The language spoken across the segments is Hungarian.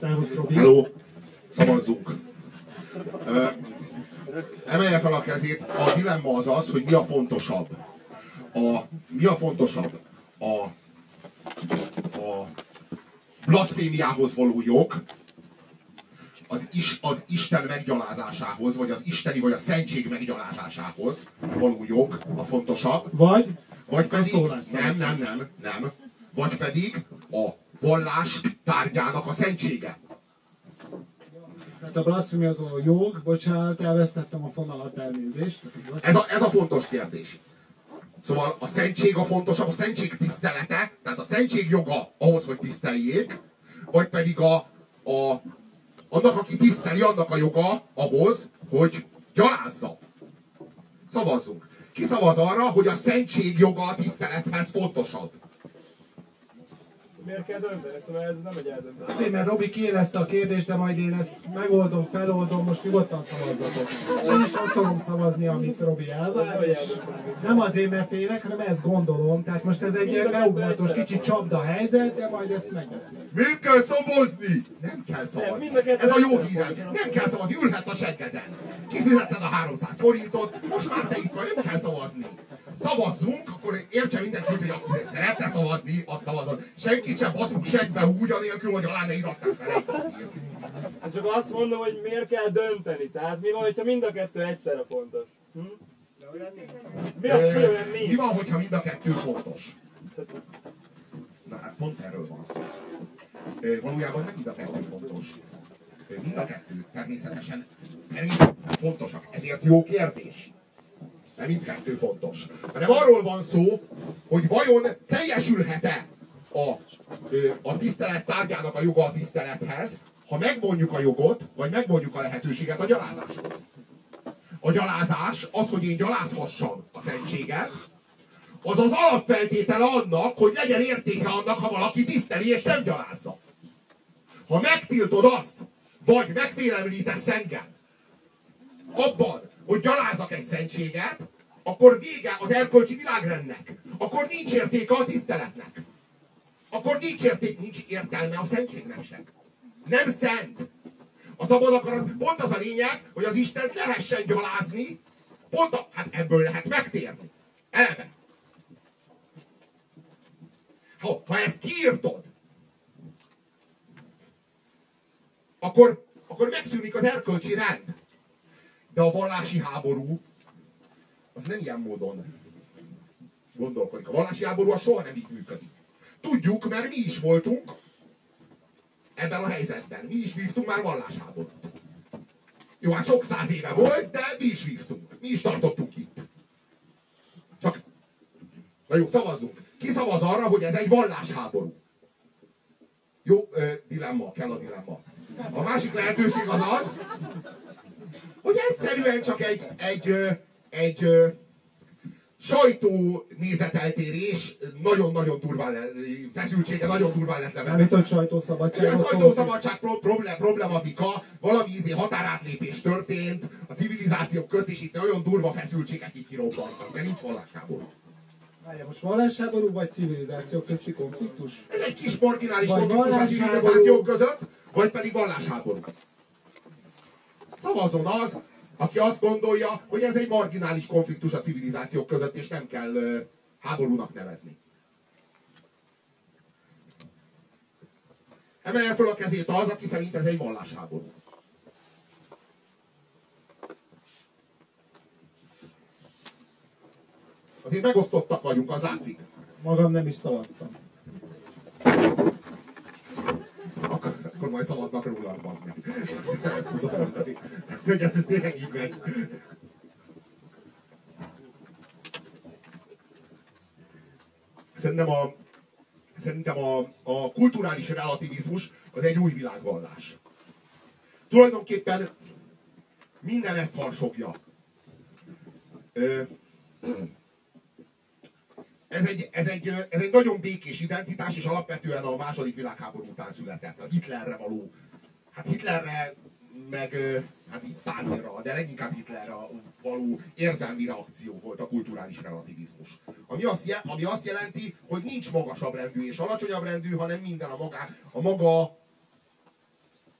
Szervusz, Robi. Hello, szavazzunk. Emelje fel a kezét, a dilemma az az, hogy mi a fontosabb. A, mi a fontosabb? A, a blasfémiához való jog, az, is, az Isten meggyalázásához, vagy az isteni, vagy a szentség meggyalázásához való jog a fontosabb. Vagy Vagy pedig, nem, nem, nem, nem. Vagy pedig a vallás tárgyának a szentsége. hát a blasfémia az a jog, bocsánat, elvesztettem a fonalat elnézést. Ez a, ez a fontos kérdés. Szóval a szentség a fontosabb, a szentség tisztelete, tehát a szentség joga ahhoz, hogy tiszteljék, vagy pedig a, a, annak, aki tiszteli, annak a joga ahhoz, hogy gyalázza. Szavazzunk. Ki szavaz arra, hogy a szentség joga a tisztelethez fontosabb? Miért kell dönteni? Szóval ez nem egy eldöntés. Azért, mert Robi kiérezte a kérdést, de majd én ezt megoldom, feloldom, most nyugodtan szavazzatok. Én is azt fogom szavazni, amit Robi elvár, és nem azért, mert félek, hanem ezt gondolom. Tehát most ez egy ilyen beugratos, kicsit csapda helyzet, de majd ezt megbeszéljük. Miért kell szavazni? Nem kell szavazni. kettő Ez a jó hírem. Nem kell szavazni, ülhetsz a seggeden. Kifizetted a 300 forintot, most már te itt vagy, nem kell szavazni. Szavazzunk, akkor értse mindenki, hogy aki szeretne szavazni, azt szavazod. Senkit sem baszunk segbe úgy, anélkül, hogy alá ne iratnánk fel. Hát Csak azt mondom, hogy miért kell dönteni. Tehát mi van, hogyha mind a kettő egyszerre fontos? Hm? Mi az, olyan Mi van, hogyha mind a kettő fontos? Na hát pont erről van szó. Ö, Valójában nem mind a kettő fontos. Ö, Mind a kettő természetesen természetesen fontosak. Ezért jó kérdés. Nem mindkettő fontos. Hanem arról van szó, hogy vajon teljesülhet-e a, a tisztelet tárgyának a joga a tisztelethez, ha megvonjuk a jogot, vagy megvonjuk a lehetőséget a gyalázáshoz. A gyalázás az, hogy én gyalázhassam a szentséget, az az alapfeltétele annak, hogy legyen értéke annak, ha valaki tiszteli és nem gyalázza. Ha megtiltod azt, vagy megfélemlítesz engem abban, hogy gyalázak egy szentséget, akkor vége az erkölcsi világrendnek. Akkor nincs értéke a tiszteletnek. Akkor nincs érték, nincs értelme a szentségnek sem. Nem szent. A szabad akarat pont az a lényeg, hogy az Istent lehessen gyalázni, pont a, hát ebből lehet megtérni. Eleve. Ha, ha ezt kiírtod, akkor, akkor megszűnik az erkölcsi rend. De a vallási háború az nem ilyen módon gondolkodik. A vallási háború az soha nem így működik. Tudjuk, mert mi is voltunk ebben a helyzetben. Mi is vívtunk már vallásháborút. Jó, hát sok száz éve volt, de mi is vívtunk. Mi is tartottunk itt. Csak, na jó, szavazzunk. Ki szavaz arra, hogy ez egy vallásháború? Jó, ö, dilemma, kell a dilemma. A másik lehetőség az az, hogy egyszerűen csak egy, egy, egy ö, sajtó nézeteltérés nagyon-nagyon durván, le- feszültsége nagyon durván lett levezetve. Hogy Ugye sajtószabadság. a sajtószabadság pro- proble- problematika, valami izé határátlépés történt, a civilizációk közt, és itt nagyon durva feszültségek itt kirobbantak, de nincs vallásháború. Várjál, most vallásháború vagy civilizáció közti konfliktus? Ez egy kis marginális Vagy konfliktus a civilizációk között, vagy pedig vallásháború. Szavazzon az, aki azt gondolja, hogy ez egy marginális konfliktus a civilizációk között, és nem kell háborúnak nevezni. Emelje fel a kezét az, aki szerint ez egy vallásháború. Azért megosztottak vagyunk, az látszik. Magam nem is szavaztam. Akkor, akkor majd szavaznak róla, bazd meg. Ezt tudom mondani. Hogy ez, ez tényleg így megy. Szerintem a, szerintem a, a kulturális relativizmus az egy új világvallás. Tulajdonképpen minden ezt harsogja. Ez egy, ez, egy, ez egy nagyon békés identitás, és alapvetően a második világháború után született. A Hitlerre való, hát Hitlerre, meg hát így Stalinra, de leginkább Hitlerre való érzelmi reakció volt a kulturális relativizmus. Ami azt, je, ami azt jelenti, hogy nincs magasabb rendű és alacsonyabb rendű, hanem minden a maga, a maga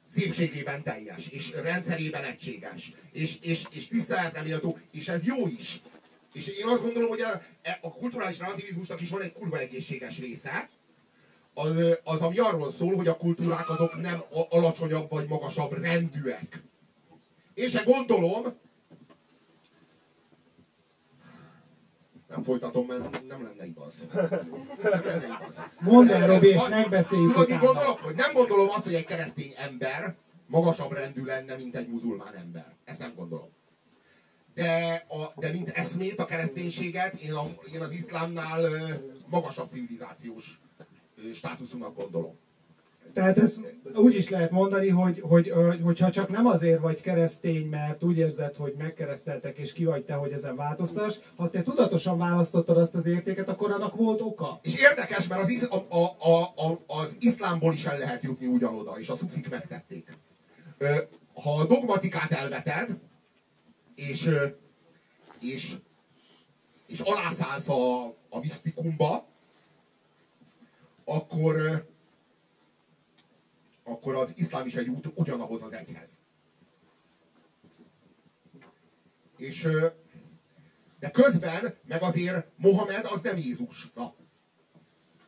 szépségében teljes, és rendszerében egységes, és, és, és tiszteletre méltó, és ez jó is. És én azt gondolom, hogy a, a kulturális relativizmusnak is van egy kurva egészséges része, az, az, ami arról szól, hogy a kultúrák azok nem alacsonyabb vagy magasabb rendűek. Én se gondolom, nem folytatom, mert nem lenne igaz. Nem lenne igaz. Mondd el, Robi, és megbeszéljük Tudod, mit gondolok? Hogy nem gondolom azt, hogy egy keresztény ember magasabb rendű lenne, mint egy muzulmán ember. Ezt nem gondolom. De, a, de mint eszmét, a kereszténységet én, a, én az iszlámnál magasabb civilizációs státuszúnak gondolom. Tehát ezt úgy is lehet mondani, hogy, hogy, hogyha csak nem azért vagy keresztény, mert úgy érzed, hogy megkereszteltek és ki vagy te, hogy ezen változtass, ha te tudatosan választottad azt az értéket, akkor annak volt oka. És érdekes, mert az, isz, a, a, a, az iszlámból is el lehet jutni ugyanoda, és a szufik megtették. Ha a dogmatikát elveted, és, és, és alászállsz a, a misztikumba, akkor, akkor az iszlám is egy út ugyanahoz az egyhez. És, de közben, meg azért Mohamed az nem Jézus. Na,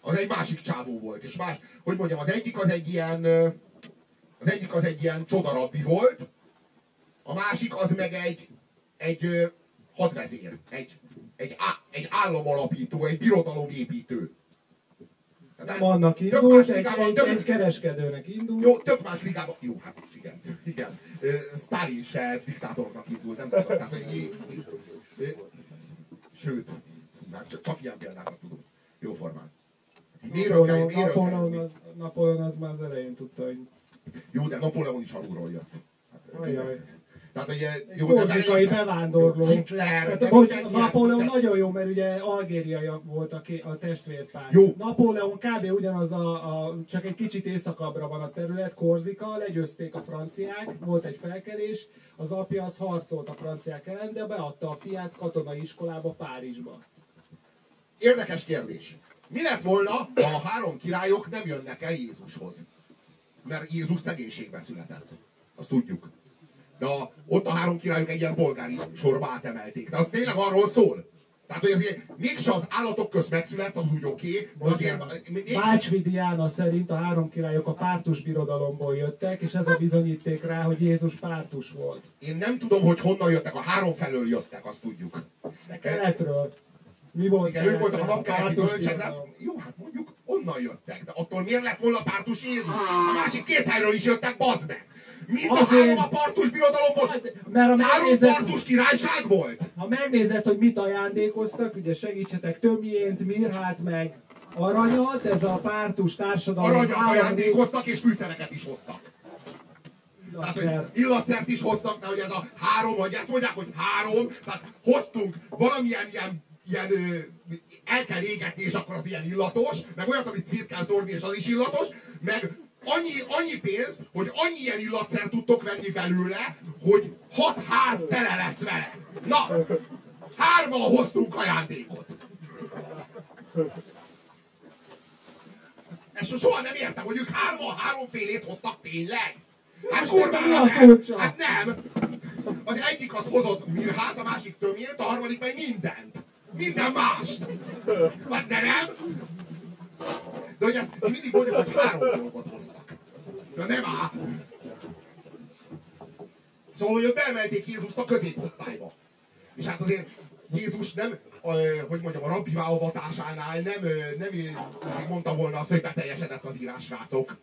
az egy másik csávó volt. És más, hogy mondjam, az egyik az egy ilyen, az egyik az egy ilyen csodarabbi volt, a másik az meg egy, egy hadvezér, egy, egy, á, egy államalapító, egy birodalomépítő. Nem annak indult, egy, egy, tök... egy kereskedőnek indult. Jó, tök más ligában. Jó, hát igen, igen. Stalin se diktátornak indult, nem tudom. Tehát, hogy, sőt, már csak, csak ilyen példákat tudunk. Jó formán. Miről kell, miről Napóleon, kell, az, Napóleon az már az elején tudta, hogy... Jó, de Napóleon is alulról jött. Hát, Ajaj. Tehát ugye, jó, korzikai bevándorló. Hitler. Tehát, bocs, Napóleon de... nagyon jó, mert ugye algériai volt a, a testvérpár. Jó. Napóleon kb. ugyanaz a, a, csak egy kicsit északabbra van a terület, Korzika, legyőzték a franciák, volt egy felkerés, az apja az harcolt a franciák ellen, de beadta a fiát katonai iskolába Párizsba. Érdekes kérdés. Mi lett volna, ha a három királyok nem jönnek el Jézushoz? Mert Jézus szegénységbe született. Azt tudjuk de a, ott a három királyok egy ilyen polgári sorba átemelték. De az tényleg arról szól. Tehát, hogy azért mégse az állatok közt megszületsz, az úgy oké, okay, azért... Mégse... Bácsvi Diana szerint a három királyok a pártus birodalomból jöttek, és ez a bizonyíték rá, hogy Jézus pártus volt. Én nem tudom, hogy honnan jöttek, a három felől jöttek, azt tudjuk. De keletről. Mi volt Igen, ők voltak a napkeleti bölcsek, de jó, hát mondjuk onnan jöttek. De attól miért lett volna pártus Jézus? A másik két helyről is jöttek, bazd meg! Mit a három a partus birodalomból? mert a megnézed, három partus királyság volt? Ha megnézed, hogy mit ajándékoztak, ugye segítsetek többjént, mirhát meg aranyat, ez a pártus társadalom. Aranyat ajándékoztak és fűszereket is hoztak. Tehát, hogy illatszert is hoztak, de hogy ez a három, hogy ezt mondják, hogy három, tehát hoztunk valamilyen ilyen, ilyen ö, el kell égetni, és akkor az ilyen illatos, meg olyat, amit szét kell szórni, és az is illatos, meg annyi, annyi pénz, hogy annyi ilyen illatszer tudtok venni belőle, hogy hat ház tele lesz vele. Na, hárman hoztunk ajándékot. Ezt soha nem értem, hogy ők hárman háromfélét hoztak tényleg. Hát kurvára nem. Hát nem. Az egyik az hozott mirhát, a másik tömjét, a harmadik meg mindent. Minden mást. Hát de nem. De hogy ezt mi mindig mondjuk, hogy három dolgot hoztak. De nem áll. Szóval, hogy beemelték Jézust a középosztályba. És hát azért Jézus nem, hogy mondjam, a rabbi válogatásánál nem, nem mondta volna azt, hogy beteljesedett az írás, srácok.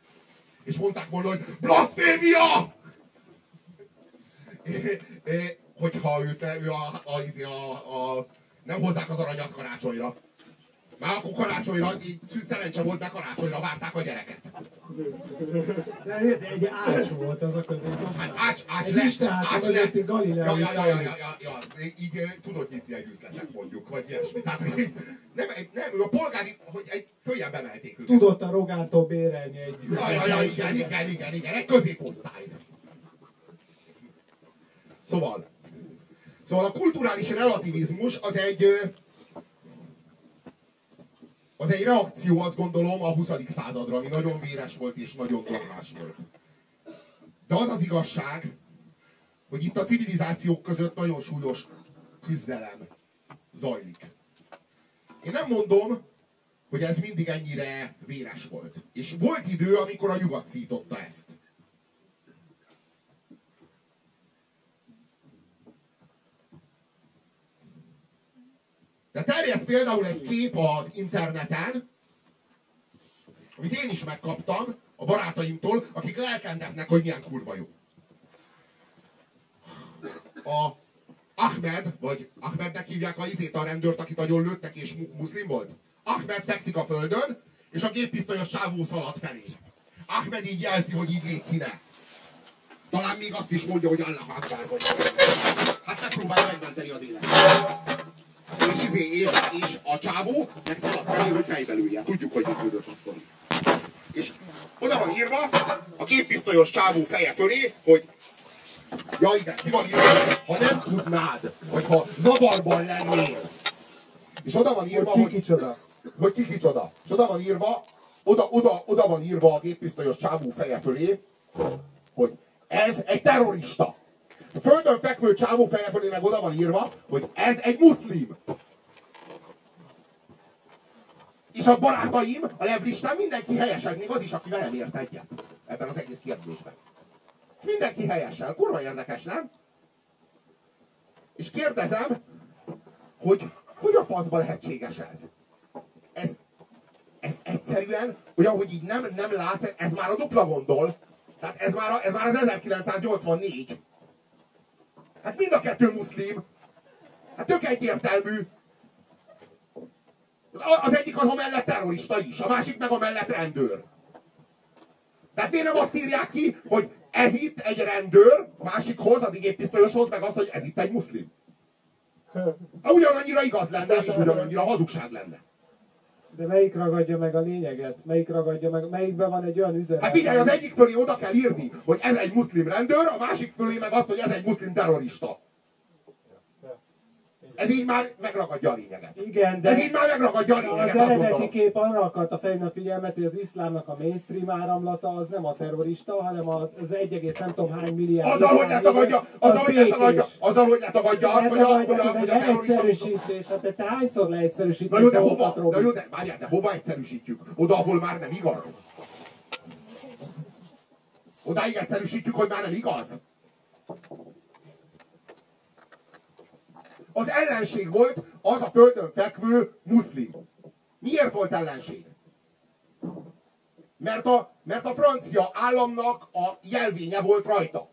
És mondták volna, hogy blasfémia! Hogyha őt, ő a, a, a, a, nem hozzák az aranyat karácsonyra. Már akkor karácsonyra, így szerencse volt, mert karácsonyra várták a gyereket. De egy ács volt az a között. Hát ács, ács egy lett, ács lett. Ja, ja, ja, ja, ja, ja, így tudod nyitni egy üzletet mondjuk, vagy ilyesmi. Tehát nem, nem, a polgári, hogy egy följebb emelték őket. Tudott a Rogántól bérelni egy Ja, ja, ja, igen, igen, igen, igen, egy középosztály. Szóval, szóval a kulturális relativizmus az egy, az egy reakció, azt gondolom, a 20. századra, ami nagyon véres volt és nagyon dogmás volt. De az az igazság, hogy itt a civilizációk között nagyon súlyos küzdelem zajlik. Én nem mondom, hogy ez mindig ennyire véres volt. És volt idő, amikor a nyugat szította ezt. De terjedt például egy kép az interneten, amit én is megkaptam a barátaimtól, akik lelkendeznek, hogy milyen kurva jó. A Ahmed, vagy Ahmednek hívják a izét a rendőrt, akit nagyon lőttek és muszlim volt. Ahmed fekszik a földön, és a géppisztolyos sávú szalad felé. Ahmed így jelzi, hogy így légy színe. Talán még azt is mondja, hogy Allah Akbar, hát megpróbálja megmenteni az életet. És, izé, és, és a csávó meg szalad felé, hogy fejbelülje. Tudjuk, hogy mit küldött akkor. És oda van írva a géppisztolyos csávó feje fölé, hogy Ja igen, ki van írva, ha nem tudnád, vagy ha zavarban lennél. És oda van írva, hogy ki kicsoda. Hogy ki kicsoda. És oda van írva, oda, oda, oda van írva a géppisztolyos csávó feje fölé, hogy ez egy terrorista. A földön fekvő csávó feje fölé meg oda van írva, hogy ez egy muszlim. És a barátaim, a levlistán mindenki helyesen, még az is, aki velem ért egyet ebben az egész kérdésben. És mindenki helyesen. Kurva érdekes, nem? És kérdezem, hogy hogy a faszba lehetséges ez? Ez, ez egyszerűen, olyan, hogy így nem, nem látsz, ez már a dupla gondol. Tehát ez már, a, ez már az 1984. Hát mind a kettő muszlim. Hát tök egyértelmű. Az egyik az a mellett terrorista is, a másik meg a mellett rendőr. Tehát miért nem azt írják ki, hogy ez itt egy rendőr, a másikhoz, a géppisztolyoshoz, meg azt, hogy ez itt egy muszlim. Ha ugyanannyira igaz lenne, és ugyanannyira hazugság lenne. De melyik ragadja meg a lényeget? Melyik ragadja meg? Melyikben van egy olyan üzenet? Hát figyelj, az egyik fölé oda kell írni, hogy ez egy muszlim rendőr, a másik fölé meg azt, hogy ez egy muszlim terrorista. Ez így már megragadja a lényeget. Igen, de Ez így már megragadja a lényeget. az eredeti kép arra akarta felhívni a figyelmet, hogy az iszlámnak a mainstream áramlata az nem a terrorista, hanem az 1, nem tudom hány milliárd. Azzal, hogy letagadja, azzal, az hogy letagadja, azzal, hogy letagadja azt, hogy a, hogy a, hogy egy a leegyszerűsítés. Hát te hányszor leegyszerűsítés? Na jó, de hova? De jó, de várjál, de hova egyszerűsítjük? Oda, ahol már nem igaz? Odáig egyszerűsítjük, hogy már nem igaz? Az ellenség volt az a földön fekvő muszlim. Miért volt ellenség? Mert a, mert a francia államnak a jelvénye volt rajta.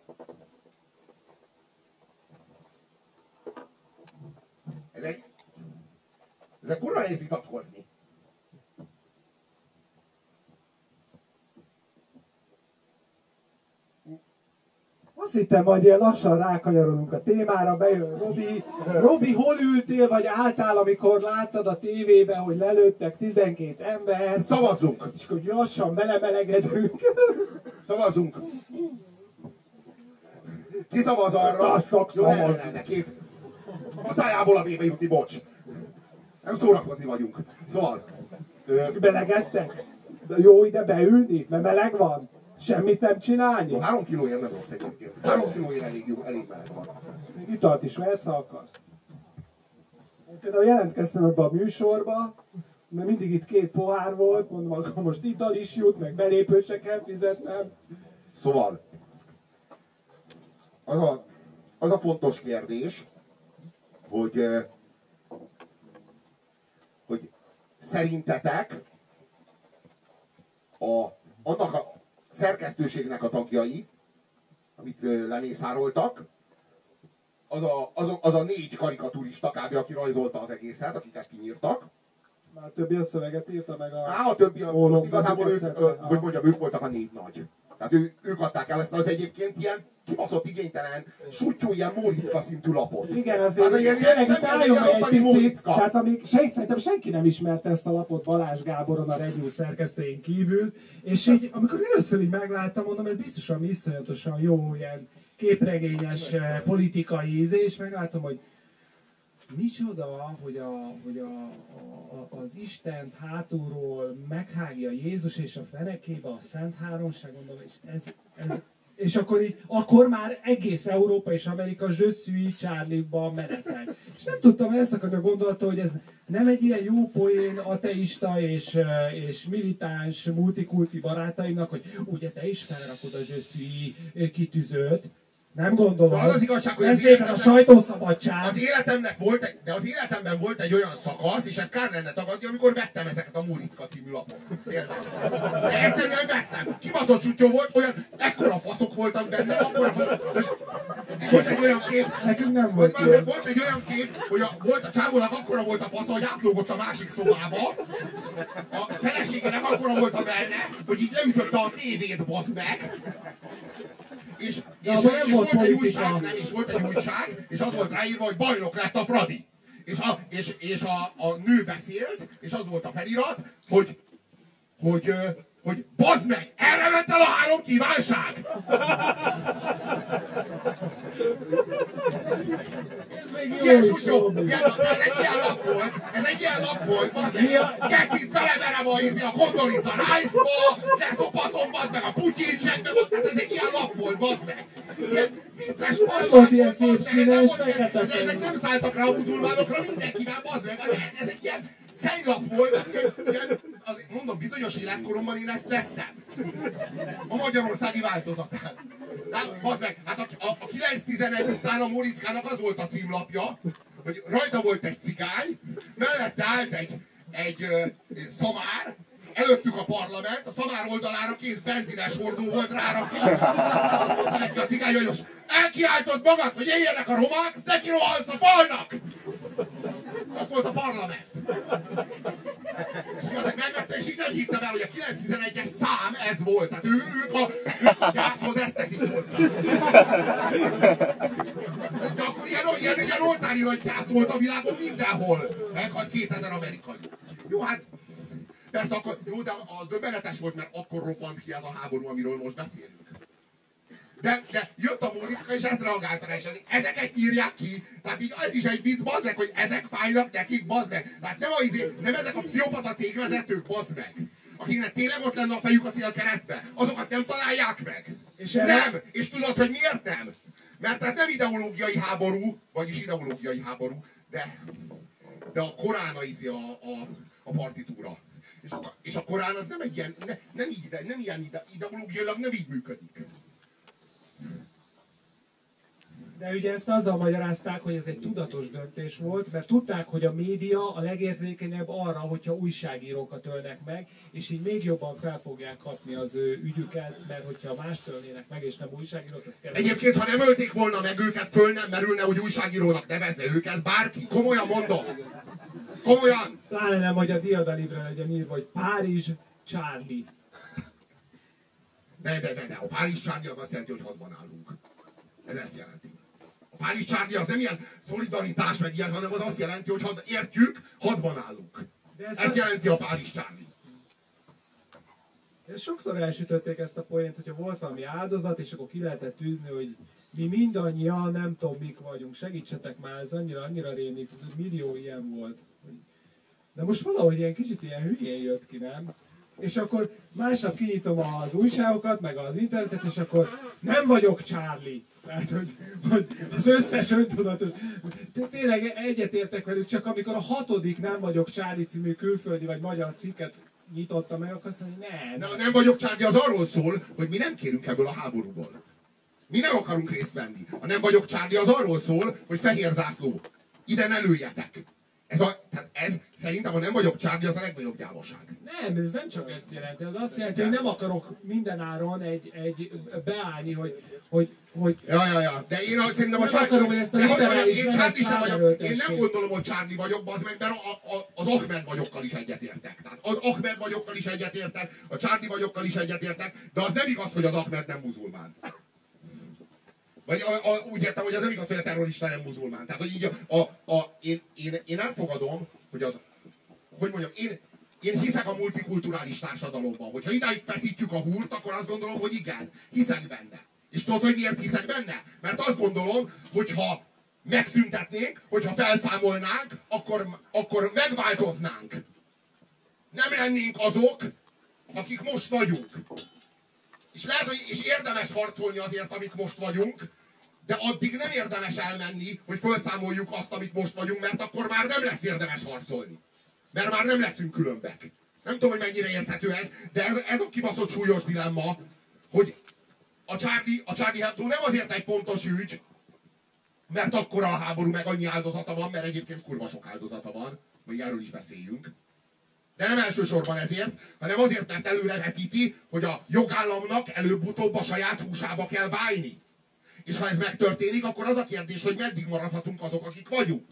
Ez egy, ez egy kurva nehéz vitatkozni. Azt hittem, majd ilyen lassan rákanyarodunk a témára, bejön Robi. Robi, hol ültél, vagy álltál, amikor láttad a tévében, hogy lelőttek 12 ember, Szavazzunk! és hogy lassan belemelegedünk. Szavazzunk! Ki szavaz arra? Társak Jó, ne, ne, szavaz. ne, ne, két. A szájából a bébe jutni, bocs. Nem szórakozni vagyunk. Szóval, ö, Belegedtek? Jó ide beülni, mert meleg van. Semmit nem csinálni. három kilóért nem rossz egyébként. Három kilóért elég jó, elég meleg van. Még italt is vehetsz, ha akarsz. Én például jelentkeztem ebbe a műsorba, mert mindig itt két pohár volt, mondom, akkor most ital is jut, meg belépőt se kell fizetnem. Szóval, az a, az a fontos kérdés, hogy, ö, hogy szerintetek a, annak a szerkesztőségnek a tagjai, amit lemészároltak, az a, az, a, az a négy karikaturista kb. aki rajzolta az egészet, akiket kinyírtak. Már a többi a szöveget írta meg a... Á, a többi, a, most igazából ők, hogy mondjam, ők voltak a négy nagy. Tehát ő, ők adták el ezt az egyébként ilyen kibaszott igénytelen, sutyó, ilyen Móricka szintű lapot. Igen, azért Hát, ilyen- tényleg semmi az ilyen egy picit, Móricka. tehát amíg sen, szerintem senki nem ismerte ezt a lapot Balázs Gáboron a Regnum szerkesztőjén kívül, és így, amikor először így megláttam, mondom, ez biztosan iszonyatosan jó, ilyen képregényes eh, politikai íze, és meglátom, hogy micsoda, hogy, a, hogy a, a, az Istent hátulról meghágja Jézus és a fenekébe a Szent Háromság, gondolom, és ez, ez, És akkor így, akkor már egész Európa és Amerika zsösszűi Charlie-ban menetel. És nem tudtam elszakadni a gondolattól, hogy ez nem egy ilyen jó poén ateista és, és militáns multikulti barátaimnak, hogy ugye te is felrakod a zsösszűi kitűzőt, nem gondolom. De az az igazság, hogy Ez az szépen a sajtószabadság. Az életemnek volt egy, de az életemben volt egy olyan szakasz, és ezt kár lenne tagadni, amikor vettem ezeket a Muricka című lapot. Például. De egyszerűen vettem. Kibaszott csútyó volt, olyan, ekkora faszok voltak benne, akkora faszok. Most Volt egy olyan kép, Nekünk nem volt, volt volt egy olyan kép, hogy a, volt a csávónak akkora volt a fasza, hogy átlógott a másik szobába. A feleségének akkora volt a benne, hogy így leütötte a tévét, bazd meg. És, és, és, és volt egy újság, nem, és volt egy újság, és az volt ráírva, hogy bajnok lett a Fradi. És a, és, és a, a nő beszélt, és az volt a felirat, hogy, hogy, hogy bazd meg, erre ment el a három kívánság! Ez még jó Ilyen is sutyó, jó. ilyen, ez egy ilyen lap volt, ez egy ilyen lap volt, bazd meg. Beleverem a, izé, a kondolica rice-ba, leszopatom, bazd meg a putyincsekbe, tehát ez egy ilyen lap volt, bazd meg. Ilyen vicces fasság volt ilyen szép színes, fekete de Ezek nem szálltak rá a muzulmánokra, mindenkivel, bazd meg. Ez egy ilyen szennylap volt, ilyen, mondom, bizonyos életkoromban én ezt vettem. A magyarországi változatát. Hát, bazd meg, hát a, a, a 9-11 után a Morickának az volt a címlapja, hogy rajta volt egy cigány, mellette állt egy, egy ö, szamár, előttük a parlament, a szamár oldalára két benzines hordó volt rárakva. Azt mondta neki a cigány, hogy most elkiáltott magad, hogy éljenek a romák, neki rohansz a falnak! Az volt a parlament. És igazán megvette, és így nem hittem el, hogy a 911-es szám ez volt. Tehát ő, ők, a, ők a gyászhoz ezt teszik hozzá. De akkor ilyen, ilyen, ilyen oltári nagy gyász volt a világon mindenhol. Meghalt 2000 amerikai. Jó, hát persze akkor, jó, de az döbbenetes volt, mert akkor robbant ki ez a háború, amiről most beszélünk. De, de jött a Mónicka, és ezt reagálta és ez- ezeket írják ki. Tehát így ez is egy vicc, bazd meg, hogy ezek fájnak nekik, bazd meg. Tehát nem, a, izé, nem ezek a pszichopata cégvezetők, bazd meg. Akiknek tényleg ott lenne a fejük a célkeresztbe. Azokat nem találják meg. És erre- nem! És tudod, hogy miért nem? Mert ez nem ideológiai háború, vagyis ideológiai háború, de, de a Korán a, izé a, a, a partitúra. És a, és a Korán az nem egy ilyen, ne, nem, így, nem ilyen ide, ideológiailag nem így működik. De ugye ezt azzal magyarázták, hogy ez egy tudatos döntés volt, mert tudták, hogy a média a legérzékenyebb arra, hogyha újságírókat ölnek meg, és így még jobban fel fogják kapni az ő ügyüket, mert hogyha mást ölnének meg, és nem újságírót, az kell. Egyébként, ha nem ölték volna meg őket, föl nem merülne, hogy újságírónak nevezze őket bárki. Komolyan mondom. Komolyan. Pláne nem, hogy a diadalivre legyen írva, hogy Párizs, Charlie. De, de, de, de. A Párizs Csárdi az azt jelenti, hogy hadban állunk. Ez ezt jelenti. A Párizs Csárdi az nem ilyen szolidaritás, meg ilyen, hanem az azt jelenti, hogy had, értjük, hadban állunk. De ezt, Ez jelenti a Csárdi. ezt sokszor elsütötték ezt a poént, hogyha volt valami áldozat, és akkor ki lehetett tűzni, hogy mi mindannyian nem tudom mik vagyunk, segítsetek már, ez annyira, annyira rémlik, millió ilyen volt. De most valahogy ilyen kicsit ilyen hülyén jött ki, nem? És akkor másnap kinyitom az újságokat, meg az internetet, és akkor nem vagyok Charlie. Tehát, hogy, hogy az összes öntudatos... Té- Tényleg egyetértek velük, csak amikor a hatodik nem vagyok Charlie című külföldi vagy magyar cikket nyitotta meg, akkor azt mondja, nem. De a nem vagyok Csárdi az arról szól, hogy mi nem kérünk ebből a háborúból. Mi nem akarunk részt venni. A nem vagyok Csárdi az arról szól, hogy fehér zászló. Ide ne lőjetek. Ez, a, tehát ez szerintem a nem vagyok Csárdi az a legnagyobb gyávaság. Nem, ez nem csak ezt jelenti, az azt jelenti, hogy nem akarok mindenáron egy, egy beállni, hogy, hogy, hogy Ja, ja, ja. De én a- szerintem a Nem Charlie... akarom, hogy ezt a liberális mondjam, én Charlie sem vagyok. Én nem gondolom, hogy Charlie vagyok, az meg, mert a, a, az Ahmed vagyokkal is egyetértek. Tehát az Ahmed vagyokkal is egyetértek, a Charlie vagyokkal is egyetértek, de az nem igaz, hogy az Ahmed nem muzulmán. Vagy a, a, úgy értem, hogy az nem igaz, hogy a terrorista nem muzulmán. Tehát, hogy így a, a, a, én, én, én elfogadom, hogy az, hogy mondjam, én, én hiszek a multikulturális társadalomban. Hogyha idáig feszítjük a húrt, akkor azt gondolom, hogy igen, hiszek benne. És tudod, hogy miért hiszek benne? Mert azt gondolom, hogyha megszüntetnénk, hogyha felszámolnánk, akkor, akkor megváltoznánk. Nem lennénk azok, akik most vagyunk. És lehet, hogy és érdemes harcolni azért, amik most vagyunk, de addig nem érdemes elmenni, hogy felszámoljuk azt, amit most vagyunk, mert akkor már nem lesz érdemes harcolni. Mert már nem leszünk különbek. Nem tudom, hogy mennyire érthető ez, de ez, ez a kibaszott súlyos dilemma, hogy a Charlie, a Charlie Hebdo nem azért egy pontos ügy, mert akkor a háború meg annyi áldozata van, mert egyébként kurva sok áldozata van, hogy erről is beszéljünk. De nem elsősorban ezért, hanem azért, mert előrevetíti, hogy a jogállamnak előbb-utóbb a saját húsába kell válni. És ha ez megtörténik, akkor az a kérdés, hogy meddig maradhatunk azok, akik vagyunk.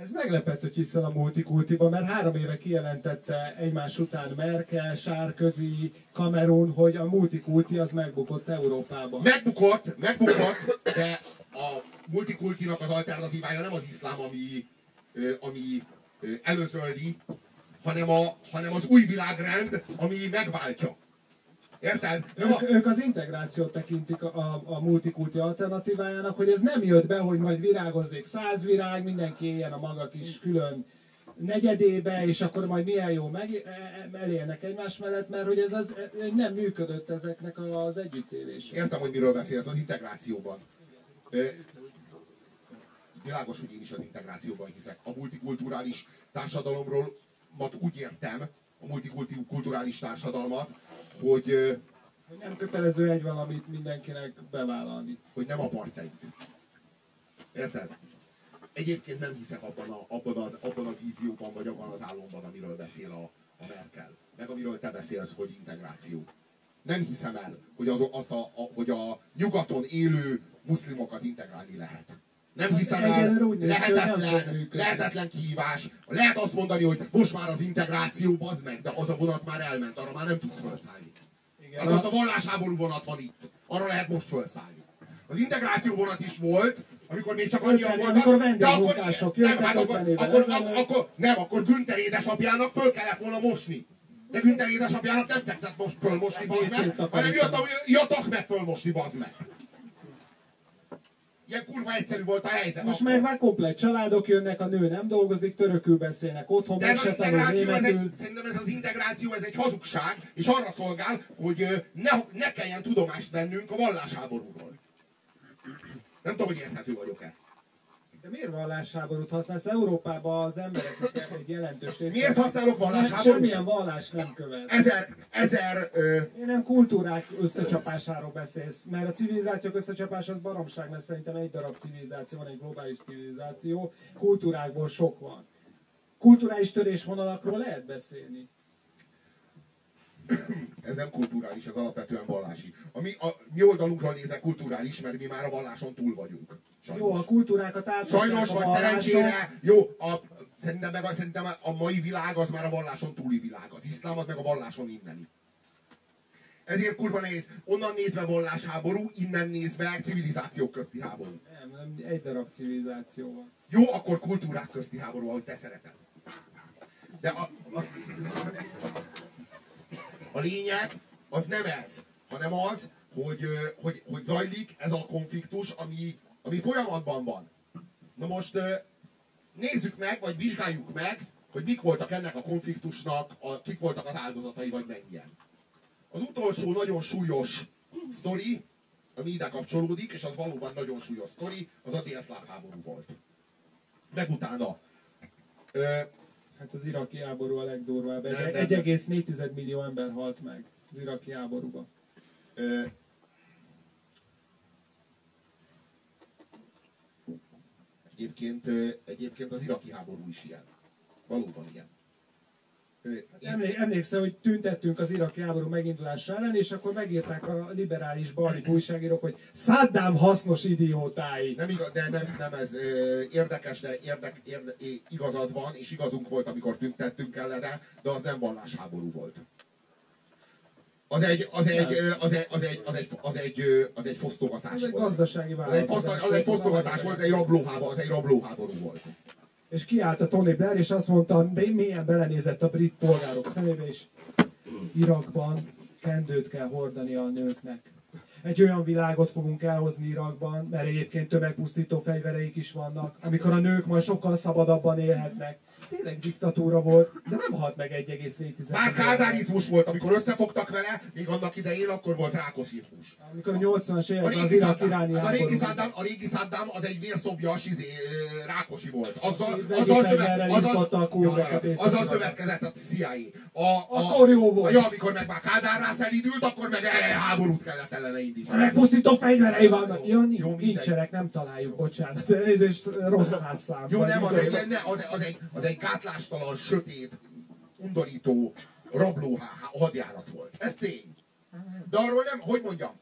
Ez meglepett, hogy hiszel a multikultiba, mert három éve kijelentette egymás után Merkel, Sárközi, Kamerun, hogy a multikulti az megbukott Európában. Megbukott, megbukott, de a multikultinak az alternatívája nem az iszlám, ami, ami előzöldi, hanem, a, hanem az új világrend, ami megváltja. Érted? Ők, ők az integrációt tekintik a, a, a multikulti alternatívájának, hogy ez nem jött be, hogy majd virágozzék száz virág, mindenki éljen a maga kis külön negyedébe, és akkor majd milyen jó meg, e, e, elérnek egymás mellett, mert hogy ez az, e, nem működött ezeknek az együttélés. Értem, hogy miről beszélsz az integrációban. Világos, hogy én is az integrációban hiszek. A multikulturális társadalomról mat úgy értem, a multikulturális társadalmat, hogy, hogy nem kötelező egy valamit mindenkinek bevállalni. Hogy nem apartheid. Érted? Egyébként nem hiszek abban a, abban, az, abban a vízióban, vagy abban az álomban, amiről beszél a, a Merkel. Meg amiről te beszélsz, hogy integráció. Nem hiszem el, hogy, az, azt a, a, hogy a nyugaton élő muszlimokat integrálni lehet. Nem hiszem el, lehetetlen, lehetetlen kihívás. Lehet azt mondani, hogy most már az integráció, az meg, de az a vonat már elment, arra már nem tudsz felszállni. Igen, hát a vallásháború vonat van itt, arra lehet most felszállni. Az integráció vonat is volt, amikor még csak annyian voltak. Amikor vendégmunkások nem, hát akkor, akkor, akkor, akkor, nem, akkor Günther édesapjának föl kellett volna mosni. De Günther édesapjának nem tetszett most fölmosni, bazd meg, hanem jött, jött Ahmed fölmosni, bazd meg. Ilyen kurva egyszerű volt a helyzet. Most akkor. meg már komplet családok jönnek, a nő nem dolgozik, törökül beszélnek, otthon meg se tanul németül. Szerintem ez az integráció, ez egy hazugság, és arra szolgál, hogy ne, ne kelljen tudomást vennünk a vallásháborúról. Nem tudom, hogy érthető vagyok-e. Miért vallásháborút használsz? Európában az embereknek egy jelentős része. Miért használok vallásháborút? Semmilyen vallás nem követ. Ezer, ezer... Ö... Én nem kultúrák összecsapásáról beszélsz, mert a civilizációk összecsapása az baromság, mert szerintem egy darab civilizáció van, egy globális civilizáció, kultúrákból sok van. Kulturális törésvonalakról lehet beszélni ez nem kulturális, ez alapvetően vallási. A mi, a mi oldalunkról nézek kulturális, mert mi már a valláson túl vagyunk. Sajnos. Jó, a kultúrákat átadják Sajnos, vagy szerencsére, jó, a, szerintem, meg, szerintem a mai világ az már a valláson túli világ. Az iszlám az meg a valláson inneni. Ezért kurva nehéz. Onnan nézve vallásháború, innen nézve civilizációk közti háború. Nem, nem, egy darab civilizáció van. Jó, akkor kultúrák közti háború, ahogy te szereted. De a, a, a lényeg az nem ez, hanem az, hogy, hogy, hogy zajlik ez a konfliktus, ami, ami folyamatban van. Na most nézzük meg, vagy vizsgáljuk meg, hogy mik voltak ennek a konfliktusnak, a, kik voltak az áldozatai, vagy mennyien. Az utolsó nagyon súlyos sztori, ami ide kapcsolódik, és az valóban nagyon súlyos sztori, az a délszláv háború volt. Meg utána. Hát az iraki háború a legdurvább. 1,4 millió ember halt meg az iraki háborúban. Egyébként, egyébként az iraki háború is ilyen. Valóban ilyen. Emlé emlékszel, hogy tüntettünk az iraki háború megindulása ellen, és akkor megírták a liberális balli újságírók, hogy Saddam hasznos idiótái. Nem igaz, de nem, nem ez érdekes, de érdek, érde, igazad van, és igazunk volt, amikor tüntettünk ellene, de az nem vallásháború volt. Az egy, az egy, az egy, az egy, az egy, az egy, az egy fosztogatás az egy gazdasági az egy, az egy fosztogatás volt, egy rablóháború, az egy rablóháború volt. És kiállt a Tony Blair, és azt mondta, mélyen belenézett a brit polgárok szemébe, és Irakban kendőt kell hordani a nőknek. Egy olyan világot fogunk elhozni Irakban, mert egyébként tömegpusztító fegyvereik is vannak, amikor a nők majd sokkal szabadabban élhetnek, tényleg diktatúra volt, de nem halt meg 1,4 Már kádárizmus volt, amikor összefogtak vele, még annak idején akkor volt rákosizmus. Amikor 80-as A években az irak iráni hát a régi. Saddam, a régi Saddam az egy vérszobjas izé, rákosi volt. Azzal, azzal, szövet, azzal, a ja, Észak-Irakban. azzal szövetkezett a CIA. A, a, Akkor jó volt. Ja, amikor meg már Kádár rászelidült, akkor meg háborút kellett ellene indítani. A megpusztító fegyverei vannak. Ja, nincsenek, nem találjuk, bocsánat. Elnézést, rossz házszám. Jó, nem, az egy, az, egy, az egy gátlástalan, sötét, undorító, rabló hadjárat volt. Ez tény. De arról nem, hogy mondjam,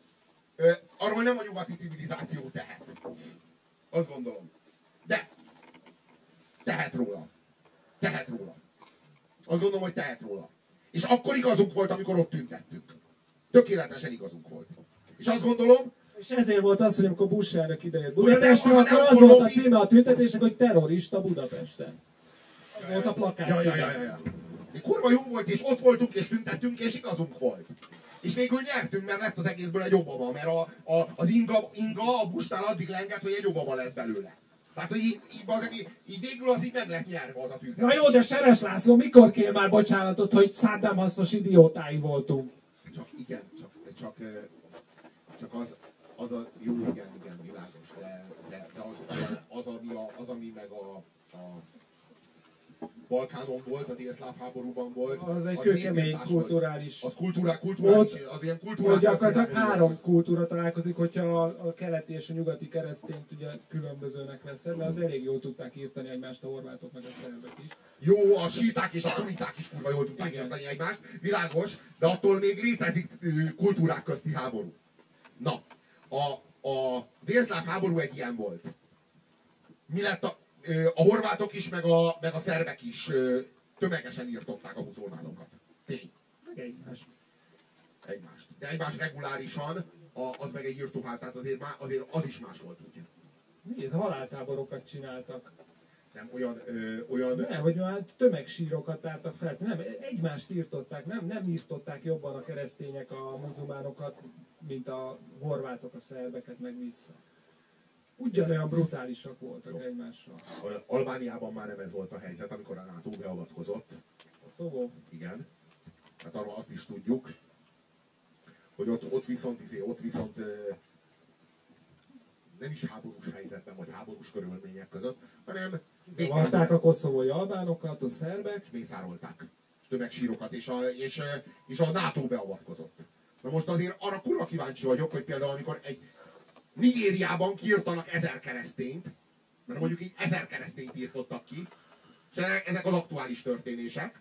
arról nem a nyugati civilizáció tehet. Azt gondolom. De tehet róla. Tehet róla. Azt gondolom, hogy tehet róla. És akkor igazunk volt, amikor ott tüntettünk. Tökéletesen igazunk volt. És azt gondolom, És ezért volt az, hogy amikor Bush elnök idejött Budapestre, akkor az volt a címe a tüntetésnek, hogy terrorista Budapesten. Az volt a plakát Ja, ja, ja, ja. Kurva jó volt, és ott voltunk, és tüntettünk, és igazunk volt. És végül nyertünk, mert lett az egészből egy Obama, mert a, a, az Inga, Inga a Bushnál addig lengett, hogy egy Obama lett belőle. Tehát, hogy így, így, az, így, így végül az így meg lett nyerve az a tüntetés. Na jó, de Seres László, mikor kér már bocsánatot, hogy Saddam hasznos idiótái voltunk? Csak igen, csak, csak, csak az, az a jó, igen, igen, világos, de, de, de az, az, ami, a, az, ami meg a, a Balkánon volt, a délszláv háborúban volt. Az egy kőkemény volt. kulturális Az kultúrá, kulturális, Volt- az ilyen hogy kulturális. gyakorlatilag három kultúra találkozik, hogyha a, a keleti és a nyugati keresztényt ugye különbözőnek veszed, de az elég jól tudták írtani egymást a horvátok meg a szerbek is. Jó, a síták és a szuniták is kurva jól tudták Igen. érteni egymást, világos, de attól még létezik kultúrák közti háború. Na, a, a délszláv háború egy ilyen volt. Mi lett a, a horvátok is, meg a, meg a szerbek is tömegesen írtották a muzulmánokat. Tény. Meg egymás. Egymást. De egymás regulárisan, a, az meg egy írtóhát, tehát azért, má, azért az is más volt úgy. Miért? Haláltáborokat csináltak. Nem olyan, ö, olyan Ne, hogy már tömegsírokat tártak fel. Nem, egymást írtották, nem, nem írtották jobban a keresztények a muzulmánokat, mint a horvátok a szerbeket meg vissza. Ugyanolyan brutálisak voltak egymással. Albániában már nem ez volt a helyzet, amikor a NATO beavatkozott. Szóval Igen. Hát arról azt is tudjuk, hogy ott, ott viszont, izé, ott viszont nem is háborús helyzetben, vagy háborús körülmények között, hanem zavarták a koszovói albánokat, a szerbek, és mészárolták és tömegsírokat, és a, és, és a NATO beavatkozott. Na most azért arra kurva kíváncsi vagyok, hogy például amikor egy Nigériában kiirtanak ezer keresztényt, mert mondjuk így ezer keresztényt írtottak ki, és ezek az aktuális történések,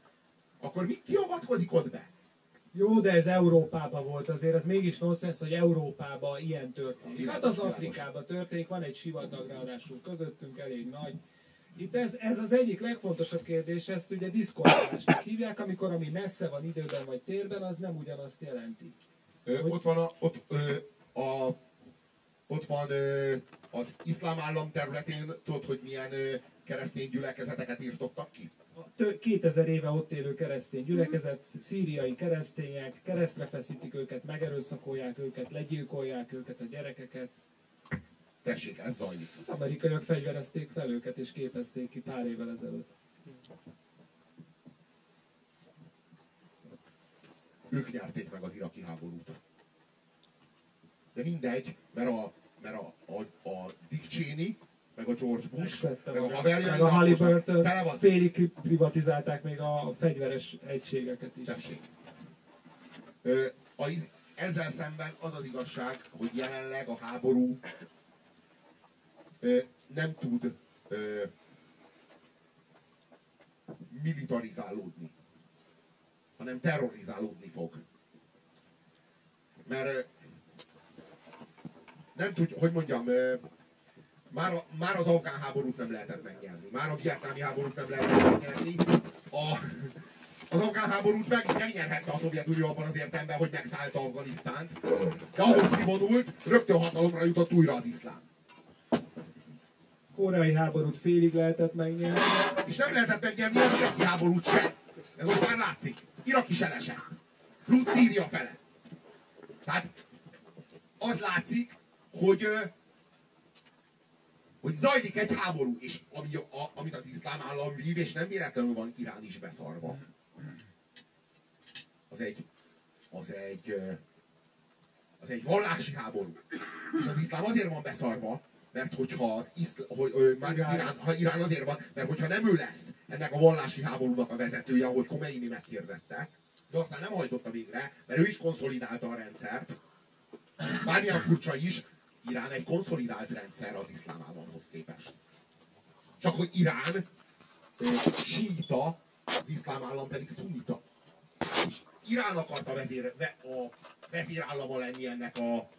akkor mi kiavatkozik ott be? Jó, de ez Európában volt azért, ez mégis nonsens, hogy Európában ilyen történik. Hát az Afrikában történik, van egy sivatag ráadásul közöttünk, elég nagy. Itt ez, ez az egyik legfontosabb kérdés, ezt ugye diszkordálásnak hívják, amikor ami messze van időben vagy térben, az nem ugyanazt jelenti. Ö, Hogy- ott van, a, ott, ö, a, ott van az iszlám állam területén, tudod, hogy milyen keresztény gyülekezeteket írtottak ki? A tö- 2000 éve ott élő keresztény gyülekezet, szíriai keresztények, keresztre feszítik őket, megerőszakolják őket, legyilkolják őket, a gyerekeket. Tessék, ez zajlik. Az amerikaiak fegyverezték fel őket és képezték ki pár évvel ezelőtt. Ők nyerték meg az iraki háborút. De mindegy, mert a, mert a, a, a Dick Cheney, meg a George Bush, Megszedte meg a magát. haverjai, Meg a Halliburton tele van, félig privatizálták még a fegyveres egységeket is. Tessék. Ö, a, ezzel szemben az az igazság, hogy jelenleg a háború ö, nem tud ö, militarizálódni, hanem terrorizálódni fog. Mert nem tud, hogy mondjam, már, a- már az afgán háborút nem lehetett megnyerni, már a vietnámi háborút nem lehetett megnyerni, a, az afgán háborút meg, megnyerhette a Szovjetunió abban az értelemben, hogy megszállta Afganisztánt, de ahogy kivonult, rögtön hatalomra jutott újra az iszlám. Koreai háborút félig lehetett megnyerni. És nem lehetett megnyerni az iraki háborút sem. Ez most már látszik. Iraki se lesett. Plusz Szíria fele. Tehát az látszik, hogy hogy zajlik egy háború, és ami, a, amit az iszlám állam vív, és nem véletlenül van Irán is beszarva. Az egy, az egy, az egy vallási háború. És az iszlám azért van beszarva, mert hogyha az iszl, hogy, ö, már Irán, ha Irán azért van, mert hogyha nem ő lesz ennek a vallási háborúnak a vezetője, ahogy Khomeini meghirdette, de aztán nem hajtotta végre, mert ő is konszolidálta a rendszert. Bármilyen furcsa is, Irán egy konszolidált rendszer az iszlám államhoz képest. Csak hogy Irán síta, az iszlám állam pedig szunita. És Irán akarta vezér, a vezérállama lenni ennek a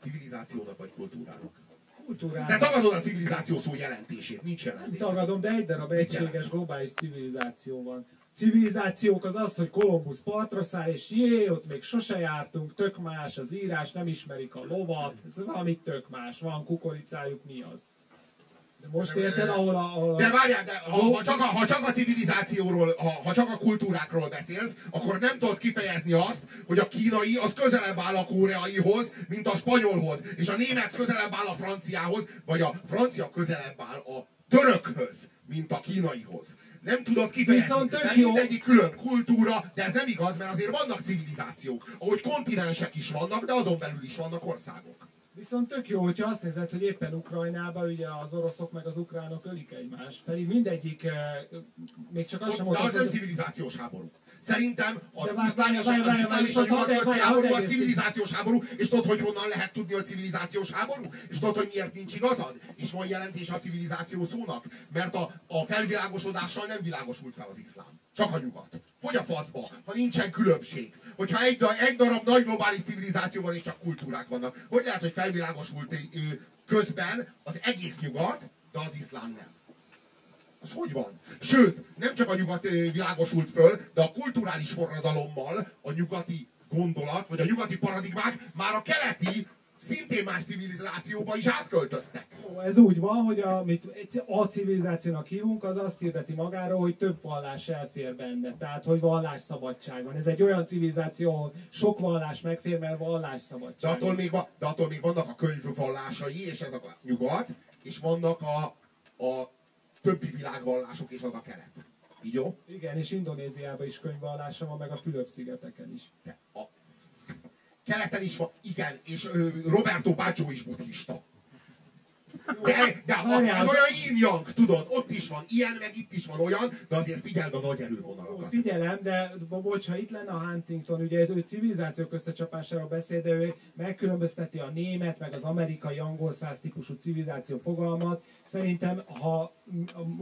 civilizációnak vagy kultúrának. Kultúrának. De tagadod a civilizáció szó jelentését, nincs jelentés. Nem tagadom, de egy darab egységes globális civilizáció van. Civilizációk az az, hogy Kolumbusz partra száll, és jé, ott még sose jártunk, tök más az írás, nem ismerik a lovat, ez valami tök más, van kukoricájuk, mi az? De most érted, ahol a... Ahol. De várjál, de ha, ha, csak a, ha csak a civilizációról, ha, ha csak a kultúrákról beszélsz, akkor nem tudod kifejezni azt, hogy a kínai az közelebb áll a koreaihoz, mint a spanyolhoz, és a német közelebb áll a franciához, vagy a francia közelebb áll a törökhöz, mint a kínaihoz. Nem tudod kifejezni. Viszont tök jó. Mindegyik külön kultúra, de ez nem igaz, mert azért vannak civilizációk, ahogy kontinensek is vannak, de azon belül is vannak országok. Viszont tök jó, hogyha azt nézed, hogy éppen Ukrajnában ugye az oroszok meg az ukránok ölik egymást. Pedig mindegyik, eh, még csak azt sem mondta, De az nem civilizációs háború. Szerintem az iszlám és, az iszlám és a nyugat háború a civilizációs háború, és tudod, hogy honnan lehet tudni a civilizációs háború? És tudod, hogy miért nincs igazad? És van jelentés a civilizáció szónak? Mert a, a felvilágosodással nem világosult fel az iszlám. Csak a nyugat. Hogy a faszba, ha nincsen különbség? Hogyha egy, egy darab nagy globális civilizáció van, és csak kultúrák vannak, hogy lehet, hogy felvilágosult közben az egész nyugat, de az iszlám nem? Az hogy van? Sőt, nem csak a nyugat világosult föl, de a kulturális forradalommal a nyugati gondolat, vagy a nyugati paradigmák már a keleti szintén más civilizációba is átköltöztek. Ez úgy van, hogy amit a civilizációnak hívunk, az azt hirdeti magáról, hogy több vallás elfér benne. Tehát, hogy vallásszabadság van. Ez egy olyan civilizáció, ahol sok vallás megfér, mert vallásszabadság. De attól még, de attól még vannak a könyvvallásai, és ez a nyugat, és vannak a, a többi világvallások, és az a kelet. Így jó? Igen, és Indonéziában is könyvvallása van, meg a Fülöp-szigeteken is. De a keleten is van, igen, és Roberto Baggio is buddhista. De, de a, ez olyan yin tudod, ott is van ilyen, meg itt is van olyan, de azért figyeld a nagy erővonalakat. Figyelem, de bocs, ha itt lenne a Huntington, ugye ő civilizációk összecsapásáról beszél, de ő megkülönbözteti a német, meg az amerikai angol száz típusú civilizáció fogalmat. Szerintem, ha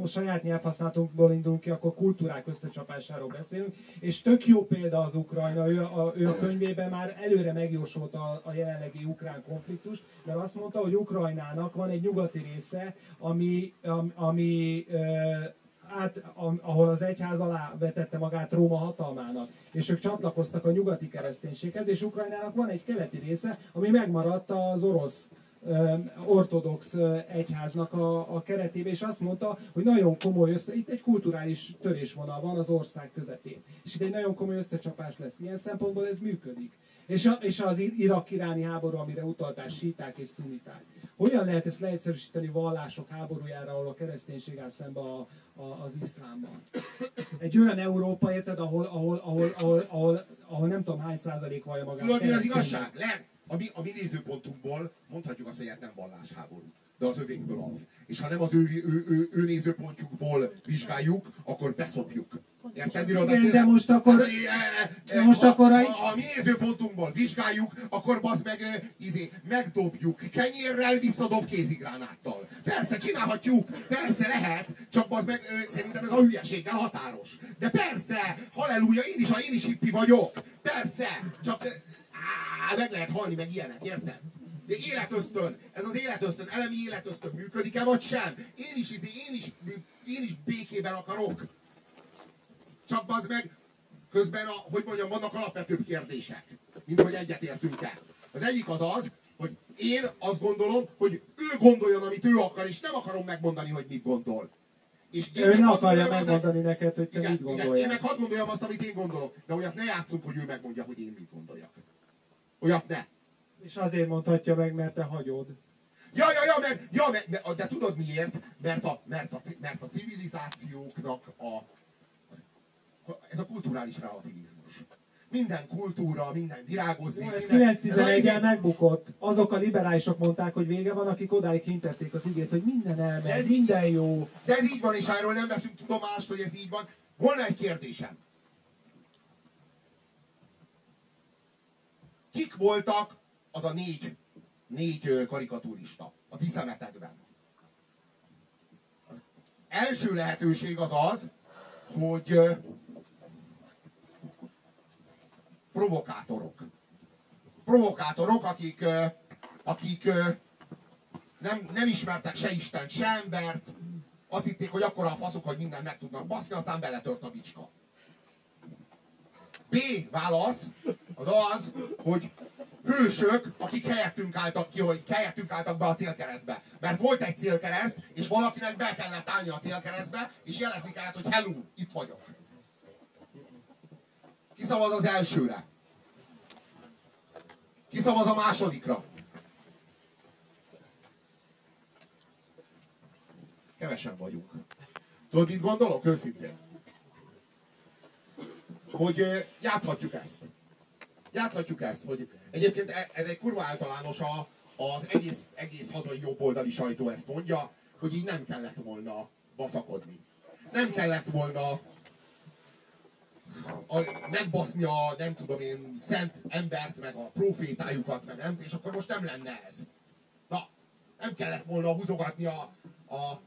a saját nyelvhasználatunkból indulunk ki, akkor kultúrák összecsapásáról beszélünk. És tök jó példa az Ukrajna, ő a, ő a könyvében már előre megjósolta a, a jelenlegi ukrán konfliktust, mert azt mondta, hogy Ukrajnának van egy nyugati része, ami, ami, ami át, ahol az egyház alá vetette magát Róma hatalmának, és ők csatlakoztak a nyugati kereszténységhez, és Ukrajnának van egy keleti része, ami megmaradt az orosz ortodox egyháznak a, a keretében, és azt mondta, hogy nagyon komoly össze, itt egy kulturális törésvonal van az ország közepén, és itt egy nagyon komoly összecsapás lesz. Ilyen szempontból ez működik. És, a, és az irak-iráni háború, amire utaltál, síták és szuniták. Hogyan lehet ezt leegyszerűsíteni vallások háborújára, ahol a kereszténység áll szembe a, a, az iszlámban? Egy olyan Európa, érted, ahol, ahol, ahol, ahol, ahol, ahol nem tudom hány százalék vallja magát. Tudod, mi az igazság? Le, a mi, a mi nézőpontunkból mondhatjuk azt, hogy ez nem vallásháború. De az övékből az. És ha nem az ő, ő, ő, ő nézőpontjukból vizsgáljuk, akkor beszopjuk. Érted, Igen, de most akkor... De most a, akkor a, a, a mi nézőpontunkból vizsgáljuk, akkor bazd meg, izé, megdobjuk. Kenyérrel visszadob kézigránáttal. Persze, csinálhatjuk, persze lehet, csak bazd meg, szerintem ez a hülyeséggel határos. De persze, halleluja, én is, ha én is hippi vagyok. Persze, csak á, meg lehet halni, meg ilyenek, érted? De életösztön, ez az életösztön, elemi életösztön működik-e, vagy sem? Én is, izé, én is, én is békében akarok. Csak bazd meg, közben, a, hogy mondjam, vannak alapvetőbb kérdések, mint hogy egyetértünk-e. Az egyik az az, hogy én azt gondolom, hogy ő gondoljon, amit ő akar, és nem akarom megmondani, hogy mit gondol. És én ő nem akarja megmondani neked, hogy te igen, mit gondoljál. Igen, én meg hadd gondoljam azt, amit én gondolok, de olyat ne játszunk, hogy ő megmondja, hogy én mit gondoljak. Olyat ne. És azért mondhatja meg, mert te hagyod. Ja, ja, ja, mert, ja mert, de, de tudod miért? Mert a, mert a, mert a civilizációknak a, az, ez a kulturális relativizmus. Minden kultúra, minden virágozik. Jó, ez minden, 9-11-el megbukott. Azok a liberálisok mondták, hogy vége van, akik odáig hintették az igét, hogy minden De elmegy, ez minden jó. De ez így van, és erről nem veszünk tudomást, hogy ez így van. Volna egy kérdésem. Kik voltak az a négy, négy karikaturista a ti szemetekben? Az első lehetőség az az, hogy provokátorok. Provokátorok, akik, akik nem, nem ismertek se Isten, se embert, azt hitték, hogy akkor a faszok, hogy mindent meg tudnak baszni, aztán beletört a bicska. B válasz az az, hogy hősök, akik helyettünk álltak ki, hogy helyettünk álltak be a célkeresztbe. Mert volt egy célkereszt, és valakinek be kellett állni a célkeresztbe, és jelezni kellett, hogy hello, itt vagyok. Ki szavaz az elsőre? Ki szavaz a másodikra? Kevesen vagyunk. Tudod, mit gondolok őszintén? Hogy játszhatjuk ezt. Játszhatjuk ezt, hogy egyébként e- ez egy kurva általános a, az egész, egész hazai jobboldali sajtó ezt mondja, hogy így nem kellett volna baszakodni. Nem kellett volna a, megbaszni a, nem tudom én, szent embert, meg a profétájukat, meg nem, és akkor most nem lenne ez. Na, nem kellett volna húzogatni a, a,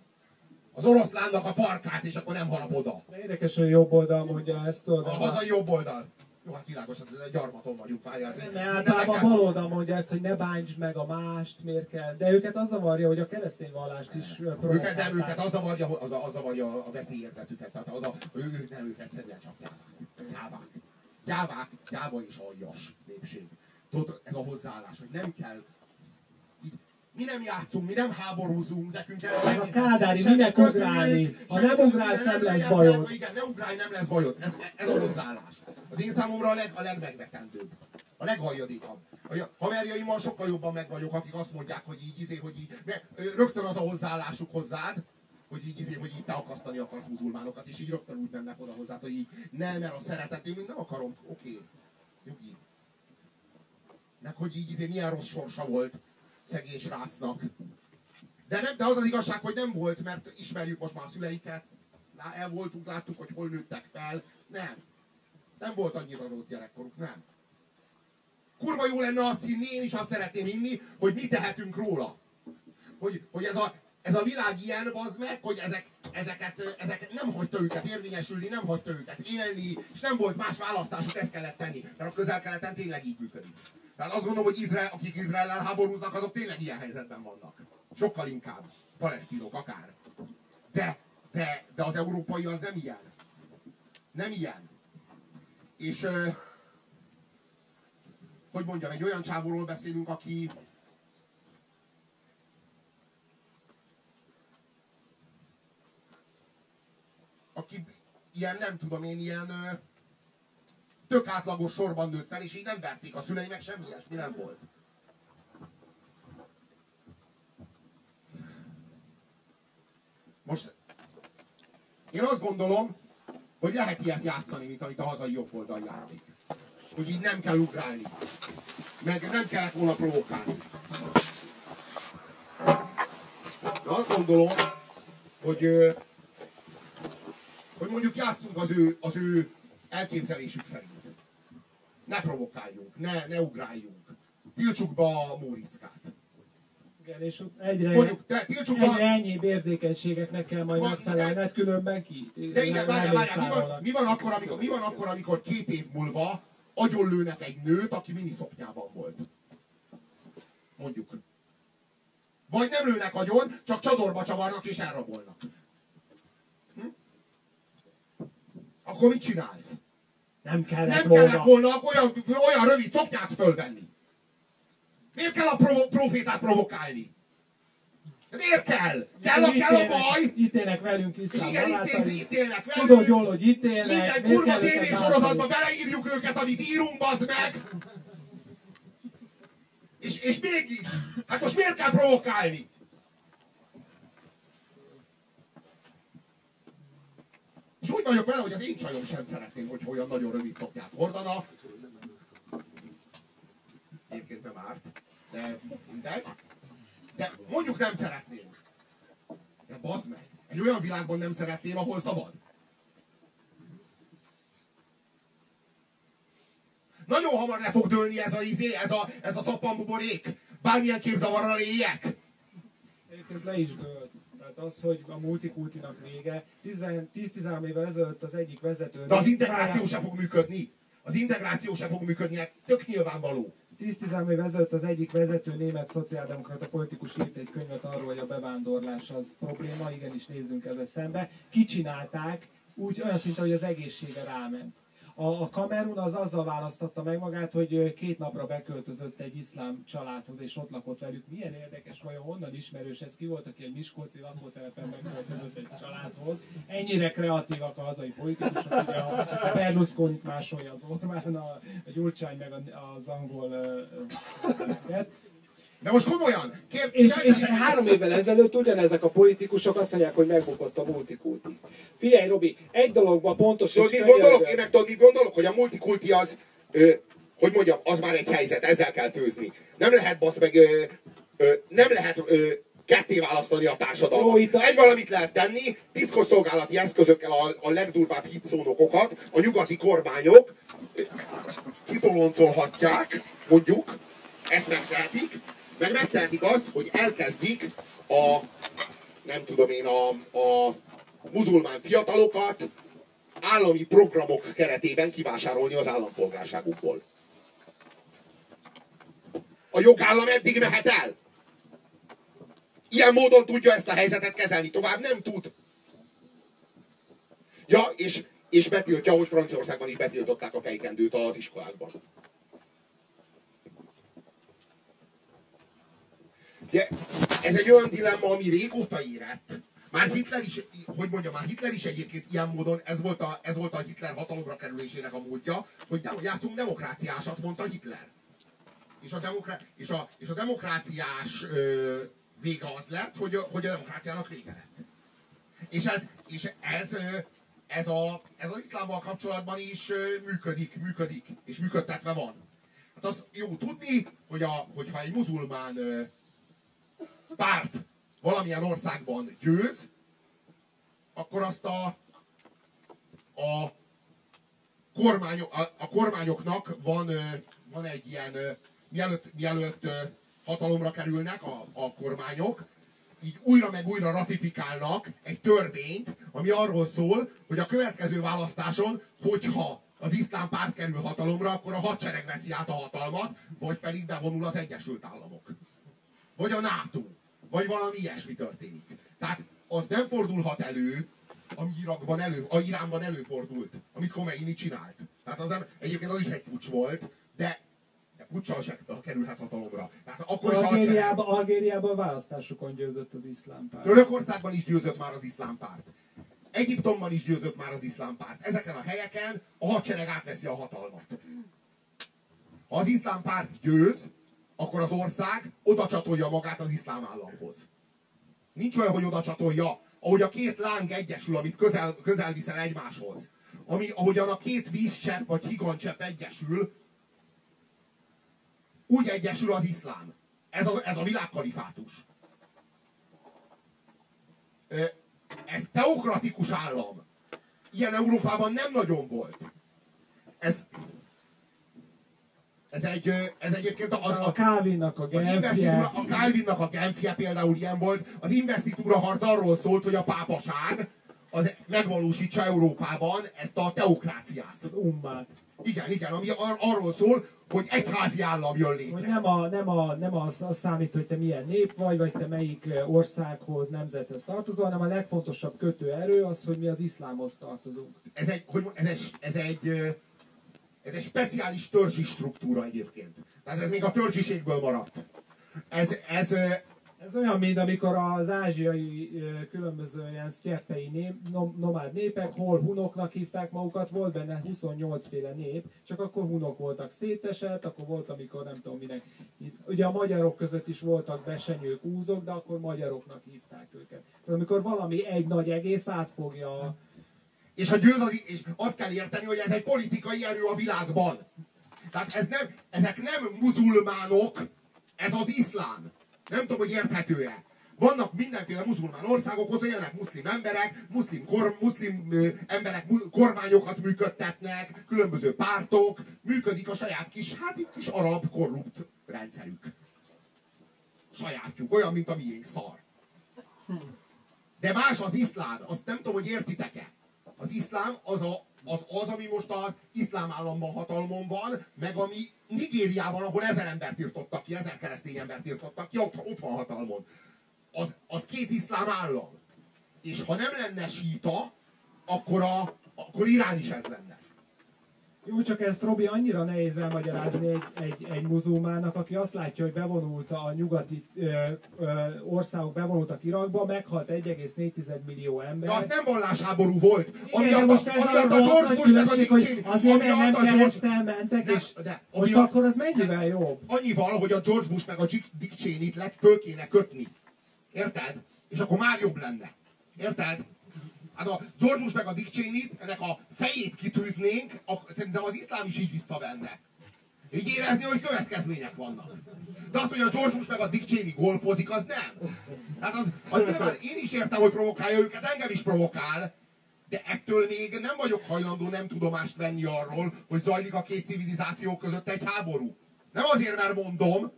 az oroszlánnak a farkát, és akkor nem harap oda. De érdekes, hogy jobb oldal mondja ezt, tudod. A hazai jobb oldal. Jó, hát világos, hát ez egy gyarmaton vagyunk, várjál. azért. De Mindennek általában kell- bal oldal mondja ezt, hogy ne bántsd meg a mást, miért kell. De őket az zavarja, hogy a keresztény vallást is Őket, nem, őket az zavarja, az, a- az zavarja a veszélyérzetüket. Tehát az a, ők nem, ők egyszerűen csak gyávák. Gyávák. Gyávák, gyáva és aljas népség. Tudod, ez a hozzáállás, hogy nem kell mi nem játszunk, mi nem háborúzunk, nekünk ez a kádári, minek ugrálni? Ha nem ugrálsz, nem lesz bajod. Igen, ne ugrálj, nem lesz bajod. Ez, ez a hozzáállás. Az én számomra a, leg, a legmegvetendőbb. A leghajadékabb. A haverjaimmal sokkal jobban meg vagyok, akik azt mondják, hogy így, izé, hogy így, ö, rögtön az a hozzáállásuk hozzád, hogy így, izé, hogy így te akasztani akarsz muzulmánokat, és így rögtön úgy mennek oda hozzád, hogy így, nem, mert a szeretet, én még nem akarom, oké, nyugi. Meg hogy így, izé, milyen rossz sorsa volt szegény srácnak. De, nem, de az az igazság, hogy nem volt, mert ismerjük most már a szüleiket, el voltunk, láttuk, hogy hol nőttek fel. Nem. Nem volt annyira rossz gyerekkoruk, nem. Kurva jó lenne azt hinni, én is azt szeretném hinni, hogy mi tehetünk róla. Hogy, hogy ez, a, ez a világ ilyen, bazd meg, hogy ezek, ezeket, ezek nem hagyta őket érvényesülni, nem hagyta őket élni, és nem volt más választásuk, ezt kellett tenni. Mert a közel-keleten tényleg így működik. Tehát azt gondolom, hogy Izrael, akik Izraellel háborúznak, azok tényleg ilyen helyzetben vannak. Sokkal inkább. Palesztinok akár. De, de, de az európai az nem ilyen. Nem ilyen. És hogy mondjam, egy olyan csávóról beszélünk, aki aki ilyen, nem tudom én, ilyen tök átlagos sorban nőtt fel, és így nem verték a szülei, meg semmi ilyesmi nem volt. Most én azt gondolom, hogy lehet ilyet játszani, mint amit a hazai jobb oldal játszik. Hogy így nem kell ugrálni. Meg nem kellett volna provokálni. De azt gondolom, hogy, hogy mondjuk játszunk az ő, az ő elképzelésük szerint. Ne provokáljunk, ne, ne ugráljunk. Tiltsuk be a Móriczkát. Igen, és egyre, Mondjuk, te, tiltsuk egyre enyhébb érzékenységeknek kell majd megfelelned, különben ki. De igen, várjál, várjál, mi van, mi, van akkor, amikor, mi van akkor, amikor két év múlva agyonlőnek egy nőt, aki miniszoknyában volt? Mondjuk. Vagy nem lőnek agyon, csak csadorba csavarnak és elrabolnak. Hm? Akkor mit csinálsz? Nem kellett Nem volna. kellett volna olyan, olyan rövid szoknyát fölvenni. Miért kell a provo- profétát provokálni? Miért kell? Kell a, kell a baj? Ítélnek velünk És iszlám igen, barátaink. ítéz, ítélnek velünk. Tudod jól, hogy ítélnek. Minden kurva tévésorozatba beleírjuk őket, amit írunk, bazd meg! És, és mégis, hát most miért kell provokálni? És úgy vagyok vele, hogy az én csajom sem szeretném, hogy olyan nagyon rövid szoknyát hordana. Egyébként nem árt, de mindegy. De mondjuk nem szeretném. De bazd meg, egy olyan világban nem szeretném, ahol szabad. Nagyon hamar le fog dőlni ez a izé, ez a, ez a szappanbuborék. Bármilyen képzavarral éljek. Egyébként le is dőlt. Tehát az, hogy a multikultinak vége, 10-13 évvel ezelőtt az egyik vezető... De az integráció se fog működni. Az integráció se fog működni, hát tök nyilvánvaló. 10-13 évvel ezelőtt az egyik vezető német szociáldemokrata politikus írt egy könyvet arról, hogy a bevándorlás az probléma, igenis nézzünk ezzel szembe. Kicsinálták, úgy olyan szinte, hogy az egészsége ráment. A, Kamerun az azzal választotta meg magát, hogy két napra beköltözött egy iszlám családhoz, és ott lakott velük. Milyen érdekes, vajon honnan ismerős ez? Ki volt, aki egy Miskolci lakótelepen beköltözött egy családhoz? Ennyire kreatívak a hazai politikusok, ugye a berlusconi másolja az Orbán, a, Gyurcsány meg az angol uh, de most komolyan! Kér, és, és három évvel ezelőtt ugyanezek a politikusok azt mondják, hogy megbukott a multikulti. Figyelj, Robi, egy dologban pontos... Tudod, mit gondolok? Én meg tudod, mit gondolok? Hogy a multikulti az, ö, hogy mondjam, az már egy helyzet, ezzel kell főzni. Nem lehet, basz meg, ö, ö, nem lehet ö, ketté választani a társadalmat. Jó, a... Egy valamit lehet tenni, titkosszolgálati eszközökkel a, a legdurvább hitszónokokat a nyugati kormányok kitoloncolhatják, mondjuk, ezt megtehetik, meg megtehetik azt, hogy elkezdik a, nem tudom én, a, a muzulmán fiatalokat állami programok keretében kivásárolni az állampolgárságukból. A jogállam eddig mehet el. Ilyen módon tudja ezt a helyzetet kezelni, tovább nem tud. Ja, és, és betiltja, hogy Franciaországban is betiltották a fejkendőt az iskolákban. Ugye, ez egy olyan dilemma, ami régóta érett. Már Hitler is, hogy mondjam, már Hitler is egyébként ilyen módon, ez volt a, ez volt a Hitler hatalomra kerülésének a módja, hogy nem, játszunk demokráciásat, mondta Hitler. És a, demokra, és a, és a demokráciás ö, vége az lett, hogy, hogy a demokráciának vége lett. És ez, és ez, ez, a, ez az iszlámmal kapcsolatban is működik, működik, és működtetve van. Hát az jó tudni, hogy a, hogyha egy muzulmán párt valamilyen országban győz, akkor azt a, a, kormányok, a, a kormányoknak van, van egy ilyen, mielőtt, mielőtt hatalomra kerülnek a, a kormányok, így újra meg újra ratifikálnak egy törvényt, ami arról szól, hogy a következő választáson, hogyha az iszlám párt kerül hatalomra, akkor a hadsereg veszi át a hatalmat, vagy pedig bevonul az Egyesült Államok. Vagy a NATO vagy valami ilyesmi történik. Tehát az nem fordulhat elő, ami Irakban elő, a Iránban előfordult, amit Khomeini csinált. Tehát az nem, egyébként az is egy pucs volt, de de puccsal se kerülhet hatalomra. Tehát akkor Algériában, is Algériában választásokon győzött az iszlám párt. Törökországban is győzött már az iszlám párt. Egyiptomban is győzött már az iszlám párt. Ezeken a helyeken a hadsereg átveszi a hatalmat. Ha az iszlám párt győz, akkor az ország oda csatolja magát az iszlám államhoz. Nincs olyan, hogy oda csatolja, ahogy a két láng egyesül, amit közel, közel viszel egymáshoz. Ami, ahogyan a két vízcsepp vagy higancsepp egyesül, úgy egyesül az iszlám. Ez a, ez a világkalifátus. Ez teokratikus állam. Ilyen Európában nem nagyon volt. Ez ez, egy, ez egyébként az, a, a Calvinnak a Genfje. A Calvinnak a Genfje például ilyen volt. Az investitúra harc arról szólt, hogy a pápaság az megvalósítsa Európában ezt a teokráciát. Ummát. Igen, igen, ami ar- arról szól, hogy egyházi állam jön létre. Hogy nem, a, nem, a, nem az, az számít, hogy te milyen nép vagy, vagy te melyik országhoz, nemzethez tartozol, hanem a legfontosabb kötőerő az, hogy mi az iszlámhoz tartozunk. Ez egy, hogy, ez egy, ez egy ez egy speciális törzsi struktúra egyébként. Tehát ez még a törzsiségből maradt. Ez, ez, Ez olyan, mint amikor az ázsiai különböző ilyen sztyeppei nép, nom, nomád népek, hol hunoknak hívták magukat, volt benne 28 féle nép, csak akkor hunok voltak szétesett, akkor volt, amikor nem tudom minek. Ugye a magyarok között is voltak besenyők, úzok, de akkor magyaroknak hívták őket. Tehát amikor valami egy nagy egész átfogja a És, a győz az, és azt kell érteni, hogy ez egy politikai erő a világban. Tehát ez nem, ezek nem muzulmánok, ez az iszlám. Nem tudom, hogy érthető-e. Vannak mindenféle muzulmán országok, ott élnek muszlim emberek, muszlim, kor, muszlim ö, emberek mu- kormányokat működtetnek, különböző pártok, működik a saját kis, hát egy kis arab korrupt rendszerük. Sajátjuk, olyan, mint a miénk szar. De más az iszlám, azt nem tudom, hogy értitek-e. Az iszlám az, a, az, az, ami most az iszlám államban hatalmon van, meg ami Nigériában, ahol ezer embert írtottak ki, ezer keresztény embert írtottak ki, ott, ott van hatalmon. Az, az két iszlám állam. És ha nem lenne síta, akkor, a, akkor Irán is ez lenne. Jó, csak ezt Robi annyira nehéz elmagyarázni egy, egy, egy muzulmának, aki azt látja, hogy bevonult a nyugati ö, ö, országok bevonultak Irakba, meghalt 1,4 millió ember. De az nem vallásháború volt. Igen, de most a- ez a a George nagy Bush meg a hogy azért, nem a George- keresztel mentek, De- és de most amiatt- akkor az mennyivel jobb? Annyival, hogy a George Bush meg a Dick Cheney-t föl kéne kötni. Érted? És akkor már jobb lenne. Érted? Hát a George Bush meg a Dick Cheney-t, ennek a fejét kitűznénk, ak- szerintem az iszlám is így visszavenne. Így érezni, hogy következmények vannak. De az, hogy a George Bush meg a Dick Cheney golfozik, az nem. Hát az, az nyilván én is értem, hogy provokálja őket, engem is provokál, de ettől még nem vagyok hajlandó nem tudomást venni arról, hogy zajlik a két civilizáció között egy háború. Nem azért, mert mondom,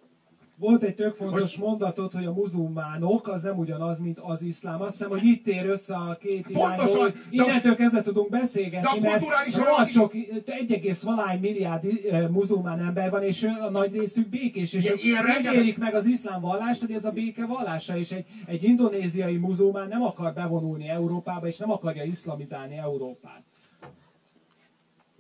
Volt egy tök fontos mondatod, hogy a muzulmánok az nem ugyanaz, mint az iszlám. Azt hiszem, hogy itt ér össze a két irányból. Hogy Innentől kezdve tudunk beszélgetni, de a mert kulturális rohadt- sok, egy egész valány milliárd eh, muzulmán ember van, és ő a nagy részük békés, és ők élik meg az iszlám vallást, hogy ez a béke vallása, és egy, egy indonéziai muzulmán nem akar bevonulni Európába, és nem akarja iszlamizálni Európát.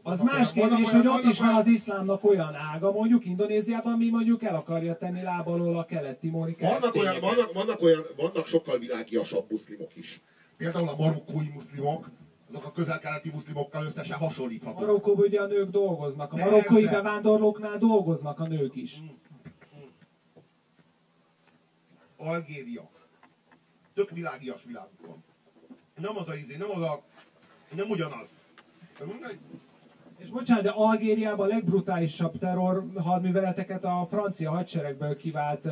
Az más kérdés, hogy ott is van az iszlámnak olyan ága, mondjuk Indonéziában, mi mondjuk el akarja tenni láb alól a kelet-timori vannak, olyan, vannak, vannak, olyan, vannak sokkal világiasabb muszlimok is. Például a marokkói muszlimok, azok a közel-keleti muszlimokkal összesen hasonlíthatók. Marokkóban ugye a nők dolgoznak, a marokkói bevándorlóknál dolgoznak a nők is. Algéria. Tök világias világuk van. Nem az a izé, nem az a... Nem ugyanaz. És bocsánat, de Algériában a legbrutálisabb terror hadműveleteket a francia hadseregből kivált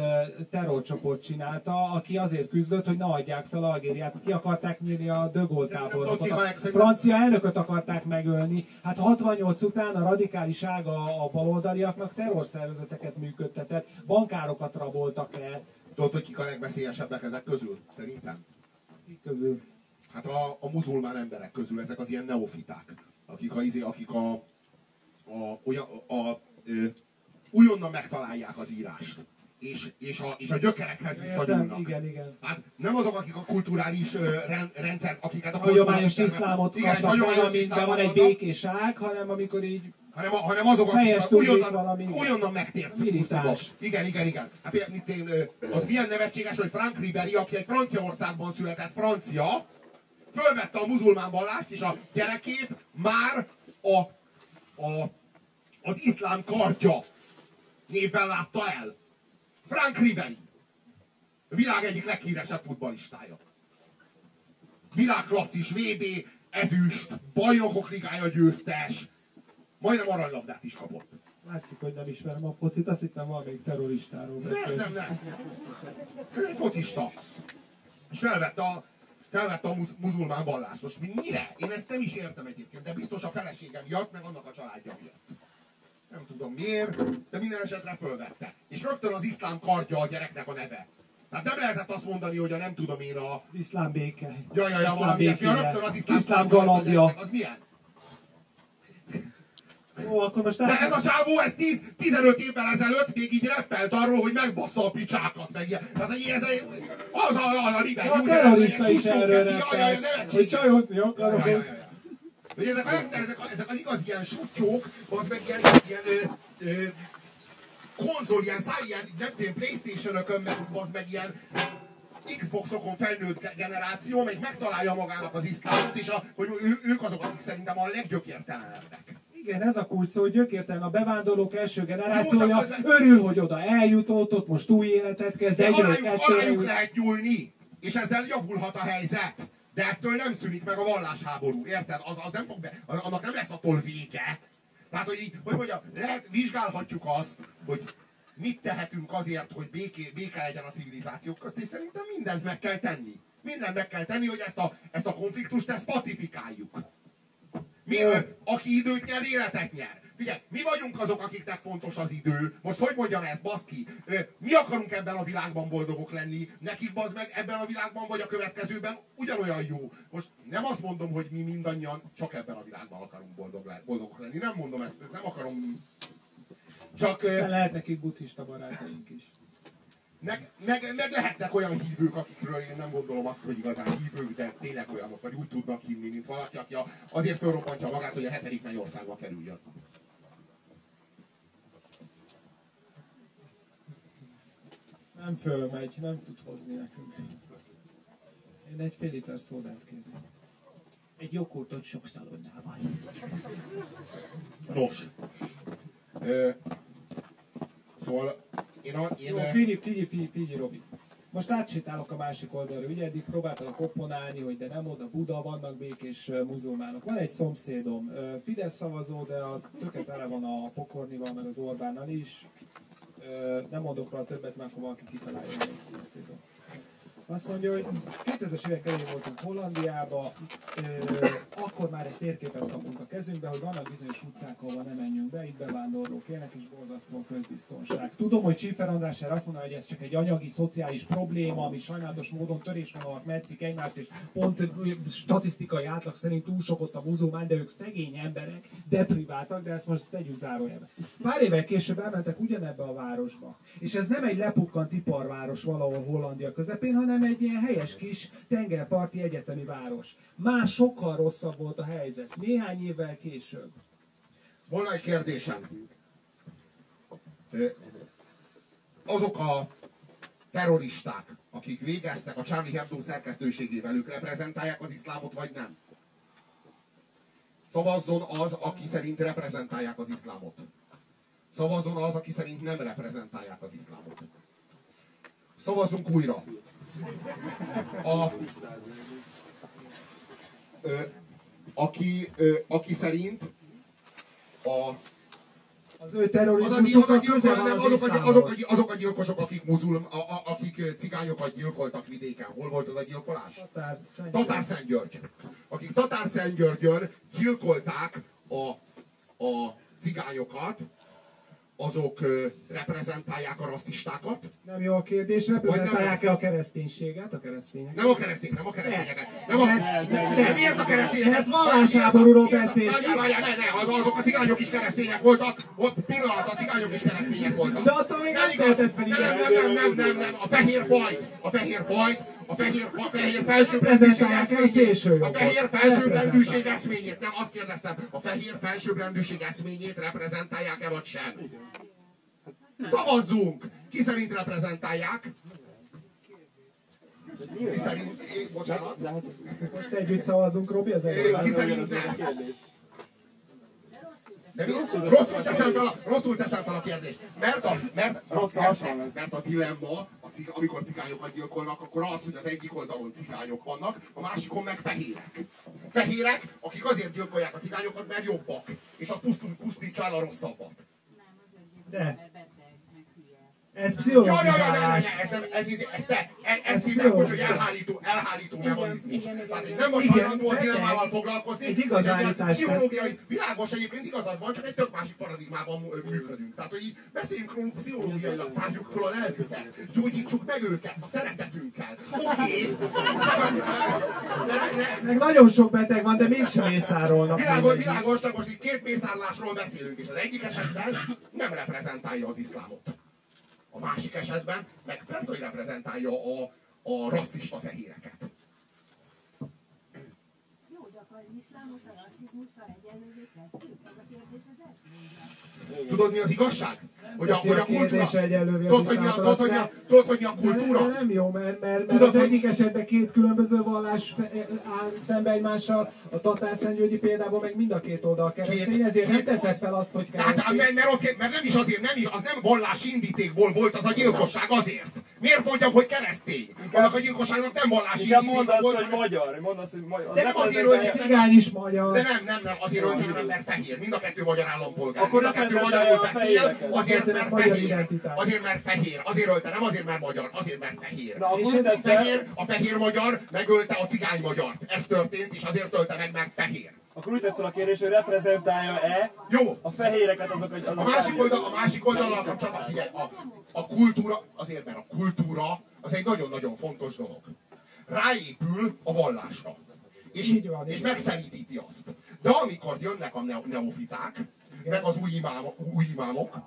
terrorcsoport csinálta, aki azért küzdött, hogy ne adják fel Algériát. Ki akarták nyílni a tábornokot. tudod, A francia elnököt akarták megölni. Hát 68 után a radikális ága a baloldaliaknak terrorszervezeteket működtetett, bankárokat raboltak el. Tudod, hogy kik a legveszélyesebbek ezek közül? Szerintem. Kik közül. Hát a, a muzulmán emberek közül ezek az ilyen neofiták, akik a, izé, akik a, a, olyan, a, a ö, újonnan megtalálják az írást, és, és, a, és a gyökerekhez Értem, visszanyúlnak. igen, igen. Hát nem azok, akik a kulturális rend, rendszert, akiket a hagyományos iszlámot igen, kaptak hagyományos amiben iszlámot van egy adnak, békés ág, hanem amikor így hanem, a, hanem azok, akik a- újonnan, valami, igen. újonnan megtért muszlimok. Igen, igen, igen. Hát én, az milyen nevetséges, hogy Frank Ribery, aki egy Franciaországban született francia, fölvette a muzulmán vallást, és a gyerekét már a, a, az iszlám kardja névvel látta el. Frank Ribery. A világ egyik leghíresebb futballistája. Világklasszis, VB, ezüst, bajnokok ligája győztes. Majdnem aranylabdát is kapott. látszik, hogy nem ismerem a focit, azt hittem valamelyik terroristáról Nem, beszél. nem, nem. Ő egy focista. És felvette a, felvette a muz, muzulmán vallást. Most mire? Én ezt nem is értem egyébként, de biztos a felesége miatt, meg annak a családja miatt. Nem tudom miért, de minden esetre fölvette. És rögtön az iszlám kardja a gyereknek a neve. Tehát nem lehetett azt mondani, hogy a nem tudom én a... Az iszlám béke. Ja, ja, ja, Iszlám valami ilyesmi. Ja, rögtön az iszlám, Iszlám galambja. Az milyen? Jó, akkor most De ez a csávó, ez 10, 15 évvel ezelőtt még így reppelt arról, hogy megbassza a picsákat, meg ilyen. Tehát, ez az a, az a Ribery, A terrorista is erről reppelt, hogy csajozni akarok. Hogy ezek, a, ezek, ezek az igaz ilyen sutyók, az meg ilyen, ilyen ö, ö, konzol, ilyen száj, ilyen, nem tudom, Playstation-ökön, meg, az meg ilyen Xboxokon felnőtt generáció, amelyik megtalálja magának az iszlámot, és a, hogy ő, ők azok, akik szerintem a leggyökértelenebbek. Igen, ez a kulcs szó, hogy gyökértelen a bevándorlók első generációja, örül, hogy oda eljutott, ott most új életet kezd, De egyre alájuk kettőre. lehet nyúlni, és ezzel javulhat a helyzet. De ettől nem szűnik meg a vallásháború, érted? Az, az nem fog be, annak nem lesz attól vége. Tehát, hogy, így, hogy mondjam, lehet, vizsgálhatjuk azt, hogy mit tehetünk azért, hogy béké, béke legyen a civilizációk közt, és szerintem mindent meg kell tenni. Mindent meg kell tenni, hogy ezt a, ezt a konfliktust, ezt pacifikáljuk. Mi, aki időt nyer, életet nyer. Figyelj, mi vagyunk azok, akiknek fontos az idő. Most hogy mondjam ezt, baszki? Mi akarunk ebben a világban boldogok lenni. Nekik bazd meg ebben a világban vagy a következőben ugyanolyan jó. Most nem azt mondom, hogy mi mindannyian csak ebben a világban akarunk boldog le, boldogok lenni. Nem mondom ezt, ezt nem akarom. Csak Hiszen lehet nekik buddhista barátaink is. Meg, meg, meg lehetnek olyan hívők, akikről én nem gondolom azt, hogy igazán hívők, de tényleg olyanok, vagy úgy tudnak hinni, mint valaki, aki a, azért fölrobbantja magát, hogy a hetedik mennyországba kerüljön. Nem fölmegy, nem tud hozni nekünk. Én egy fél liter szódát kérnék. Egy joghurtot sok szalonnával. Nos. Ö, szóval én, a, én Jó, figyelj, figyelj, figyelj, figyelj, Robi. Most átsétálok a másik oldalra, ugye eddig próbáltalak opponálni, hogy de nem oda Buda, vannak békés muzulmánok. Van egy szomszédom, Fidesz szavazó, de a töke tele van a Pokornival, meg az Orbánnal is. Nem mondok róla többet, mert akkor valaki kitalálja, egy szomszédom. Azt mondja, hogy 2000-es évek elején voltunk Hollandiába, ö, akkor már egy térképet kapunk a kezünkbe, hogy vannak bizonyos utcák, ahova nem menjünk be, itt bevándorlók élnek, és borzasztó a közbiztonság. Tudom, hogy Schiffer András erre azt mondja, hogy ez csak egy anyagi, szociális probléma, ami sajnálatos módon törésvonalak metszik egymást, és pont statisztikai átlag szerint túl sok ott a muzulmán, de ők szegény emberek, depriváltak, de ezt most tegyük zárójelbe. Pár évvel később elmentek ugyanebbe a városba. És ez nem egy lepukkant iparváros valahol Hollandia közepén, hanem egy ilyen helyes kis tengerparti egyetemi város. Már sokkal rosszabb volt a helyzet, néhány évvel később. Volna egy kérdésem. Azok a terroristák, akik végeztek a Charlie Hebdo szerkesztőségével, ők reprezentálják az iszlámot, vagy nem? Szavazzon az, aki szerint reprezentálják az iszlámot. Szavazzon az, aki szerint nem reprezentálják az iszlámot. Szavazzunk újra. A, ö, aki, ö, aki szerint a Az ő terrorizmusokkal közel van az azok, azok, a, iszlámhoz. azok a gyilkosok, akik, muzul, a, a, akik cigányokat gyilkoltak vidéken. Hol volt az a gyilkolás? Tatár, Szent- Tatár Szentgyörgy. Akik Tatár Szentgyörgyön gyilkolták a, a cigányokat, azok reprezentálják a rasszistákat. Nem jó a kérdés, reprezentálják-e a kereszténységet, a keresztényeket? Nem a keresztény, nem a keresztényeket. Nem a, De- de, de- miért a keresztényeket? Hát vallásháborúról beszélsz. Várjál, ne, ne, az- azok a cigányok is keresztények voltak, ott pillanat, a cigányok is keresztények voltak. De attól még nem igaz. tehetett fel nem, nem, nem, nem, nem, nem, a fehér fajt, a fehér fajt, a fehér, a fehér felsőbbrendűség eszményét, a fehér felsőbbrendűség eszményét, nem azt kérdeztem, a fehér felsőbbrendűség eszményét reprezentálják-e vagy sem? Szavazzunk! Ki szerint reprezentálják? Ki szerint, én, bocsánat, hát, Most együtt szavazunk, Robi, előbb. ki szerint nem? De mi? Rosszul teszem fel a, rosszul teszem fel a kérdést. Mert a, mert, persze, hasonlat. mert a dilemma, a cig, amikor cigányokat gyilkolnak, akkor az, hogy az egyik oldalon cigányok vannak, a másikon meg fehérek. Fehérek, akik azért gyilkolják a cigányokat, mert jobbak. És az pusztítsa el a rosszabbat. De. Ez Ja, ja, ja, ne, ez nem, ez, ez, ez, te, ez, ez úgy, hogy elhárító, elhárító mechanizmus. Tehát igen. nem vagy Igen, hajlandó a dilemmával foglalkozni. egy igaz állítás, Pszichológiai, világos egyébként igazad van, csak egy tök másik paradigmában működünk. Tehát, hogy így beszéljünk róluk pszichológiailag, tárjuk fel a lelküket, gyógyítsuk meg őket a szeretetünkkel. Oké. Meg nagyon sok beteg van, de mégsem mészárolnak. Világos, világos, csak most itt két mészárlásról beszélünk, és az egyik esetben nem reprezentálja az iszlámot. A másik esetben meg persze, hogy reprezentálja a, a rasszista fehéreket. Jó, de akkor az iszlámot a rasszizmussal egyenlővé tesszük? Ez a kérdés az első. Tudod, mi az igazság? Hogy a, hogy a kultúra... Tudod, hogy mi a, tudod, hogy mi a, tudod, hogy mi a De, kultúra? de nem jó, mert, mert, mert Tudod, az hogy- egyik esetben két különböző vallás fe- áll szembe egymással, a Tatár Szentgyörgyi példában meg mind a két oldal keresztény, Két- ezért nem két- teszed fel azt, hogy Tehát, keresztény. mert, mert, ott, mert nem is azért, nem az nem vallási indítékból volt az a gyilkosság azért. Miért mondjam, hogy keresztény? Annak a gyilkosságnak nem vallási Inkább mondd azt, volt, hogy hanem- magyar. Mondd azt, hogy magyar. Az De nem azért reprezentálja- ölték Cigány is magyar. De nem, nem, nem, azért meg, mert fehér. Mind a kettő magyar állampolgár. Akkor Mind a kettő magyarul a beszél, azért, Azért mert fehér. Azért, mert fehér. Azért ölte, nem azért, mert magyar. Azért, mert fehér. Na, akkor És A ez fehér, a fehér magyar megölte a cigány magyart. Ez történt, és azért ölte meg, mert fehér. Akkor úgy tett fel a kérdés, hogy reprezentálja-e Jó, a fehéreket azok, hogy A azok másik, oldal, a másik kapcsolatban, figyelj, a, a kultúra, azért mert a kultúra az egy nagyon-nagyon fontos dolog. Ráépül a vallásra. És, Így van, és így megszenítíti azt. De amikor jönnek a neo- neofiták, meg az új imámok, új imámok,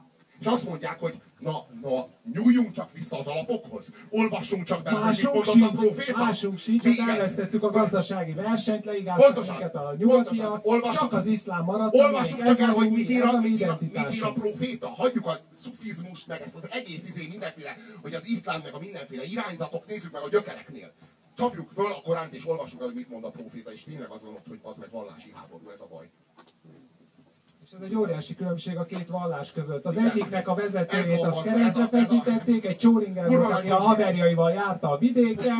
és azt mondják, hogy na, na, nyúljunk csak vissza az alapokhoz, olvassunk csak bele, hogy mit Másunk mondott a sincs, proféta. másunk sincs, csak elvesztettük a gazdasági versenyt, leigáztak minket a nyugatiak, Olvassuk- csak az iszlám maradt, Olvassuk amelyik csak el, hogy mi- mit ír, a, a mi mit, ír a, mit ír a proféta. Hagyjuk a szufizmust, meg ezt az egész izé mindenféle, hogy az iszlám, meg a mindenféle irányzatok, nézzük meg a gyökereknél. Csapjuk föl a Koránt és olvassuk el, hogy mit mond a proféta, és tényleg az van ott, hogy az meg vallási háború, ez a baj. Ez egy óriási különbség a két vallás között. Az Igen. egyiknek a Ez vezetőjét az az- keresztre feszítették, egy volt, aki a haverjaival járta a vidéken,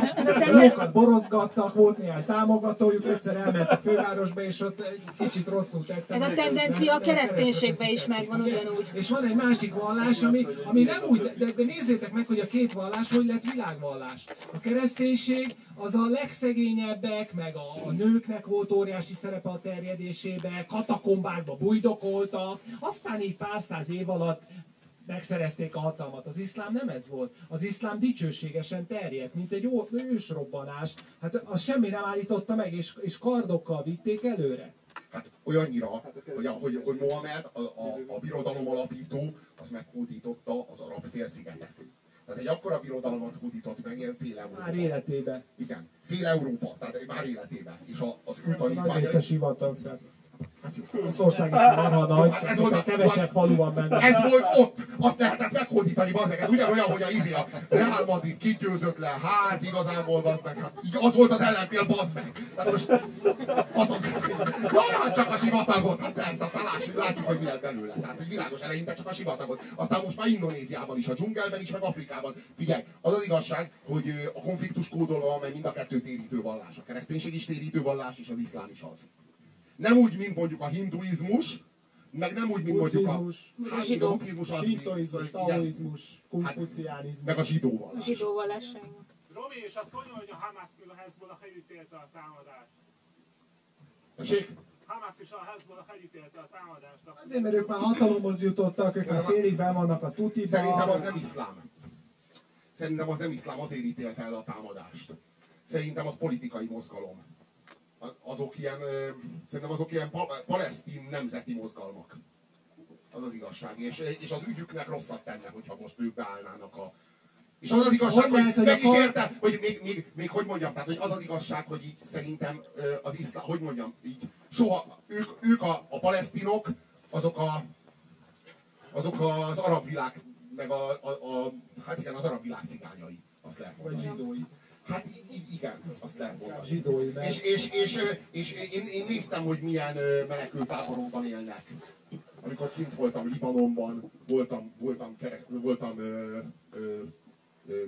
jókat borozgattak, volt néhány támogatójuk, egyszer elment a fővárosba, és ott egy kicsit rosszul tette. Ez a tendencia a kereszténységben is megvan ugyanúgy. És van egy másik vallás, ami, ami nem úgy, de, de nézzétek meg, hogy a két vallás hogy lett világvallás. A kereszténység az a legszegényebbek, meg a, a nőknek volt óriási szerepe a terjedésébe, katakombákba bujdokoltak, aztán így pár száz év alatt megszerezték a hatalmat. Az iszlám nem ez volt. Az iszlám dicsőségesen terjedt, mint egy ősrobbanás. Hát az semmi nem állította meg, és, és kardokkal vitték előre. Hát olyannyira, hogy, a, hogy, hogy Mohamed, a, a, a birodalom alapító, az meghódította az arab félszigetet. Tehát egy akkora birodalmat hódított meg, ilyen fél Európa. Már életében. Igen, fél Európa, tehát már életében. És a, az ő Nagy tanítványai... része Hát. Oroszország is marha nagy, Hát csak ez volt a- kevesebb falu van benne. Ez volt ott, azt lehetett meghódítani, bazd meg, ez ugyanolyan, hogy a, izé, a Real Madrid kigyőzött le, hát igazából, bazd meg, hát az volt az ellenfél, bazd meg. Tehát most, azok, ja, csak a sivatagot, hát persze, aztán lássuk, látjuk, hogy mi lett belőle. Tehát, hogy világos eleinte csak a sivatagot. Aztán most már Indonéziában is, a dzsungelben is, meg Afrikában. Figyelj, az az igazság, hogy a konfliktus kódolva van, mert mind a kettő térítő vallás. A kereszténység is térítő vallás, és az iszlám is az. Nem úgy, mint mondjuk a hinduizmus, meg nem úgy, mint mondjuk a... Hát, a buddhizmus az... Sintoizmus, taoizmus, konfuciánizmus. meg a zsidó A vallás. zsidó vallásság. Robi, és azt mondja, hogy a Hamász meg a Hezbollah elítélte a támadást. Tessék? Hamász és a Hezbollah elítélte a támadást. Azért, mert ők már hatalomhoz jutottak, ők már félig ben vannak a tutiba. Szerintem az nem iszlám. Szerintem az nem iszlám, azért ítélte el a támadást. Szerintem az politikai mozgalom. Az- Azok ilyen, szerintem azok ilyen pa- palesztin nemzeti mozgalmak. Az az igazság. És, és az ügyüknek rosszat tenne, hogyha most ők beállnának a... És az az igazság, Hogy hogy, lehet, hogy meg is érte, hogy még, még, még, hogy mondjam, tehát hogy az az igazság, hogy így szerintem az iszlám, hogy mondjam, így soha, ők, ők a, a palesztinok, azok a, azok az arab világ, meg a, a, a, hát igen, az arab világ cigányai, azt lehet Vagy mondani. zsidói. Hát igen, azt lehet mondani. Zsidói, mert- És, és, és, ö, és én, én néztem, hogy milyen menekültáborokban élnek. Amikor kint voltam Libanonban, voltam, voltam, kere, voltam ö, ö, ö,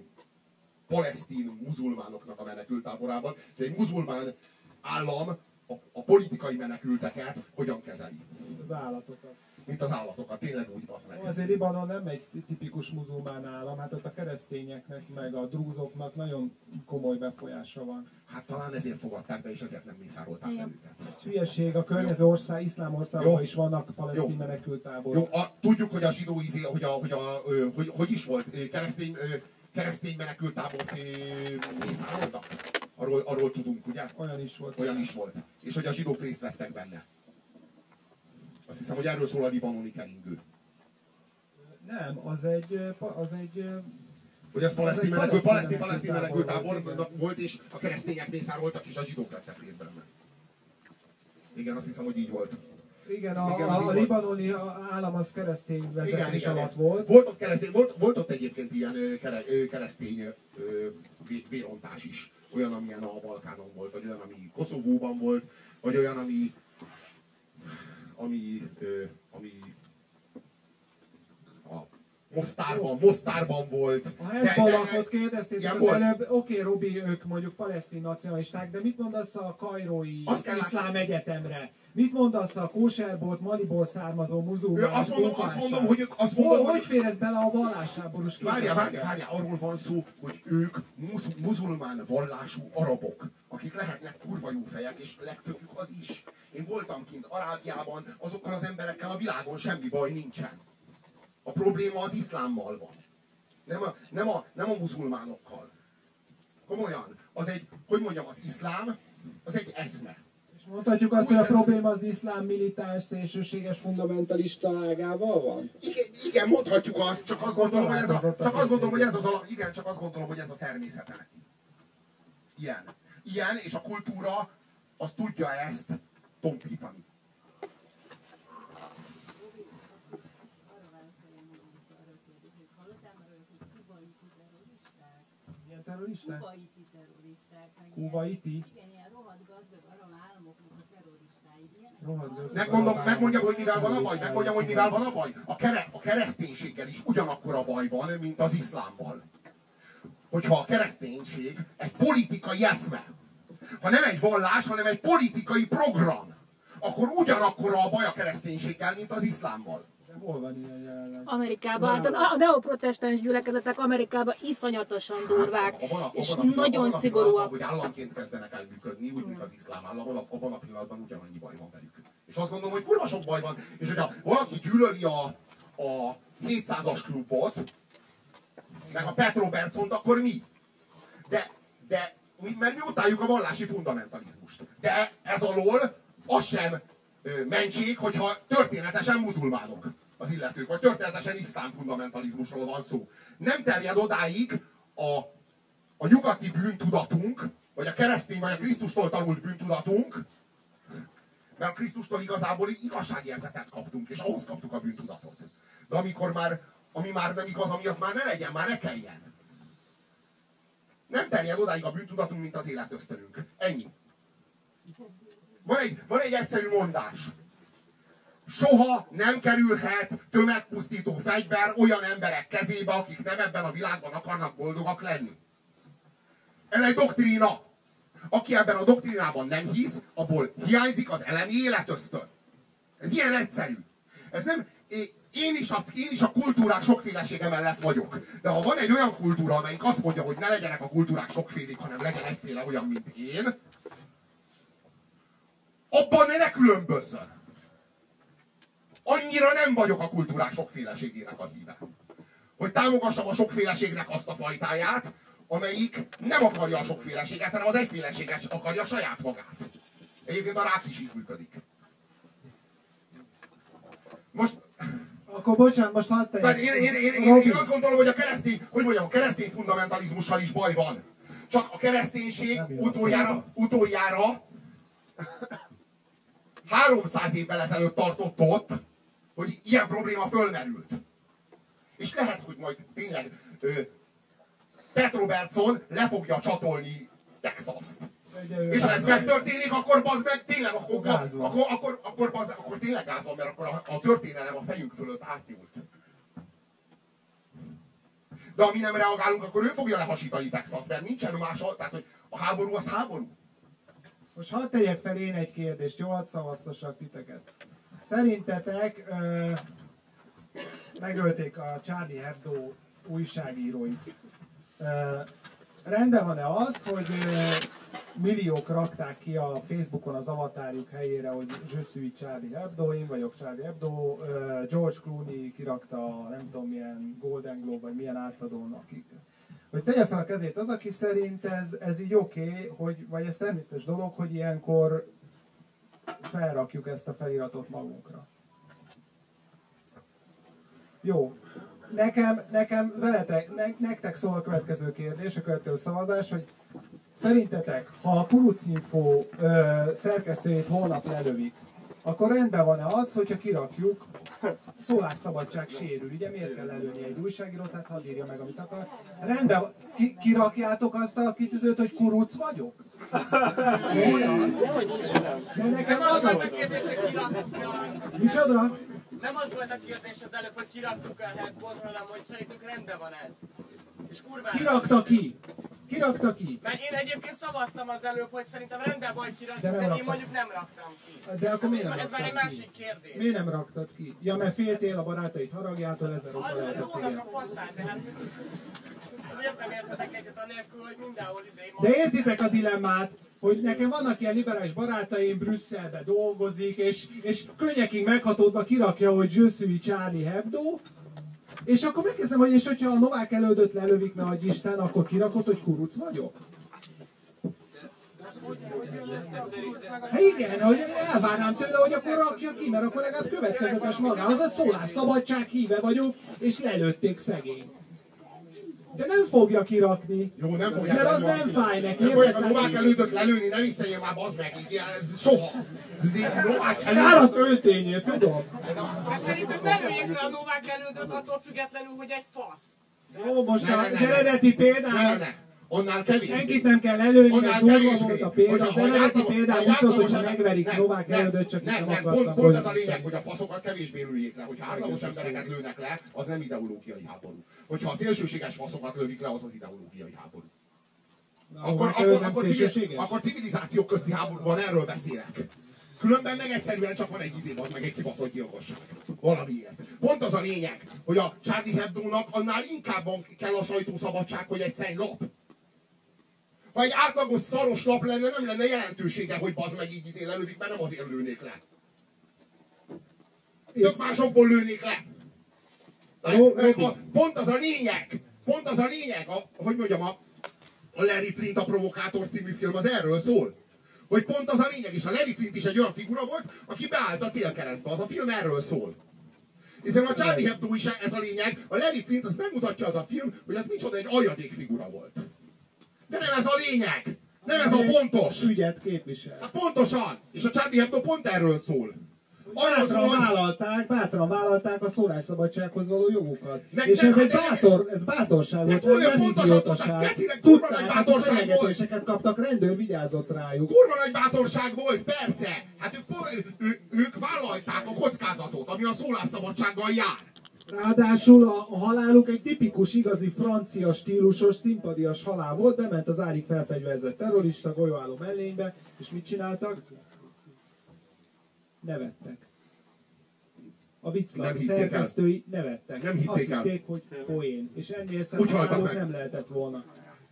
palesztin muzulmánoknak a menekültáborában, és egy muzulmán állam a, a politikai menekülteket hogyan kezeli. Az állatokat. Mint az állatokat, tényleg úgy basz meg. Azért Libanon nem egy tipikus muzulmán állam, hát ott a keresztényeknek, meg a drúzoknak nagyon komoly befolyása van. Hát talán ezért fogadták be, és ezért nem mészárolták el őket. Ez hülyeség, a környező ország, iszlám országokban Jó. is vannak palesztin Jó. menekültáborok. Jó, a, tudjuk, hogy a zsidó izé, hogy, a, hogy, a, hogy, hogy is volt, keresztény, keresztény menekültábort mészároltak. Arról, arról tudunk, ugye? Olyan is volt. Olyan is volt. És hogy a zsidók részt vettek benne. Azt hiszem, hogy erről szól a libanoni keringő. Nem, az egy, az egy Hogy ez palesztin menekül, palesztin palesztin, menekültábor menekültábor volt, és a keresztények mészároltak, és a zsidók vettek részt benne. Igen, azt hiszem, hogy így volt. Igen, a, Igen, az a, a libanoni állam az keresztény vezetés alatt volt. Volt ott, keresztény, volt, volt ott egyébként ilyen kere, keresztény vérontás is. Olyan, amilyen a Balkánon volt, vagy olyan, ami Koszovóban volt, vagy olyan, ami ami, ami a Mostárban, Mostárban volt. A De- Hezbollahot de- kérdeztétek ilyen az volt. előbb, oké, Robi, ők mondjuk palesztin nacionalisták, de mit mondasz a kell iszlám egyetemre? Mit mondasz a kóserbolt, Maliból származó muzulmán azt mondom, azt mondom, hogy ők azt Hol, mondom, hogy hogy fér ez bele a vallásháborús Várjál, képzeletbe? várjál, várjál, arról van szó, hogy ők musz, muzulmán vallású arabok, akik lehetnek kurva jó fejek, és legtöbbük az is. Én voltam kint Arábiában, azokkal az emberekkel a világon semmi baj nincsen. A probléma az iszlámmal van. Nem a, nem a, nem a muzulmánokkal. Komolyan, az egy, hogy mondjam, az iszlám, az egy eszme. Mondhatjuk azt, hogy a probléma az iszlám militáns, szélsőséges, fundamentalista ágával van? Igen, igen, mondhatjuk azt, csak azt gondolom, hogy ez a, csak azt gondolom, hogy ez az alap, igen, csak azt gondolom, hogy ez a természete neki. Ilyen. Ilyen, és a kultúra az tudja ezt tompítani. Arra válaszolom, hogy arra Megmondom, megmondjam, hogy mivel van a baj, megmondjam, hogy mivel van a baj. A, kere, a kereszténységgel is ugyanakkor a baj van, mint az iszlámmal. Hogyha a kereszténység egy politikai eszme, ha nem egy vallás, hanem egy politikai program, akkor ugyanakkor a baj a kereszténységgel, mint az iszlámmal. Hol van ilyen jelenleg? Amerikában, hát a, a neoprotestáns gyülekezetek Amerikában iszonyatosan durvák, Abban a- és abban a- nagyon abban a szigorúak. hogy államként kezdenek el működni, úgy, mint az iszlám állam, abban a- abban a pillanatban ugyanannyi baj van velük. És azt gondolom, hogy kurva sok baj van. És hogyha valaki gyűlöli a, a 700-as klubot, meg a Petrobercont, akkor mi? De, de mert mi utáljuk a vallási fundamentalizmust. De ez alól az sem mentség, hogyha történetesen muzulmánok az illetők, vagy történetesen iszlám fundamentalizmusról van szó. Nem terjed odáig a, a nyugati bűntudatunk, vagy a keresztény, vagy a Krisztustól tanult bűntudatunk, mert a Krisztustól igazából igazságérzetet kaptunk, és ahhoz kaptuk a bűntudatot. De amikor már, ami már nem igaz, amiatt már ne legyen, már ne kelljen. Nem terjed odáig a bűntudatunk, mint az életösztönünk. Ennyi. Van egy, van egy egyszerű mondás. Soha nem kerülhet tömegpusztító fegyver olyan emberek kezébe, akik nem ebben a világban akarnak boldogak lenni. Ez egy doktrína. Aki ebben a doktrínában nem hisz, abból hiányzik az elemi életösztön. Ez ilyen egyszerű. Ez nem, én is, a, én is a kultúrák sokfélesége mellett vagyok. De ha van egy olyan kultúra, amelyik azt mondja, hogy ne legyenek a kultúrák sokfélék, hanem legyen egyféle olyan, mint én, abban ne különbözzön. Annyira nem vagyok a kultúrák sokféleségének a híve. Hogy támogassam a sokféleségnek azt a fajtáját, amelyik nem akarja a sokféleséget, hanem az egyféleséget akarja saját magát. Egyébként a rák is így működik. Most, Akkor bocsánat, most hadd tegyek. én, én, én, én, én azt gondolom, hogy a keresztény, hogy mondjam, a keresztény fundamentalizmussal is baj van. Csak a kereszténység utoljára, utoljára 300 évvel ezelőtt tartott ott, hogy ilyen probléma fölmerült. És lehet, hogy majd tényleg ö, Petrobertson le fogja csatolni Texas-t. Ugye, És ha ez megtörténik, akkor bazd meg, tényleg, akkor, Akkor gáz van. akkor, akkor, akkor, bazd akkor tényleg gáz van, mert akkor a, a történelem a fejünk fölött átnyúlt. De ha mi nem reagálunk, akkor ő fogja lehasítani Texas, mert nincsen más, tehát hogy a háború az háború. Most hadd tegyek fel én egy kérdést, jól szavaztassak titeket. Szerintetek ö, megölték a Charlie Hebdo újságíróit. Ö, rendben van-e az, hogy ö, milliók rakták ki a Facebookon az avatárjuk helyére, hogy je suis Charlie Hebdo, én vagyok Charlie Hebdo, ö, George Clooney kirakta nem tudom milyen Golden Globe, vagy milyen átadón, hogy tegye fel a kezét az, aki szerint ez, ez így oké, okay, hogy, vagy ez természetes dolog, hogy ilyenkor felrakjuk ezt a feliratot magunkra. Jó. Nekem, nekem veletek, ne, nektek szól a következő kérdés, a következő szavazás, hogy szerintetek, ha a Kurucinfo ö, szerkesztőjét holnap lelövik, akkor rendben van-e az, hogyha kirakjuk, szólásszabadság sérül, ugye miért kell előni egy újságírót, tehát hadd írja meg, amit akar. Rendben, van. ki, kirakjátok azt a kitűzőt, hogy kuruc vagyok? De nekem Nem az a Micsoda? Nem az volt a kérdés az előbb, hogy kiraktuk el headboard, hanem hogy szerintünk rendben van ez. És kurván. Kirakta ki? Kirakta ki? Mert én egyébként szavaztam az előbb, hogy szerintem rendben van, hogy De de, én mondjuk nem raktam ki. De akkor miért nem Ez már egy másik kérdés. Miért nem raktad ki? Ja, mert féltél a barátait haragjától, oka Hallod, lehetett lónak a faszát, de hát... Miért nem értetek egyet anélkül, hogy mindenhol izé De értitek a dilemmát, hogy nekem vannak ilyen liberális barátaim, Brüsszelbe dolgozik, és, és könnyekig meghatódva kirakja, hogy suis Charlie Hebdo, és akkor megkezdem, hogy és hogyha a Novák elődöt lelövik, ne adj Isten, akkor kirakod, hogy kuruc vagyok? Hát igen, hogy elvárnám tőle, hogy akkor rakja ki, mert akkor legalább következetes magához. A szólásszabadság híve vagyok, és lelőtték szegény. De nem fogja kirakni. Jó, nem fogják Mert az nem fáj neki, Nem fogják a? Novák elődöt lelőni, ne vicceljél már, bazd meg, ez soha. Ez így Novák Kár a elődöt... töltényét, tudom. De szerintem ne lőjék le a Novák elődöt attól függetlenül, hogy egy fasz. Jó, most Ne, ne, az eredeti példát ne. Annál kevés. senkit nem kell lelőni, Annál mert durva volt a példa. Az eredeti példát úgy szólt, hogy megverik nem, Novák elődöt, csak nem, nem pont, pont ez a lényeg, hogy a faszokat kevésbé lőjék le. Hogyha átlagos embereket lőnek le, az nem ideológiai háború. Hogyha a szélsőséges faszokat lövik le, az az ideológiai háború. A Akkor, akkor, akkor, akkor civilizációk közti háborúban erről beszélek. Különben meg egyszerűen csak van egy izé, az meg egy kibaszott gyilkosság. Valamiért. Pont az a lényeg, hogy a Charlie Hebdo-nak annál inkább kell a sajtószabadság, hogy egy szenny lap. Ha egy átlagos szaros lap lenne, nem lenne jelentősége, hogy bazd meg így izé lelövik, mert nem azért lőnék le. Tök másokból lőnék le. A- Pont az a lényeg, pont az a lényeg, a, hogy mondjam, a, a Larry Flint a provokátor című film az erről szól. Hogy pont az a lényeg, és a Larry Flint is egy olyan figura volt, aki beállt a célkeresztbe. Az a film erről szól. Hiszen a Charlie Hebdo is ez a lényeg, a Larry Flint az megmutatja az a film, hogy az micsoda egy ajadék figura volt. De nem ez a lényeg! Nem ez a fontos! Ügyet képvisel. Hát pontosan! És a Charlie Hebdo pont erről szól. Bátran vállalták, bátran vállalták a szólásszabadsághoz való jogukat. Ne- és ez egy de- bátor, ez bátorság volt, ez nem idiótaság. kurva nagy hát bátorság volt. kaptak, rendőr vigyázott rájuk. Kurva nagy bátorság volt, persze! Hát ők, ő, ők vállalták a kockázatot, ami a szólásszabadsággal jár. Ráadásul a, a haláluk egy tipikus, igazi francia stílusos, szimpadias halál volt, bement az árig felfegyverzett terrorista golyóálló mellénybe, és mit csináltak? Nevettek. A el. szerkesztői nevettek. Nem hitték Azt el. hitték, hogy poén. És ennél meg. nem lehetett volna.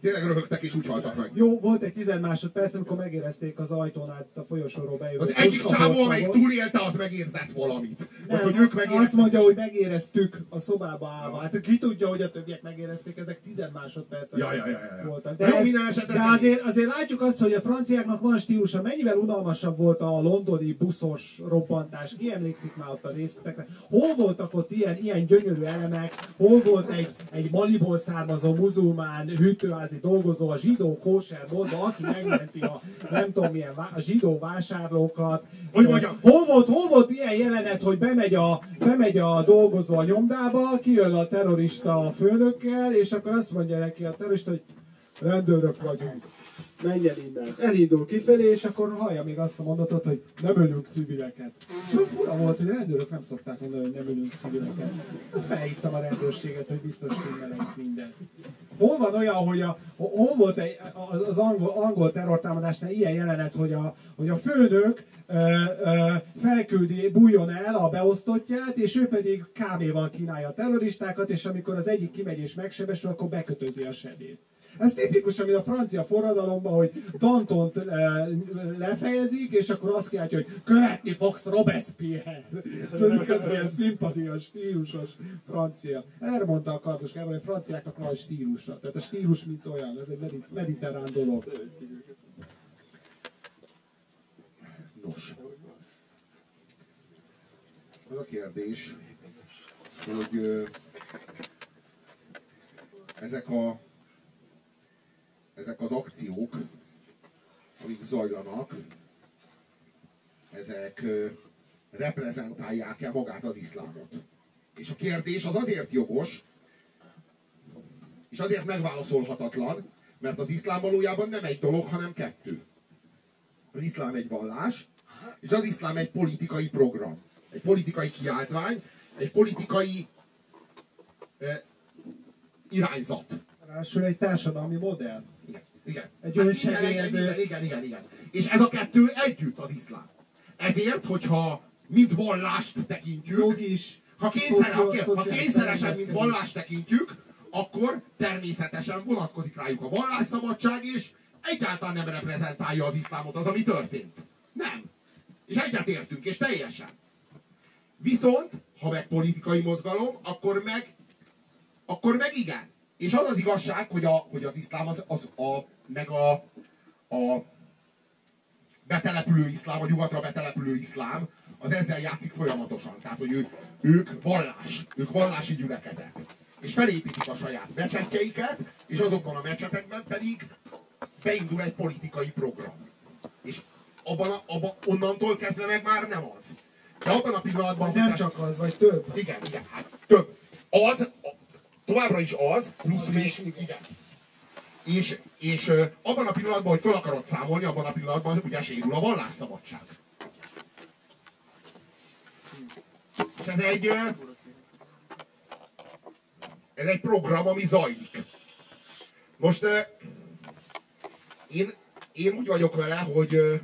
Tényleg röhögtek és úgy haltak meg. Jó, volt egy 10 másodperc, amikor megérezték az ajtón át a folyosóról bejövő Az egyik csávó, amelyik túlélte, az megérzett valamit. Vagy Nem, hogy ők azt megéreztek. mondja, hogy megéreztük a szobába állva. Hát ki tudja, hogy a többiek megérezték, ezek 10 másodpercek Ja, ja, ja, ja, voltak. Na jó, minden esetre- de azért, azért látjuk azt, hogy a franciáknak van stílusa. Mennyivel unalmasabb volt a londoni buszos robbantás. Ki emlékszik már ott a részletekre? Hol voltak ott ilyen, ilyen gyönyörű elemek? Hol volt egy, egy Maliból származó muzulmán hűtőházi dolgozó a zsidó kóser boltba, aki megmenti a nem tudom milyen a zsidó vásárlókat. Hogy mondjam? Hol volt, hol volt ilyen jelenet, hogy bemegy a, bemegy a dolgozó a nyomdába, kijön a terrorista a főnökkel, és akkor azt mondja neki a terrorista, hogy rendőrök vagyunk. Menj el innen. Elindul kifelé, és akkor hallja még azt a mondatot, hogy nem ölünk civileket. És fura volt, hogy a rendőrök nem szokták mondani, hogy nem ölünk civileket. Felhívtam a rendőrséget, hogy biztos timmelek mindent. Hol van olyan, hogy a, hol volt egy, az angol, angol terrortámadásnál ilyen jelenet, hogy a, hogy a főnök ö, ö, felküldi, bújjon el a beosztottját, és ő pedig kávéval kínálja a terroristákat, és amikor az egyik kimegy és megsebesül, akkor bekötözi a sebét. Ez tipikus, ami a francia forradalomban, hogy Dantont e, lefejezik, és akkor azt kiáltja, hogy követni fogsz Robespierre. Ez az igazi ilyen szimpatias, stílusos francia. Erre mondta a Kardos hogy a franciáknak van stílusa. Tehát a stílus, mint olyan, ez egy medit- mediterrán dolog. Nos. Az a kérdés, hogy ö, ezek a ezek az akciók, amik zajlanak, ezek reprezentálják-e magát az iszlámot. És a kérdés az azért jogos, és azért megválaszolhatatlan, mert az iszlám valójában nem egy dolog, hanem kettő. Az iszlám egy vallás, és az iszlám egy politikai program. Egy politikai kiáltvány, egy politikai eh, irányzat. Ráadásul egy társadalmi modell. Igen. Egy Hát önsegélyező- igen, igen, igen, igen, igen. És ez a kettő együtt az iszlám. Ezért, hogyha mint vallást tekintjük, Jog is. ha, kényszer, ha, kényszeresen, mint vallást tekintjük, akkor természetesen vonatkozik rájuk a vallásszabadság, és egyáltalán nem reprezentálja az iszlámot az, ami történt. Nem. És egyetértünk, és teljesen. Viszont, ha meg politikai mozgalom, akkor meg, akkor meg igen. És az az igazság, hogy, a, hogy az iszlám, az, az a, meg a, a betelepülő iszlám, a nyugatra betelepülő iszlám, az ezzel játszik folyamatosan. Tehát, hogy ők, ők vallás, ők vallási gyülekezet. És felépítik a saját mecsetjeiket, és azokban a mecsetekben pedig beindul egy politikai program. És abban a, abban, onnantól kezdve meg már nem az. De abban a pillanatban... Nem hogy- csak az, vagy több. igen, igen, hát több. Az, a, továbbra is az, plusz még, igen. És, és abban a pillanatban, hogy fel akarod számolni, abban a pillanatban ugye sérül a vallásszabadság. És ez egy, ez egy program, ami zajlik. Most én, én úgy vagyok vele, hogy,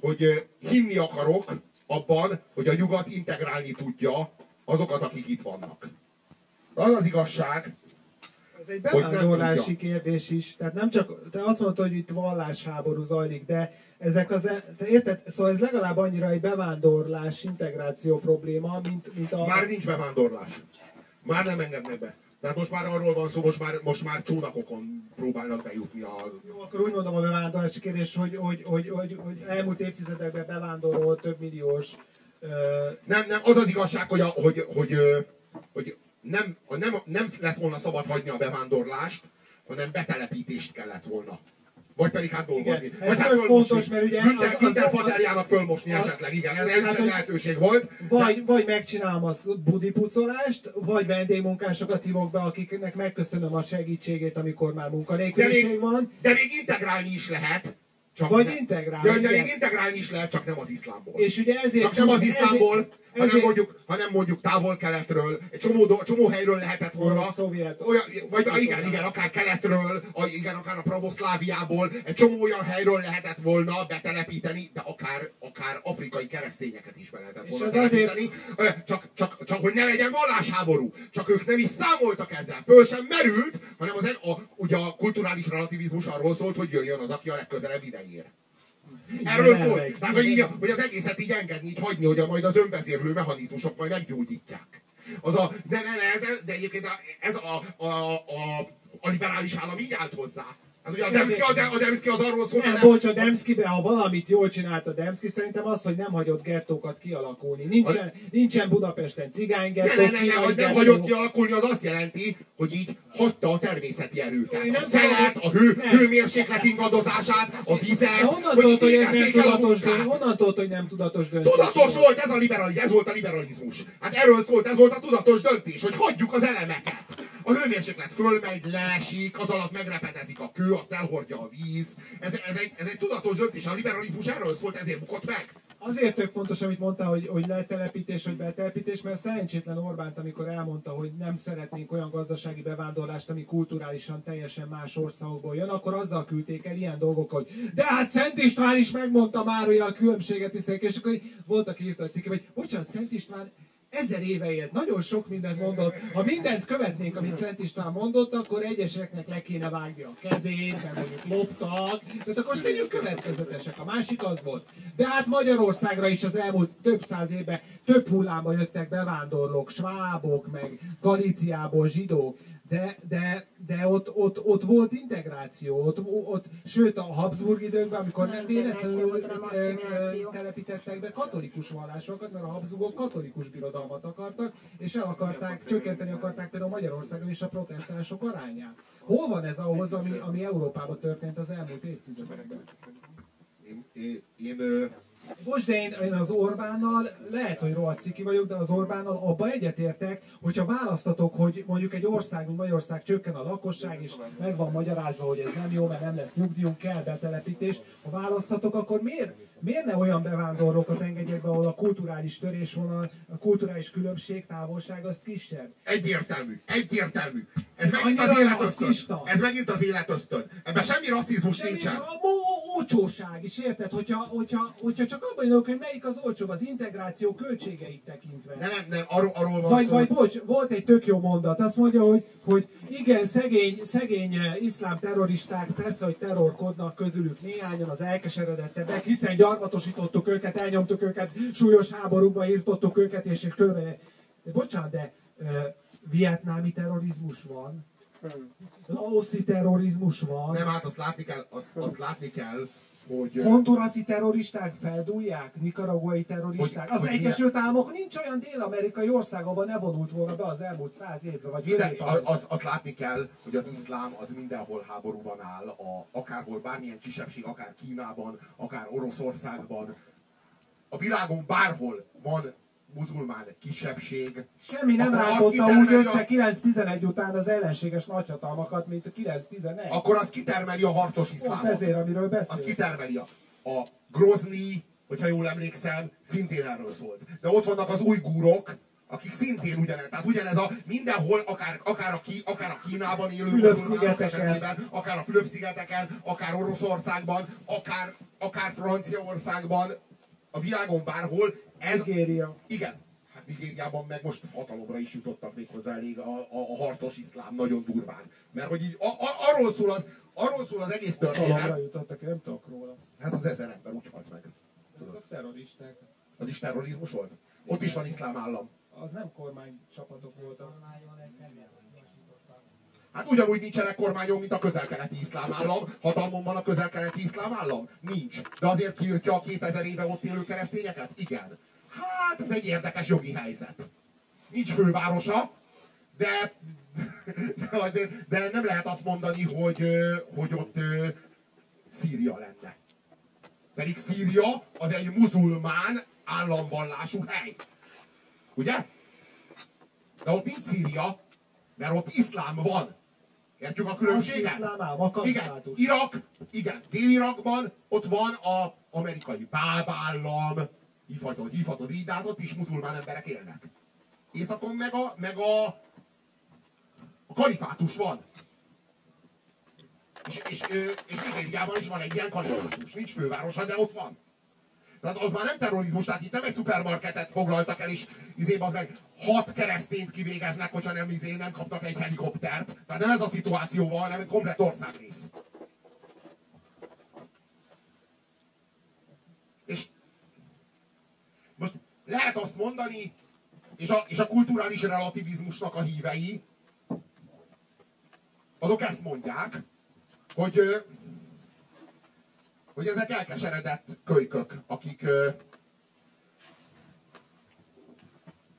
hogy hinni akarok abban, hogy a nyugat integrálni tudja azokat, akik itt vannak. De az az igazság, egy Hogy bevándorlási kérdés is. Tehát nem csak, te azt mondtad, hogy itt vallásháború zajlik, de ezek az, te érted? Szóval ez legalább annyira egy bevándorlás, integráció probléma, mint, mint a... már nincs bevándorlás. Már nem engednek be. Tehát most már arról van szó, most már, most már csónakokon próbálnak bejutni a... Jó, akkor úgy mondom a bevándorlási kérdés, hogy, hogy, hogy, hogy, hogy elmúlt évtizedekben bevándorolt több milliós ö, Nem, nem, az az igazság, hogy, a, hogy, hogy, ö, hogy nem, a- nem, nem lett volna szabad hagyni a bevándorlást, hanem betelepítést kellett volna. Vagy pedig hát dolgozni. Igen, Vagy ez hát fontos, mert ugye Günther, az- Günther az- faterjának fölmosni az- esetleg, igen. Ez, ez Hát, lehetőség volt. Vagy, vagy megcsinálom a budipucolást, vagy vendégmunkásokat hívok be, akiknek megköszönöm a segítségét, amikor már De munkanélküliség még, van. de még integrálni is lehet. Csak Vagy ne- integrálni, de igen. még integrálni is lehet, csak nem az iszlámból. És ugye ezért... Csak nem az ezért- iszlámból, hanem ezért- mondjuk, hanem mondjuk távol-keletről, egy csomó, csomó helyről lehetett volna, szovjet. olyan, vagy igen, igen, akár keletről, a, igen, akár a pravoszláviából, egy csomó olyan helyről lehetett volna betelepíteni, de akár, akár afrikai keresztényeket is be lehetett És volna ez azért- csak, csak, csak, hogy ne legyen vallásháború, csak ők nem is számoltak ezzel, föl sem merült, hanem az, a, ugye a kulturális relativizmus arról szólt, hogy jöjjön az, aki a legközelebb idejére. Erről szól. Tehát, hogy, így, hogy az egészet így engedni, így hagyni, hogy a, majd az önvezérlő mechanizmusok majd meggyógyítják. Az a, de, ne, de, de egyébként ez a, a, a, a liberális állam így állt hozzá. Hát ugye a Demszki, a, De- a Demszki az arról szólt, Nem, hogy bocs, a Demszkibe, ha valamit jól csinált a Demszki, szerintem az, hogy nem hagyott gettókat kialakulni. Nincsen, nincsen Budapesten cigány ne, ne, ne, ne, hogy nem hagyott kialakulni, az azt jelenti, hogy így hagyta a természeti erőket. Én A nem szelet, a hő, nem. hőmérséklet ingadozását, a vizet, De honnan hogy tudod, hogy ez nem a tudatos döntés? Honnan tudod, hogy nem tudatos döntés? Tudatos volt ez a liberalizmus, ez volt a liberalizmus. Hát erről szólt, ez volt a tudatos döntés, hogy hagyjuk az elemeket. A hőmérséklet fölmegy, leesik, az alatt megrepedezik a kő, azt elhordja a víz. Ez, ez, egy, ez egy tudatos döntés, a liberalizmus erről szólt, ezért bukott meg. Azért tök fontos, amit mondta, hogy, hogy letelepítés, vagy betelepítés, mert szerencsétlen Orbánt, amikor elmondta, hogy nem szeretnénk olyan gazdasági bevándorlást, ami kulturálisan teljesen más országokból jön, akkor azzal küldték el ilyen dolgok, hogy de hát Szent István is megmondta már, hogy a különbséget tisztelik, és akkor voltak írta a cikke, hogy bocsánat, Szent István ezer éve élt, nagyon sok mindent mondott. Ha mindent követnénk, amit Szent István mondott, akkor egyeseknek le kéne vágni a kezét, mert mondjuk loptak. Tehát akkor most legyünk következetesek. A másik az volt. De hát Magyarországra is az elmúlt több száz évben több hullámban jöttek bevándorlók, svábok, meg Galíciából zsidók. De, de, de ott, ott, ott, volt integráció, ott, ott, sőt a Habsburg időkben, amikor nem Nem véletlenül telepítettek be katolikus vallásokat, mert a Habsburgok katolikus birodalmat akartak, és el akarták, csökkenteni akarták például Magyarországon is a protestánsok arányát. Hol van ez ahhoz, ami, ami Európában történt az elmúlt évtizedekben? Én, én, én, Most de én, én az Orbánnal, lehet, hogy rohadt ciki vagyok, de az Orbánnal abba egyetértek, hogyha választatok, hogy mondjuk egy ország, mint Magyarország csökken a lakosság, és meg van magyarázva, hogy ez nem jó, mert nem lesz nyugdíjunk, kell betelepítés, ha választatok, akkor miért, miért ne olyan bevándorlókat engedjek be, ahol a kulturális törésvonal, a kulturális különbség, távolság az kisebb? Egyértelmű, egyértelmű. Ez megint az rasszista. Ez megint az életösztön. Ebben semmi rasszizmus De nincsen. a olcsóság is, érted? Hogyha, hogyha, hogyha csak abban jönök, hogy melyik az olcsóbb, az integráció költségeit tekintve. Nem, nem, nem, arról, arról van Vagy, szó. vagy bocs, volt egy tök jó mondat, azt mondja, hogy, hogy igen, szegény, szegény eh, iszlám terroristák, persze, hogy terrorkodnak közülük néhányan az elkeseredettebbek, hiszen gyarmatosítottuk őket, elnyomtuk őket, súlyos háborúba írtottuk őket, és. De bocsánat, de uh, vietnámi terrorizmus van, laoszi terrorizmus van, Nem, hát azt látni kell, azt, azt látni kell, hogy... honduraszi terroristák feldúlják, nikaraguai terroristák. Hogy- Az hogy Egyesült Államok nincs olyan dél-amerikai ország, ahol ne vonult volna be az elmúlt száz évben, vagy Minden, öt évben. az, azt látni kell, hogy az iszlám az mindenhol háborúban áll, a, akárhol bármilyen kisebbség, akár Kínában, akár Oroszországban. A világon bárhol van muzulmán kisebbség. Semmi nem rántotta úgy a- össze 9-11 után az ellenséges nagyhatalmakat, mint 9-11. Akkor az kitermeli a harcos Pont iszlámot. ezért, amiről Az beszélsz. kitermeli a, a Grozny, hogyha jól emlékszem, szintén erről szólt. De ott vannak az ujgúrok, akik szintén ugyanez, tehát ugyanez a mindenhol, akár, akár, a, ki, akár a Kínában élő esetében, akár a Fülöp-szigeteken, akár Oroszországban, akár, akár Franciaországban, a világon bárhol, ez, Nigéria. igen, hát Nigériában meg most hatalomra is jutottak még hozzá elég a, a, a harcos iszlám nagyon durván. Mert hogy így a, a, arról, szól az, arról szól az egész történet, jutottak, én nem tudok róla. hát az ezer ember úgy halt meg. Azok terroristák. Az is terrorizmus volt? Ott is van iszlám állam. Az nem kormány csapatok voltak. Hát ugyanúgy nincsenek kormányok, mint a közel-keleti iszlám állam. Hatalmon van a közel-keleti iszlám állam? Nincs. De azért kiírtja a 2000 éve ott élő keresztényeket? Igen. Hát ez egy érdekes jogi helyzet. Nincs fővárosa, de, de, azért, de nem lehet azt mondani, hogy, hogy ott Szíria lenne. Pedig Szíria az egy muzulmán államvallású hely. Ugye? De ott nincs Szíria, mert ott iszlám van. Értjük a különbséget? Igen. Irak, igen, Dél-Irakban ott van a amerikai bábállam, hívhatod, hívhatod így, de hát ott is muzulmán emberek élnek. Északon meg a, meg a, a kalifátus van. És, és, és Nigériában is van egy ilyen kalifátus. Nincs fővárosa, de ott van. Tehát az már nem terrorizmus, tehát itt nem egy szupermarketet foglaltak el, és izébb az meg hat keresztényt kivégeznek, hogyha nem izé, nem kapnak egy helikoptert. Tehát nem ez a szituáció van, hanem egy komplet országrész. És most lehet azt mondani, és a, és a kulturális relativizmusnak a hívei, azok ezt mondják, hogy, hogy ezek elkeseredett kölykök, akik,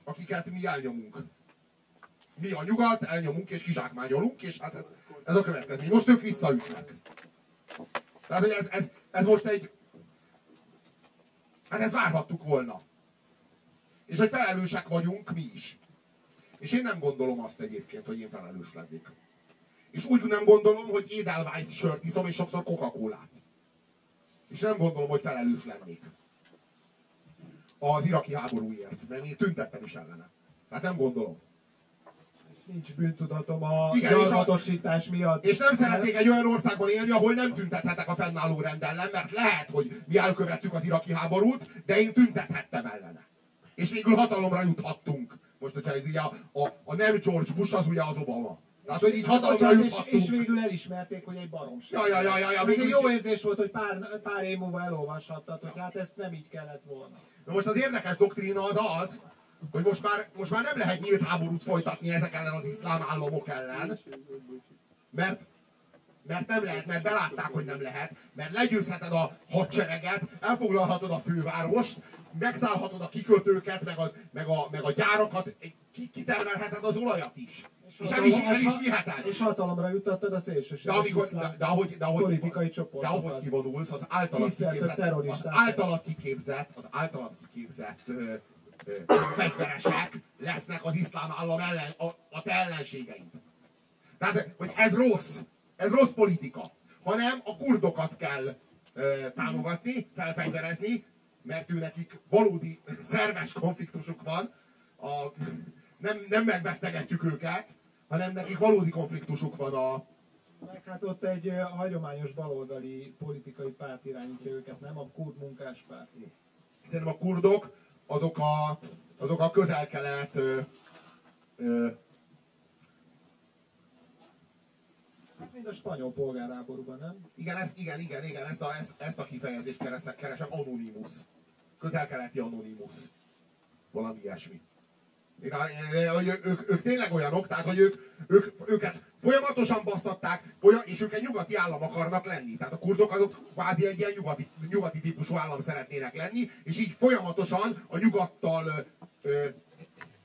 akiket mi elnyomunk. Mi a nyugat, elnyomunk és kizsákmányolunk, és hát ez, ez a következmény. Most ők visszaütnek. Tehát, hogy ez, ez, ez most egy... Hát ezt várhattuk volna. És hogy felelősek vagyunk mi is. És én nem gondolom azt egyébként, hogy én felelős lennék. És úgy nem gondolom, hogy Edelweiss sört iszom, és sokszor Coca-Colát. És nem gondolom, hogy felelős lennék. Az iraki háborúért, mert én tüntettem is ellene. Tehát nem gondolom. És nincs bűntudatom a gyarmatosítás miatt. És nem szeretnék egy olyan országban élni, ahol nem tüntethetek a fennálló rend ellen, mert lehet, hogy mi elkövettük az iraki háborút, de én tüntethettem ellene. És végül hatalomra juthattunk. Most, hogyha ez így a, a, a nem George Bush, az ugye az Obama. Tehát, hogy így hatalomra Bocsánat, és, és végül elismerték, hogy egy baromság. Ja, ja, ja, ja, ja, Ez végül egy is- jó érzés volt, hogy pár, pár év múlva elolvashattad, hogy hát ezt nem így kellett volna. Na most az érdekes doktrína az az, hogy most már, most már nem lehet nyílt háborút folytatni ezek ellen az iszlám államok ellen, mert, mert nem lehet, mert belátták, hogy nem lehet, mert legyőzheted a hadsereget, elfoglalhatod a fővárost, megszállhatod a kikötőket, meg, az, meg, a, meg a gyárakat, ki, kitermelheted az olajat is. És el is, el is viheted. És hatalomra juttattad a De, szélsőséges amikor, iszlám de, de, ahogy, de, ahogy, politikai de csoportokat. ahogy kivonulsz, az általad kiképzett, az általad kiképzett, az általad kiképzett ö, ö, fegyveresek lesznek az iszlám állam ellen, a, a te ellenségeid. Tehát, hogy ez rossz, ez rossz politika, hanem a kurdokat kell ö, támogatni, felfegyverezni, mert ő nekik valódi szerves konfliktusuk van, a, nem, nem megvesztegetjük őket, hanem nekik valódi konfliktusuk van a, Meg hát ott egy hagyományos baloldali politikai párt irányítja őket, nem a kurd munkáspárt. Szerintem a kurdok azok a, azok a közel-kelet Hát mind a spanyol polgárháborúban, nem? igen, ezt, igen, igen, igen, ezt a, ezt, ezt a kifejezést keresek, keresem, anonimus. Közel-keleti anonimus. Valami ilyesmi. A- hogy ők, ők, ők, tényleg olyanok, tehát hogy ők, ők, őket folyamatosan basztatták, olyan, és ők egy nyugati állam akarnak lenni. Tehát a kurdok azok kvázi egy ilyen nyugati, nyugati típusú állam szeretnének lenni, és így folyamatosan a nyugattal ö, ö,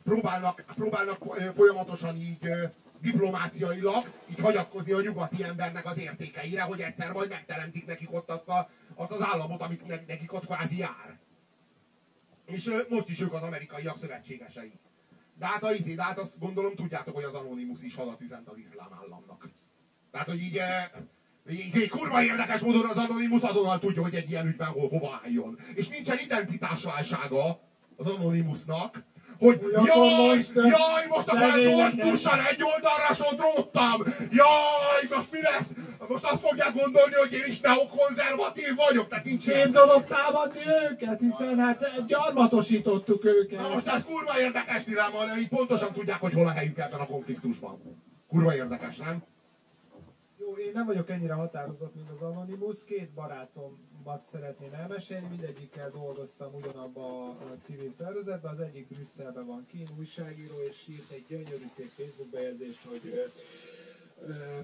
próbálnak, próbálnak folyamatosan így ö, diplomáciailag így hagyatkozni a nyugati embernek az értékeire, hogy egyszer majd megteremtik nekik ott azt, a, azt az államot, amit ne- nekik ott kvázi jár. És ö, most is ők az amerikaiak szövetségesei. De hát, a izé, de hát azt gondolom tudjátok, hogy az Anonymous is hadat üzent az iszlám államnak. Tehát, hogy így, eh, így, így kurva érdekes módon az Anonymous azonnal tudja, hogy egy ilyen ügyben hol, hova álljon. És nincsen identitásválsága az Anonymousnak, hogy jaj, most, jaj, most akkor a George Bush-sal egy oldalra sodródtam! Jaj, most mi lesz? Most azt fogják gondolni, hogy én is neokonzervatív vagyok, tehát nincs Szép dolog támadni őket, hiszen hát gyarmatosítottuk őket. Na most ez kurva érdekes dilemma, hanem így pontosan tudják, hogy hol a helyük ebben a konfliktusban. Kurva érdekes, nem? Jó, én nem vagyok ennyire határozott, mint az Anonymous. Két barátomat szeretném elmesélni, mindegyikkel dolgoztam ugyanabba a civil szervezetben. Az egyik Brüsszelben van kín, újságíró, és írt egy gyönyörű szép Facebook bejegyzést, hogy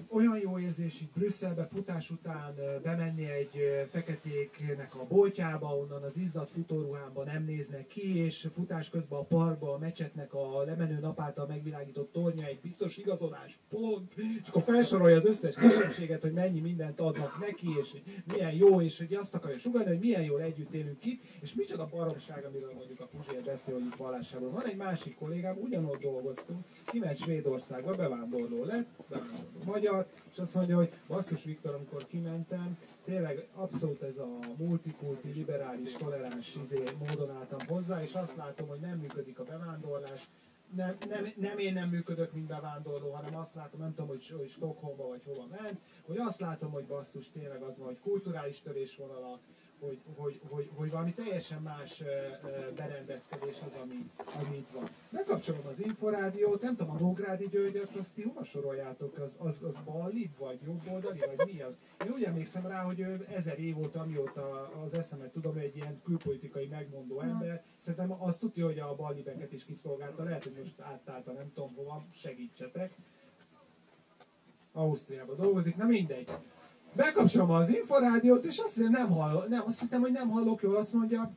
olyan jó érzés itt Brüsszelbe futás után bemenni egy feketéknek a boltjába, onnan az izzadt futóruhámban nem néznek ki, és futás közben a parkba a mecsetnek a lemenő nap megvilágított tornya egy biztos igazolás, pont, és akkor felsorolja az összes kisebbséget, hogy mennyi mindent adnak neki, és hogy milyen jó, és hogy azt akarja sugalni, hogy milyen jól együtt élünk itt, és micsoda baromság, amiről mondjuk a Puzsér beszél, hogy itt vallásáról. Van egy másik kollégám, ugyanott dolgoztunk, kiment Svédországba, bevándorló lett, bevándorló magyar, és azt mondja, hogy basszus Viktor, amikor kimentem, tényleg abszolút ez a multikulti, liberális, toleráns izé, módon álltam hozzá, és azt látom, hogy nem működik a bevándorlás, nem, nem, nem én nem működök, mint bevándorló, hanem azt látom, nem tudom, hogy, hogy Stockholmba vagy hova ment, hogy azt látom, hogy basszus tényleg az van, hogy kulturális törésvonalak, hogy, hogy, hogy, hogy valami teljesen más berendezkedés az, ami, ami itt van. Megkapcsolom az Inforádiót, nem tudom, a Nógrádi Györgyöt, azt ti hova soroljátok? Az, az, az ballibb, vagy jobboldali, vagy mi az? Én úgy emlékszem rá, hogy ő ezer év óta, amióta az eszemet tudom, egy ilyen külpolitikai megmondó ember. Szerintem azt tudja, hogy a ballibeket is kiszolgálta. Lehet, hogy most áttálta, nem tudom hova, segítsetek. Ausztriában dolgozik, na mindegy. Bekapcsolom az inforádiót, és azt hiszem, nem, hall, nem, azt hittem, hogy nem hallok jól, azt mondja,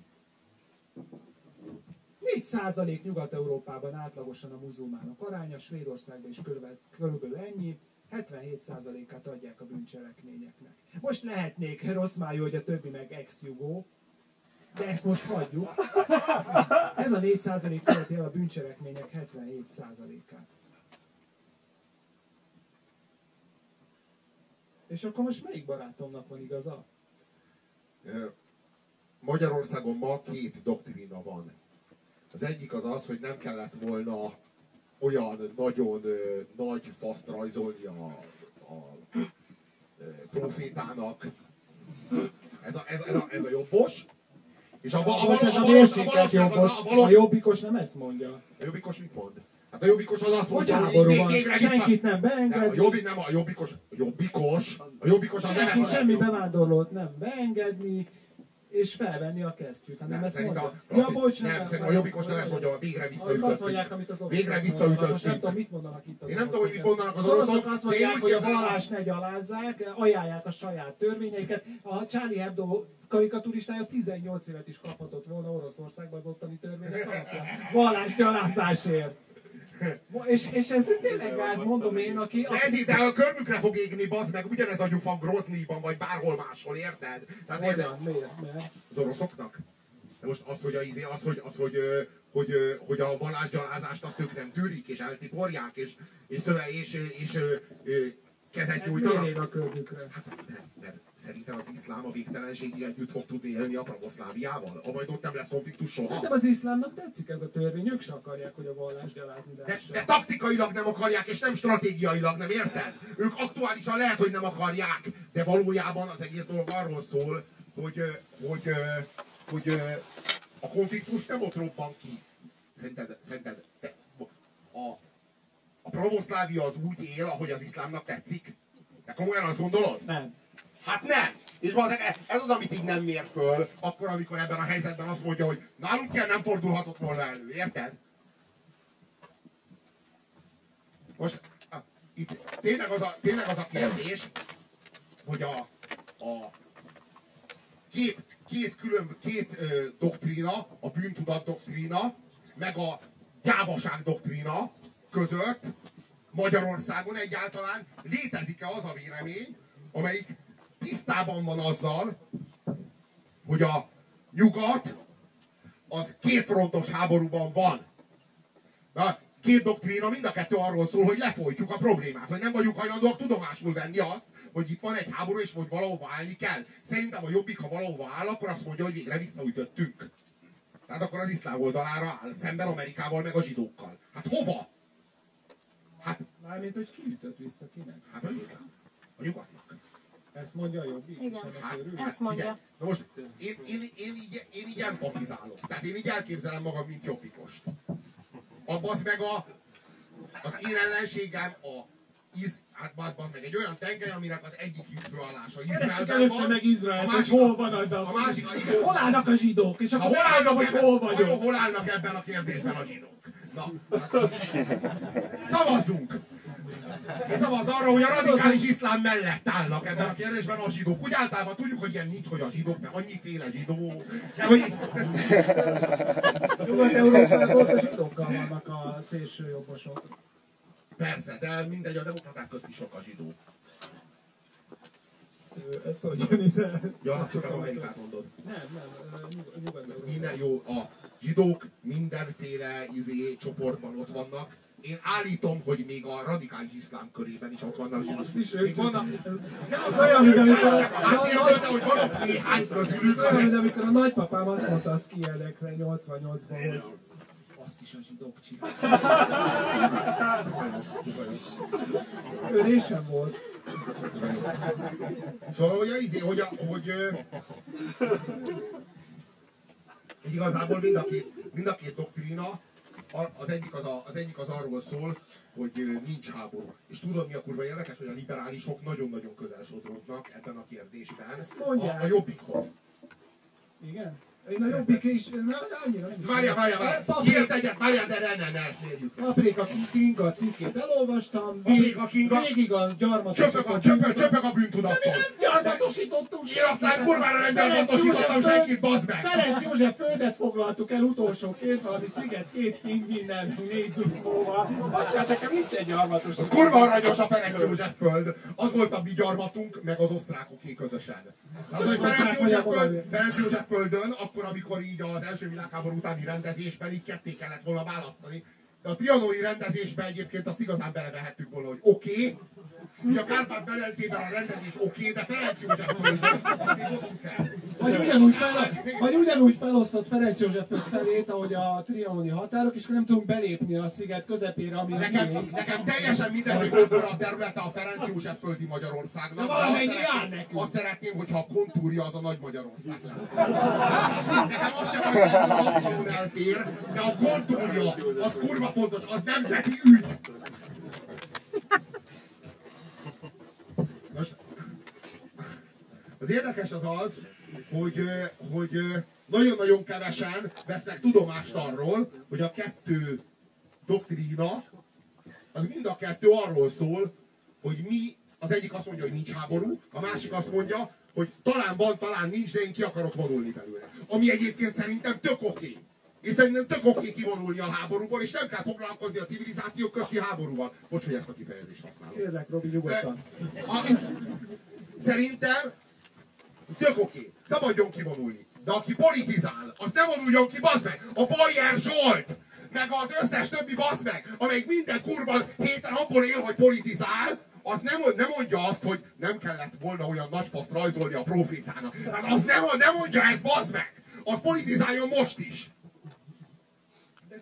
4% Nyugat-Európában átlagosan a muzulmánok aránya, Svédországban is körülbelül, körülbelül ennyi, 77%-át adják a bűncselekményeknek. Most lehetnék rossz májú, hogy a többi meg ex-jugó, de ezt most hagyjuk. Ez a 4% követi el a bűncselekmények 77%-át. És akkor most melyik barátomnak van igaza? Magyarországon ma két doktrina van. Az egyik az az, hogy nem kellett volna olyan nagyon ö, nagy faszt rajzolni a, a ö, profétának. Ez a, ez, ez, a, ez a jobbos. És a, a, ez a balos- mérsékelt balosnak az- jobbos, a a balos- jobbikos nem ezt mondja. a jobbikos mit mond? Hát a jobbikos az azt mondja, hogy háború van, senkit nem Nem, a, jobbik, nem, a jobbikos, a jobbikos, a jobbikos az nem senki, ezt- semmi bevándorlót nem beengedni, és felvenni a kesztyűt, hanem Nem, ezt szerintem mondja. a, Ja, bocs, nem, szerintem a jobbikos nem ezt mondja, végre Ők azt visszaütöttük. mondják, amit az Végre visszaütöttük. Most nem tudom, mit mondanak itt az Én nem tudom, hogy mit mondanak az oroszok oroszok, azt mondják, hogy a vallást ne gyalázzák, ajánlják a saját törvényeiket. A Charlie Hebdo karikaturistája 18 évet is kaphatott volna Oroszországban az ottani törvények alapján. Vallásgyalázásért. És, és ez tényleg gáz, mondom én, aki... De, ez, de a körmükre fog égni, bazd meg, ugyanez a gyufa Groznyban, vagy bárhol máshol, érted? Tehát ez, Hogyan? Miért? Miért? az oroszoknak. De most az, hogy a, izé, az, hogy, az, hogy, hogy, ö, hogy a vallásgyalázást azt ők nem tűrik, és eltiporják, és, és, szöve, és, és, és kezet Ez miért nyújtanak. ér a környükre? Hát nem, nem. Szerintem az iszlám a végtelenségig együtt fog tudni élni a pravoszláviával. A majd ott nem lesz konfliktus soha. Szerintem az iszlámnak tetszik ez a törvény, ők se akarják, hogy a vallás gyalázni De, de taktikailag nem akarják, és nem stratégiailag, nem érted? Ők aktuálisan lehet, hogy nem akarják, de valójában az egész dolog arról szól, hogy, hogy, hogy ö, a konfliktus nem ott robban ki. Szerinted, szerinted te, a, a pravoszlávia az úgy él, ahogy az iszlámnak tetszik? Te komolyan azt gondolod? Nem. Hát nem! És valószínűleg ez az, amit így nem mér föl, akkor, amikor ebben a helyzetben azt mondja, hogy nálunk ilyen nem fordulhatott volna elő, érted? Most itt tényleg az a, tényleg az a kérdés, hogy a, a két, két külön, két ö, doktrína, a bűntudat doktrína, meg a gyávaság doktrína között Magyarországon egyáltalán létezik-e az a vélemény, amelyik tisztában van azzal, hogy a nyugat az kétfrontos háborúban van. Na, két doktrína, mind a kettő arról szól, hogy lefolytjuk a problémát, hogy nem vagyunk hajlandóak tudomásul venni azt, hogy itt van egy háború, és hogy valahova állni kell. Szerintem a jobbik, ha valahova áll, akkor azt mondja, hogy végre visszaütöttünk. Tehát akkor az iszlám oldalára áll, szemben Amerikával, meg a zsidókkal. Hát hova? Hát, Mármint, hogy kiütött vissza kinek. hát az iszlám. A nyugatnak. Ezt mondja a jobbik, Igen. Hát. Ezt mondja. Ugye, na most én, én, én, így, én így empatizálok. Tehát én így elképzelem magam, mint jobbikost. Abban az meg a, az én ellenségem a iz, hát bazd, bazd meg egy olyan tengely, aminek az egyik Keressük Izraelben van. meg Izraelt, a hogy hol van ebben a másik, a, igen. Hol állnak a zsidók? És akkor hol állnak, hogy ebben, hol vagyok. hol állnak ebben a kérdésben a zsidók? Na, hát, szavazzunk! Ki szavaz arra, hogy a radikális iszlám mellett állnak ebben a kérdésben a zsidók. Úgy általában tudjuk, hogy ilyen nincs, hogy a zsidók, mert annyiféle zsidó. De, hogy... Nyugat-Európában a zsidókkal vannak a szélső jobbosok. Persze, de mindegy, a demokraták közt is sok a zsidó. Ez hogy jön ide? Ja, azt hiszem Amerikát mondod. Nem, nem, Nyugat-. Minden jó, a zsidók mindenféle izé csoportban ott vannak. Én állítom, hogy még a radikális iszlám körében is ott vannak zsidók. Azt is ők vannak, nem Az olyan, mint amikor a- háttérben, de hogy van ott néhány közülük, olyan, mint amikor a nagypapám azt mondta a skiedekre 88-ban, hogy azt is a zsidók csinálják. Ő volt. Szóval, hogy, a, izé, hogy, a, hogy igazából mind a két, mind a két doktrína, az egyik az, a, az egyik az arról szól, hogy nincs háború. És tudod, mi a kurva érdekes, hogy a liberálisok nagyon-nagyon közel sodródnak ebben a kérdésben a, a jobbikhoz. Igen? Én a jobbik is, na, de annyira nem. Várjál, várjál, várjál! Írt egyet, várjál, de ne, ne, ne, ezt mérjük. Paprika Kinga cikkét elolvastam, Paprika Kinga- végig a Csöpög a, gyarmatosított. csöpög, csöpög a bűntudattól. Gyarmatosítottunk Én aztán kurvára nem gyarmatosítottam senkit, bazd meg! Ferenc József földet foglaltuk el utolsóként, valami sziget, két pingvinnel, négy zuszmóval. Bocsánat, nekem nincs egy gyarmatos. Az kurva aranyos a Ferenc József föld. Az volt a mi gyarmatunk, meg az osztrákoké közösen. Tehát, hogy Ferenc József, vagyok föld, akkor, amikor így az első világháború utáni rendezésben így ketté kellett volna választani. De a trianoni rendezésben egyébként azt igazán belevehettük volna, hogy oké, okay, Ugye a Kárpát-Medencében a rendezés oké, de Ferenc József. Vagy ugyanúgy, fel, vagy ugyanúgy felosztott Ferenc József felét, ahogy a trianoni határok, és akkor nem tudunk belépni a sziget közepére, ami Nekem, még. nekem teljesen mindegy, hogy a területe a Ferenc József földi Magyarországnak. De de azt valamennyi szeretném- jár nekünk. Azt szeretném, hogyha a kontúrja az a nagy Magyarország. Nekem az sem hogy a elfér, de a kontúrja, az kurva fontos, az nemzeti ügy. Most az érdekes az az, hogy, hogy nagyon-nagyon kevesen vesznek tudomást arról, hogy a kettő doktrína, az mind a kettő arról szól, hogy mi, az egyik azt mondja, hogy nincs háború, a másik azt mondja, hogy talán van, talán nincs, de én ki akarok vonulni belőle. Ami egyébként szerintem tök oké. És szerintem tök oké kivonulni a háborúból, és nem kell foglalkozni a civilizációk közti háborúval. Bocs, hogy ezt a kifejezést használom. Kérlek, Robi, nyugodtan. A, szerintem tök oké, szabadjon kivonulni. De aki politizál, az ne vonuljon ki, bazd meg! A Bajer Zsolt! Meg az összes többi bazd meg, amelyik minden kurva héten abból él, hogy politizál, az nem, nem mondja azt, hogy nem kellett volna olyan nagy faszt rajzolni a profétának. Hát az nem, nem mondja ezt, bazd meg! Az politizáljon most is!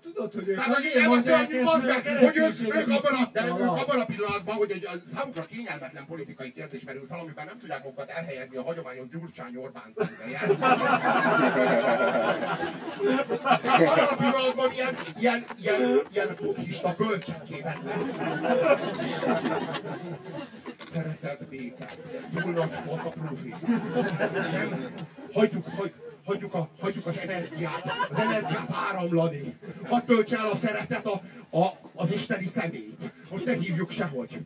Tudod, hogy ők az azért meg, a hogy ők, ők abban a, de ők abban a pillanatban, hogy egy a számukra kényelmetlen politikai kérdés merül fel, amiben nem tudják magukat elhelyezni a hagyományos Gyurcsány Orbán. Abban a pillanatban ilyen, ilyen, ilyen, ilyen buddhista bölcsekkével Szeretet, béke, túl nagy fasz a profi. Hagyjuk, hagy, hagyjuk, a, hagyjuk az energiát, az energiát áramlani. Hadd töltse el a szeretet a, a, az isteni szemét. Most ne hívjuk sehogy.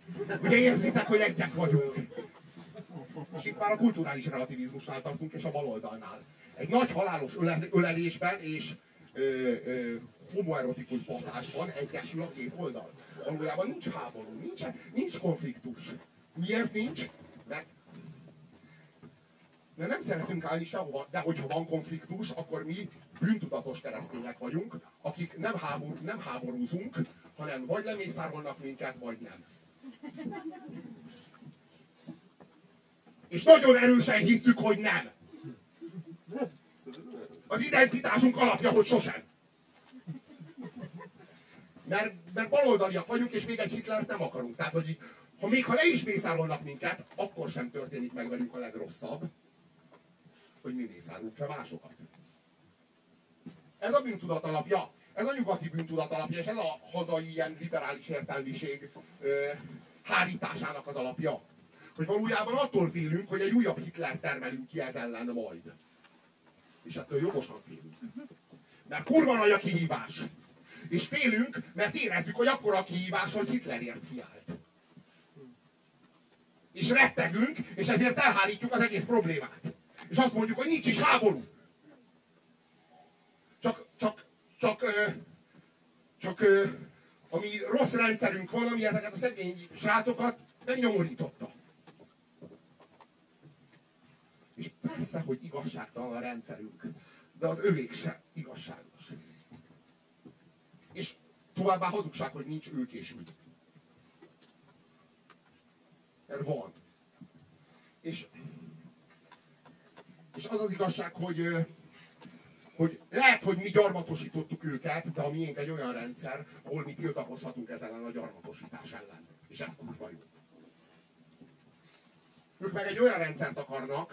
Ugye érzitek, hogy egyek vagyunk. És itt már a kulturális relativizmusnál tartunk, és a baloldalnál. Egy nagy halálos öle, ölelésben és ö, ö, homoerotikus baszásban egyesül a két oldal. Valójában nincs háború, nincs, nincs konfliktus. Miért nincs? Mert mert nem szeretünk állni sehova, de hogyha van konfliktus, akkor mi bűntudatos keresztények vagyunk, akik nem, háború, nem háborúzunk, hanem vagy lemészárolnak minket, vagy nem. És nagyon erősen hisszük, hogy nem. Az identitásunk alapja, hogy sosem. Mert, mert baloldaliak vagyunk, és még egy Hitlert nem akarunk. Tehát, hogy ha még ha le is mészárolnak minket, akkor sem történik meg velünk a legrosszabb, hogy mi mészárolunk le másokat. Ez a bűntudat alapja. Ez a nyugati bűntudat alapja, és ez a hazai ilyen liberális értelmiség ö, hárításának az alapja. Hogy valójában attól félünk, hogy egy újabb Hitler termelünk ki ez ellen majd. És ettől jogosan félünk. Mert kurva nagy a kihívás. És félünk, mert érezzük, hogy akkor a kihívás, hogy Hitlerért kiállt. És rettegünk, és ezért elhárítjuk az egész problémát. És azt mondjuk, hogy nincs is háború. Csak, csak, csak, csak ami rossz rendszerünk van, ami ezeket a szegény srácokat megnyomorította. És persze, hogy igazságtalan a rendszerünk, de az övék se igazságos. És továbbá hazugság, hogy nincs ők és mi. Mert van. És, és az az igazság, hogy, hogy lehet, hogy mi gyarmatosítottuk őket, de a miénk egy olyan rendszer, ahol mi tiltakozhatunk ezzel ellen a gyarmatosítás ellen. És ez kurva jó. Ők meg egy olyan rendszert akarnak,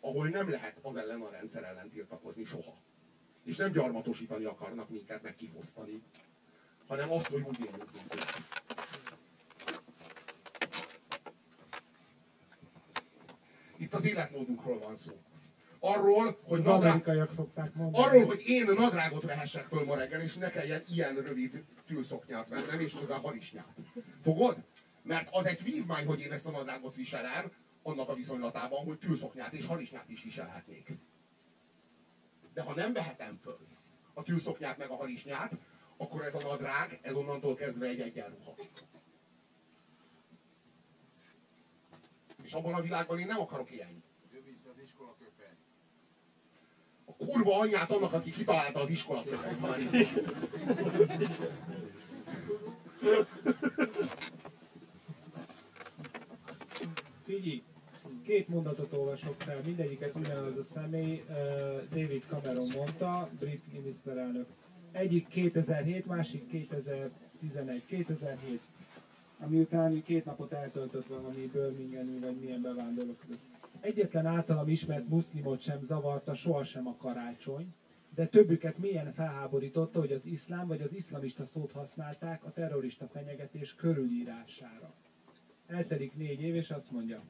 ahol nem lehet az ellen a rendszer ellen tiltakozni soha. És nem gyarmatosítani akarnak minket, meg kifosztani, hanem azt, hogy úgy éljünk, mint ők. Itt az életmódunkról van szó. Arról, hogy Az nadrág, amerikaiak szokták mondani. arról, hogy én nadrágot vehessek föl ma reggel, és ne kelljen ilyen rövid tűlszoknyát vennem, és hozzá harisnyát. Fogod? Mert az egy vívmány, hogy én ezt a nadrágot viselem, annak a viszonylatában, hogy tűlszoknyát és harisnyát is viselhetnék. De ha nem vehetem föl a tűlszoknyát meg a harisnyát, akkor ez a nadrág, ez onnantól kezdve egy egyenruha. És abban a világban én nem akarok ilyen. A kurva anyját annak, aki kitalálta az iskola. Figyelj, két mondatot olvasok fel, mindegyiket ugyanaz a személy, David Cameron mondta, brit miniszterelnök. Egyik 2007, másik 2011. 2007, ami után két napot eltöltött valami Birminghamű, vagy milyen bevándorlók között. Egyetlen általam ismert muszlimot sem zavarta sohasem a karácsony, de többüket mélyen felháborította, hogy az iszlám vagy az iszlamista szót használták a terrorista fenyegetés körülírására. Eltelik négy év, és azt mondja,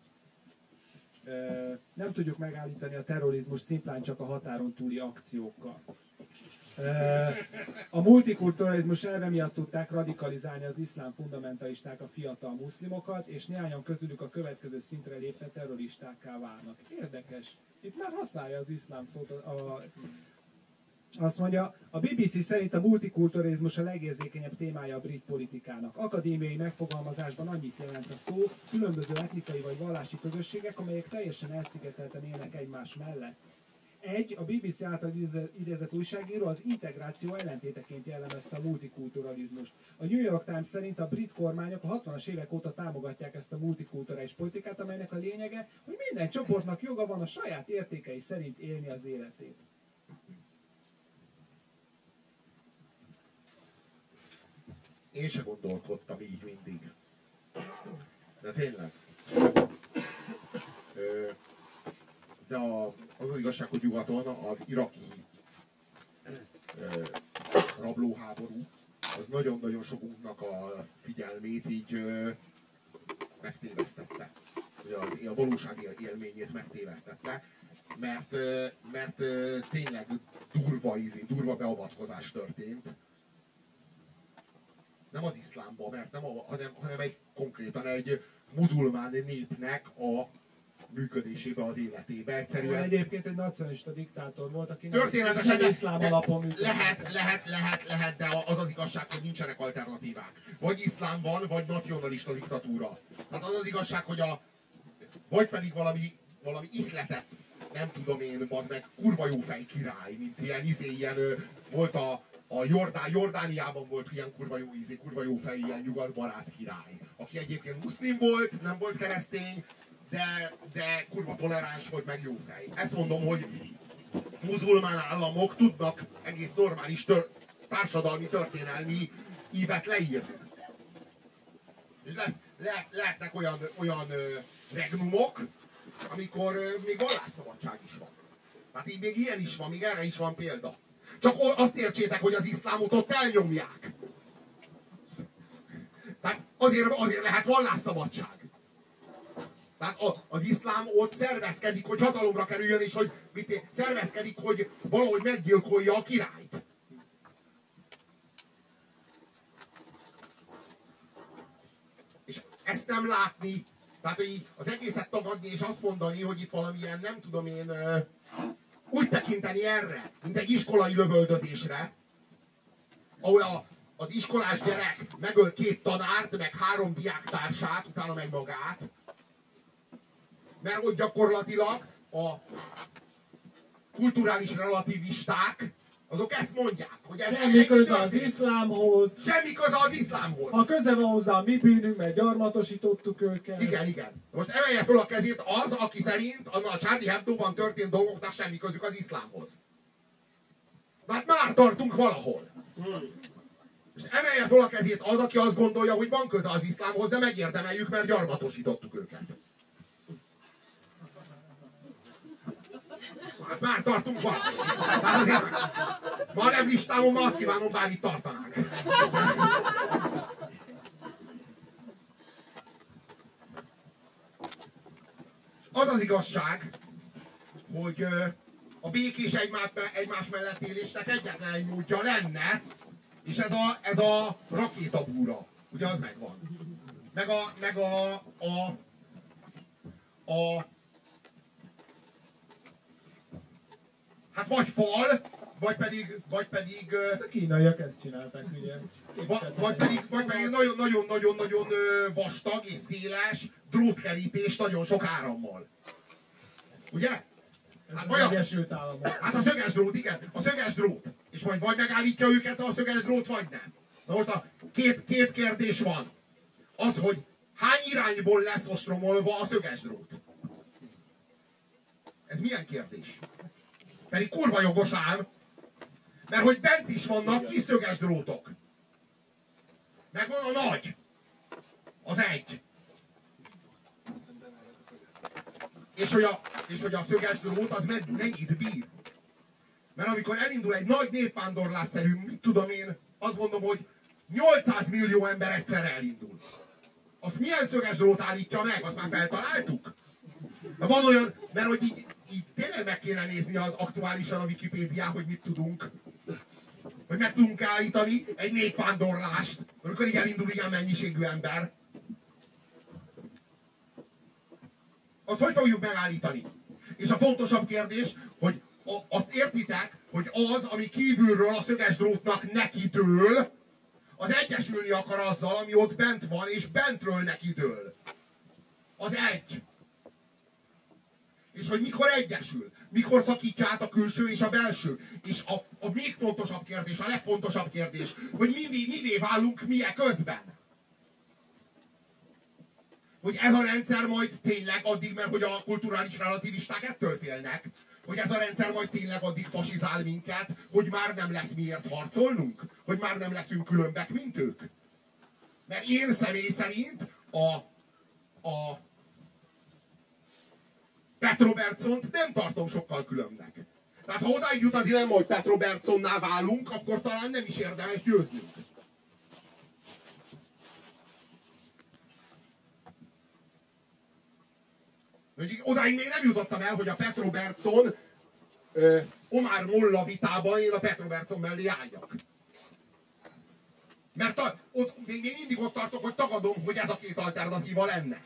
"Ö, nem tudjuk megállítani a terrorizmus szimplán csak a határon túli akciókkal. A multikulturalizmus elve miatt tudták radikalizálni az iszlám fundamentalisták a fiatal muszlimokat, és néhányan közülük a következő szintre lépve terroristákká válnak. Érdekes. Itt már használja az iszlám szót a Azt mondja, a BBC szerint a multikulturalizmus a legérzékenyebb témája a brit politikának. Akadémiai megfogalmazásban annyit jelent a szó, különböző etnikai vagy vallási közösségek, amelyek teljesen elszigetelten élnek egymás mellett. Egy, a BBC által idéze- idézett újságíró az integráció ellentéteként jellemezte a multikulturalizmust. A New York Times szerint a brit kormányok a 60-as évek óta támogatják ezt a multikulturális politikát, amelynek a lényege, hogy minden csoportnak joga van a saját értékei szerint élni az életét. Én se gondolkodtam így mindig. De tényleg. Ö, De a, az az igazság, hogy nyugaton az iraki ö, rablóháború az nagyon-nagyon sokunknak a figyelmét így ö, megtévesztette. Hogy az, a valósági élményét megtévesztette, mert, ö, mert ö, tényleg durva, izé, durva beavatkozás történt nem az iszlámba, mert nem a, hanem, hanem egy konkrétan egy muzulmán népnek a működésébe, az életébe. Egyszerűen egyébként egy nacionalista diktátor volt, aki történetesen nem iszlám alapon működött. lehet, lehet, lehet, lehet, de az az igazság, hogy nincsenek alternatívák. Vagy iszlám van, vagy nacionalista diktatúra. Hát az az igazság, hogy a vagy pedig valami, valami ihletet, nem tudom én, az meg kurva jó fej király, mint ilyen izé, ilyen ö, volt a, a Jordán, Jordániában volt ilyen kurva jó izé, kurva jó fej, ilyen nyugatbarát király. Aki egyébként muszlim volt, nem volt keresztény, de, de kurva toleráns volt, meg jó fej. Ezt mondom, hogy muzulmán államok tudnak egész normális tör, társadalmi, történelmi ívet leírni. És lesz, le, lehetnek olyan, olyan ö, regnumok, amikor ö, még vallásszabadság is van. Hát így még ilyen is van, még erre is van példa. Csak azt értsétek, hogy az iszlámot ott elnyomják. Tehát azért, azért lehet vallásszabadság. Tehát a, az iszlám ott szervezkedik, hogy hatalomra kerüljön, és hogy mit, szervezkedik, hogy valahogy meggyilkolja a királyt. És ezt nem látni, tehát hogy az egészet tagadni, és azt mondani, hogy itt valamilyen, nem tudom én, úgy tekinteni erre, mint egy iskolai lövöldözésre, ahol a, az iskolás gyerek megöl két tanárt, meg három diáktársát, utána meg magát, mert hogy gyakorlatilag a kulturális relativisták, azok ezt mondják, hogy ez Semmi köze az iszlámhoz, Semmi köze az iszlámhoz. a köze van hozzá a mi bűnünk, mert gyarmatosítottuk őket. Igen, igen. Most emelje fel a kezét az, aki szerint a Charlie Hebdo-ban történt dolgoknak semmi közük az iszlámhoz. Hát már tartunk valahol. És emelje fel a kezét az, aki azt gondolja, hogy van köze az iszlámhoz, de megérdemeljük, mert gyarmatosítottuk őket. Hát már tartunk valahol. Hát azért, ma a nem listámon, ma azt kívánom, bár itt tartanánk. Az az igazság, hogy a békés egymás, egymás mellett élésnek egyetlen egy módja lenne, és ez a, ez a rakétabúra. Ugye az megvan. Meg a, meg a, a, a hát vagy fal, vagy pedig, vagy pedig ö, A kínaiak ezt csinálták, ugye. Va- vagy pedig, vagy pedig nagyon-nagyon-nagyon-nagyon vastag és széles drótkerítés nagyon sok árammal. Ugye? Hát Egyesült Államok. Hát a szöges drót, igen, a szöges drót. És majd vagy megállítja őket a szöges drót, vagy nem. Na most a két, két kérdés van. Az, hogy hány irányból lesz ostromolva a szöges drót? Ez milyen kérdés? Pedig kurva jogos ám. Mert hogy bent is vannak kis szöges drótok. Meg van a nagy. Az egy. És hogy a, és hogy a szöges drót az mennyit bír. Mert amikor elindul egy nagy népvándorlásszerű, mit tudom én, azt mondom, hogy 800 millió ember egyszerre elindul. Azt milyen szöges drót állítja meg? Azt már feltaláltuk? Van olyan, mert hogy így, így tényleg meg kéne nézni az aktuálisan a Wikipédián, hogy mit tudunk. Hogy meg tudunk állítani egy népvándorlást, amikor így elindul ilyen mennyiségű ember. Azt hogy fogjuk megállítani? És a fontosabb kérdés, hogy a, azt értitek, hogy az, ami kívülről a szöges drótnak neki dől, az egyesülni akar azzal, ami ott bent van, és bentről neki dől. Az egy. És hogy mikor egyesül, mikor szakítja át a külső és a belső. És a, a még fontosabb kérdés, a legfontosabb kérdés, hogy mivé, mivé válunk mi közben. Hogy ez a rendszer majd tényleg addig, mert hogy a kulturális relativisták ettől félnek, hogy ez a rendszer majd tényleg addig fasizál minket, hogy már nem lesz miért harcolnunk? Hogy már nem leszünk különbek, mint ők? Mert én személy szerint a, a Pet Robertsont nem tartom sokkal különbnek. Tehát ha odáig jut a dilemma, hogy Pet Robertsonnál válunk, akkor talán nem is érdemes győznünk. Hogy odáig még nem jutottam el, hogy a Pet Robertson ö, Omar Molla vitában én a Pet Robertson mellé álljak. Mert a, ott, még, még mindig ott tartok, hogy tagadom, hogy ez a két alternatíva lenne.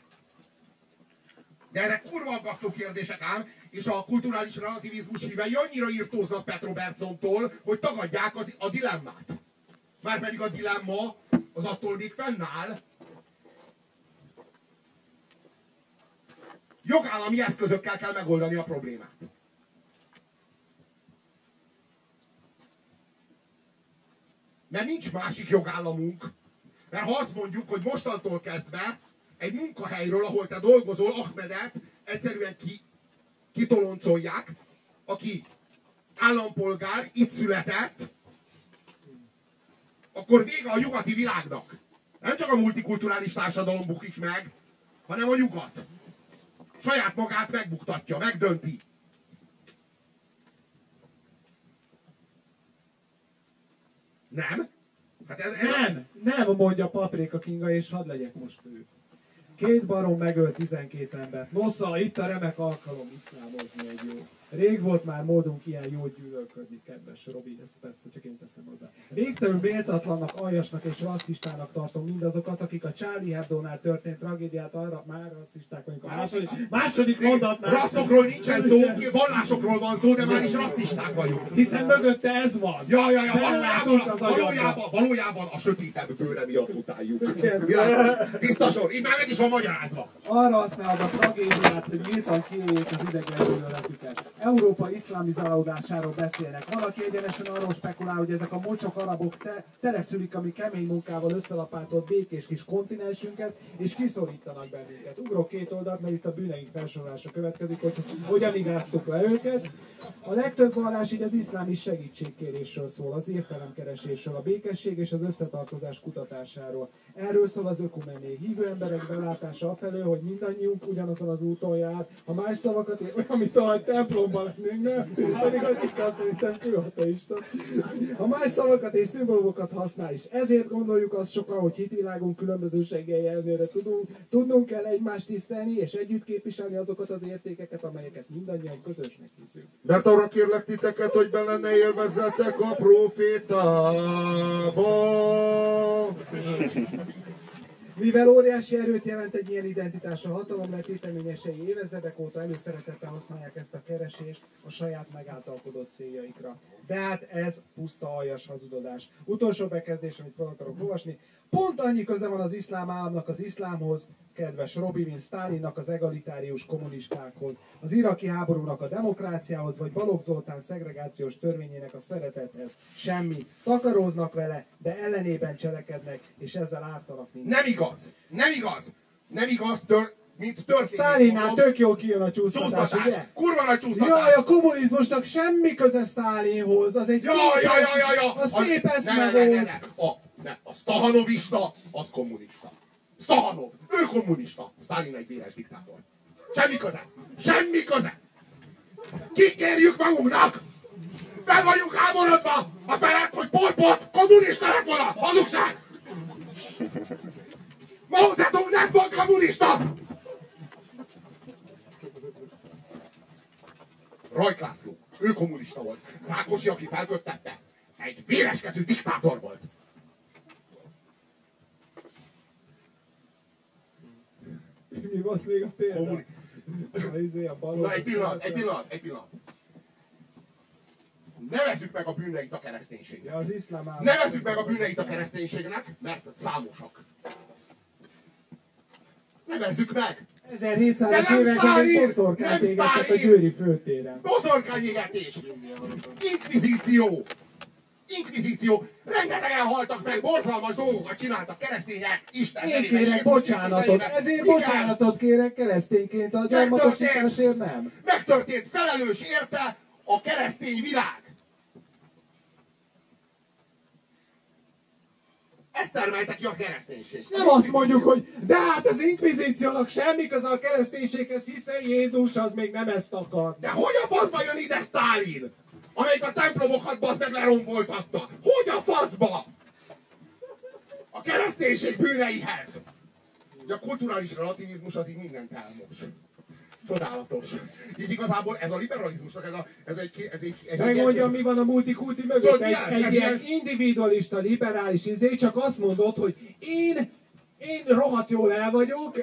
De erre kurva aggasztó kérdések ám, és a kulturális relativizmus hívei annyira írtóznak Pet Robertsontól, hogy tagadják az, a dilemmát. Márpedig a dilemma az attól még fennáll, jogállami eszközökkel kell megoldani a problémát. Mert nincs másik jogállamunk. Mert ha azt mondjuk, hogy mostantól kezdve egy munkahelyről, ahol te dolgozol, Ahmedet egyszerűen ki, kitoloncolják, aki állampolgár, itt született, akkor vége a nyugati világnak. Nem csak a multikulturális társadalom bukik meg, hanem a nyugat. Saját magát megbuktatja, megdönti. Nem? Hát ez, ez Nem, nem mondja Paprika Kinga, és hadd legyek most ő. Két barom megölt 12 embert. Nosza, itt a remek alkalom iszlámozni egy jó. Rég volt már módunk ilyen jól gyűlölködni, kedves Robi, ezt persze csak én teszem hozzá. Végtelenül méltatlannak, aljasnak és rasszistának tartom mindazokat, akik a Charlie Hebdo-nál történt tragédiát arra, már rasszisták vagyunk. A második, második mondatnál. Rasszokról nincsen szó, vallásokról van szó, de már is rasszisták vagyunk. Hiszen mögötte ez van. Ja, ja, ja, valójában, valójában, valójában a sötétebb bőre miatt utáljuk. Tiszta sor, így már meg is van magyarázva. arra használod a tragédiát, hogy nyíltan kiéljék az idegengyűlöletüket. Európa iszlamizálódásáról beszélnek. Valaki egyenesen arról spekulál, hogy ezek a mocsok arabok te, teleszülik a mi kemény munkával összelapátott békés kis kontinensünket, és kiszorítanak bennünket. Ugrok két oldalt, mert itt a bűneink felsorolása következik, hogy hogyan igáztuk le őket. A legtöbb vallás így az iszlámi segítségkérésről szól, az értelemkeresésről, a békesség és az összetartozás kutatásáról. Erről szól az ökumené. Hívő emberek belátása afelől, hogy mindannyiunk ugyanazon az úton jár. Ha más szavakat olyan, mint a templomban lennénk? Pedig az Isten szerintem külhateista. Ha más szavakat és szimbólumokat használ is. Ezért gondoljuk azt sokan, hogy hitvilágunk különbözőségei ellenére tudunk, tudnunk kell egymást tisztelni és együtt képviselni azokat az értékeket, amelyeket mindannyian közösnek hiszünk. Mert arra kérlek titeket, hogy benne élvezzetek a profétába. Mivel óriási erőt jelent egy ilyen identitás, a hatalom letéteményesei évezredek óta előszeretettel használják ezt a keresést a saját megáltalkodott céljaikra. De hát ez puszta aljas hazudodás. Utolsó bekezdés, amit fel akarok olvasni. Pont annyi köze van az iszlám államnak az iszlámhoz, kedves Robi, mint Stálinnak az egalitárius kommunistákhoz, az iraki háborúnak a demokráciához, vagy Balogh Zoltán szegregációs törvényének a szeretethez. Semmi. Takaróznak vele, de ellenében cselekednek, és ezzel ártanak minket. Nem igaz! Nem igaz! Nem igaz, tör, mint történik. Stálinnál tök jól kijön a csúsztatás, ugye? Kurva nagy csúsztatás! Jaj, a kommunizmusnak semmi köze Stálinhoz, az egy Ja, szép, ja, ja, ja, ja. a szép ne, eszme ne, ne, ne, volt. ne. A, ne, a Stahanovista, az kommunista. Stahanov, ő kommunista. Stalin egy véres diktátor. Semmi köze. Semmi köze. Kikérjük magunknak. Fel vagyunk háborodva. A felett, hogy Pol Pot kommunista lett volna. Hazugság. Mao Zedong nem volt kommunista. Rajk László, ő kommunista volt. Rákosi, aki felköttette, egy véreskező diktátor volt. Mi volt még a példa? Kommuni- A izé, a balon. Na, egy pillanat, egy pillanat, egy pillanat. Nevezzük meg a bűneit a kereszténységnek. Ja, az iszlám állam. Nevezzük meg a bűneit a kereszténységnek, mert számosak. Nevezzük meg! 1700-as De nem években boszorkányt égettek a! Győri főtéren. Boszorkányégetés! Inkvizíció! Inkvizíció! Rengetegen haltak meg, borzalmas dolgokat csináltak keresztények, Isten Én kérek bocsánatot, ezért Igen. bocsánatot kérek keresztényként, a gyarmatosításért nem. Megtörtént, felelős érte a keresztény világ. Ezt termelte ki a kereszténység. Nem azt mondjuk, hogy de hát az inkvizíciónak semmi köze a kereszténységhez, hiszen Jézus az még nem ezt akar. De hogy a faszba jön ide Sztálin? Amelyik a templomokat bazd meg leromboltatta. Hogy a faszba? A kereszténység bűneihez. Ugye a kulturális relativizmus az így mindent elmos. Csodálatos. Így igazából ez a liberalizmusnak, ez, a, ez egy... Ez egy, ez egy Megmondjam, mi van a multikulti mögött. Tudod, Egy, az? egy Ez ilyen ilyen- individualista, liberális izé, csak azt mondod, hogy én én rohadt jól el vagyok,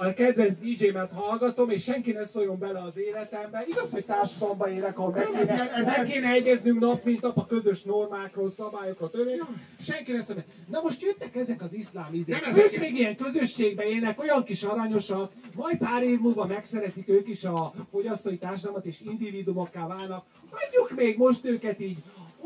a kedvenc DJ-met hallgatom, és senki ne szóljon bele az életembe. Igaz, hogy társadalomban élek, ahol meg kéne, meg kéne egyeznünk nap, mint nap a közös normákról, szabályokról, törvényekről. Senki ne szóljon. Na most jöttek ezek az iszlám izék. Nem, Ők még ilyen közösségben élnek, olyan kis aranyosak, majd pár év múlva megszeretik ők is a fogyasztói társadalmat, és individumokká válnak. Hagyjuk még most őket így,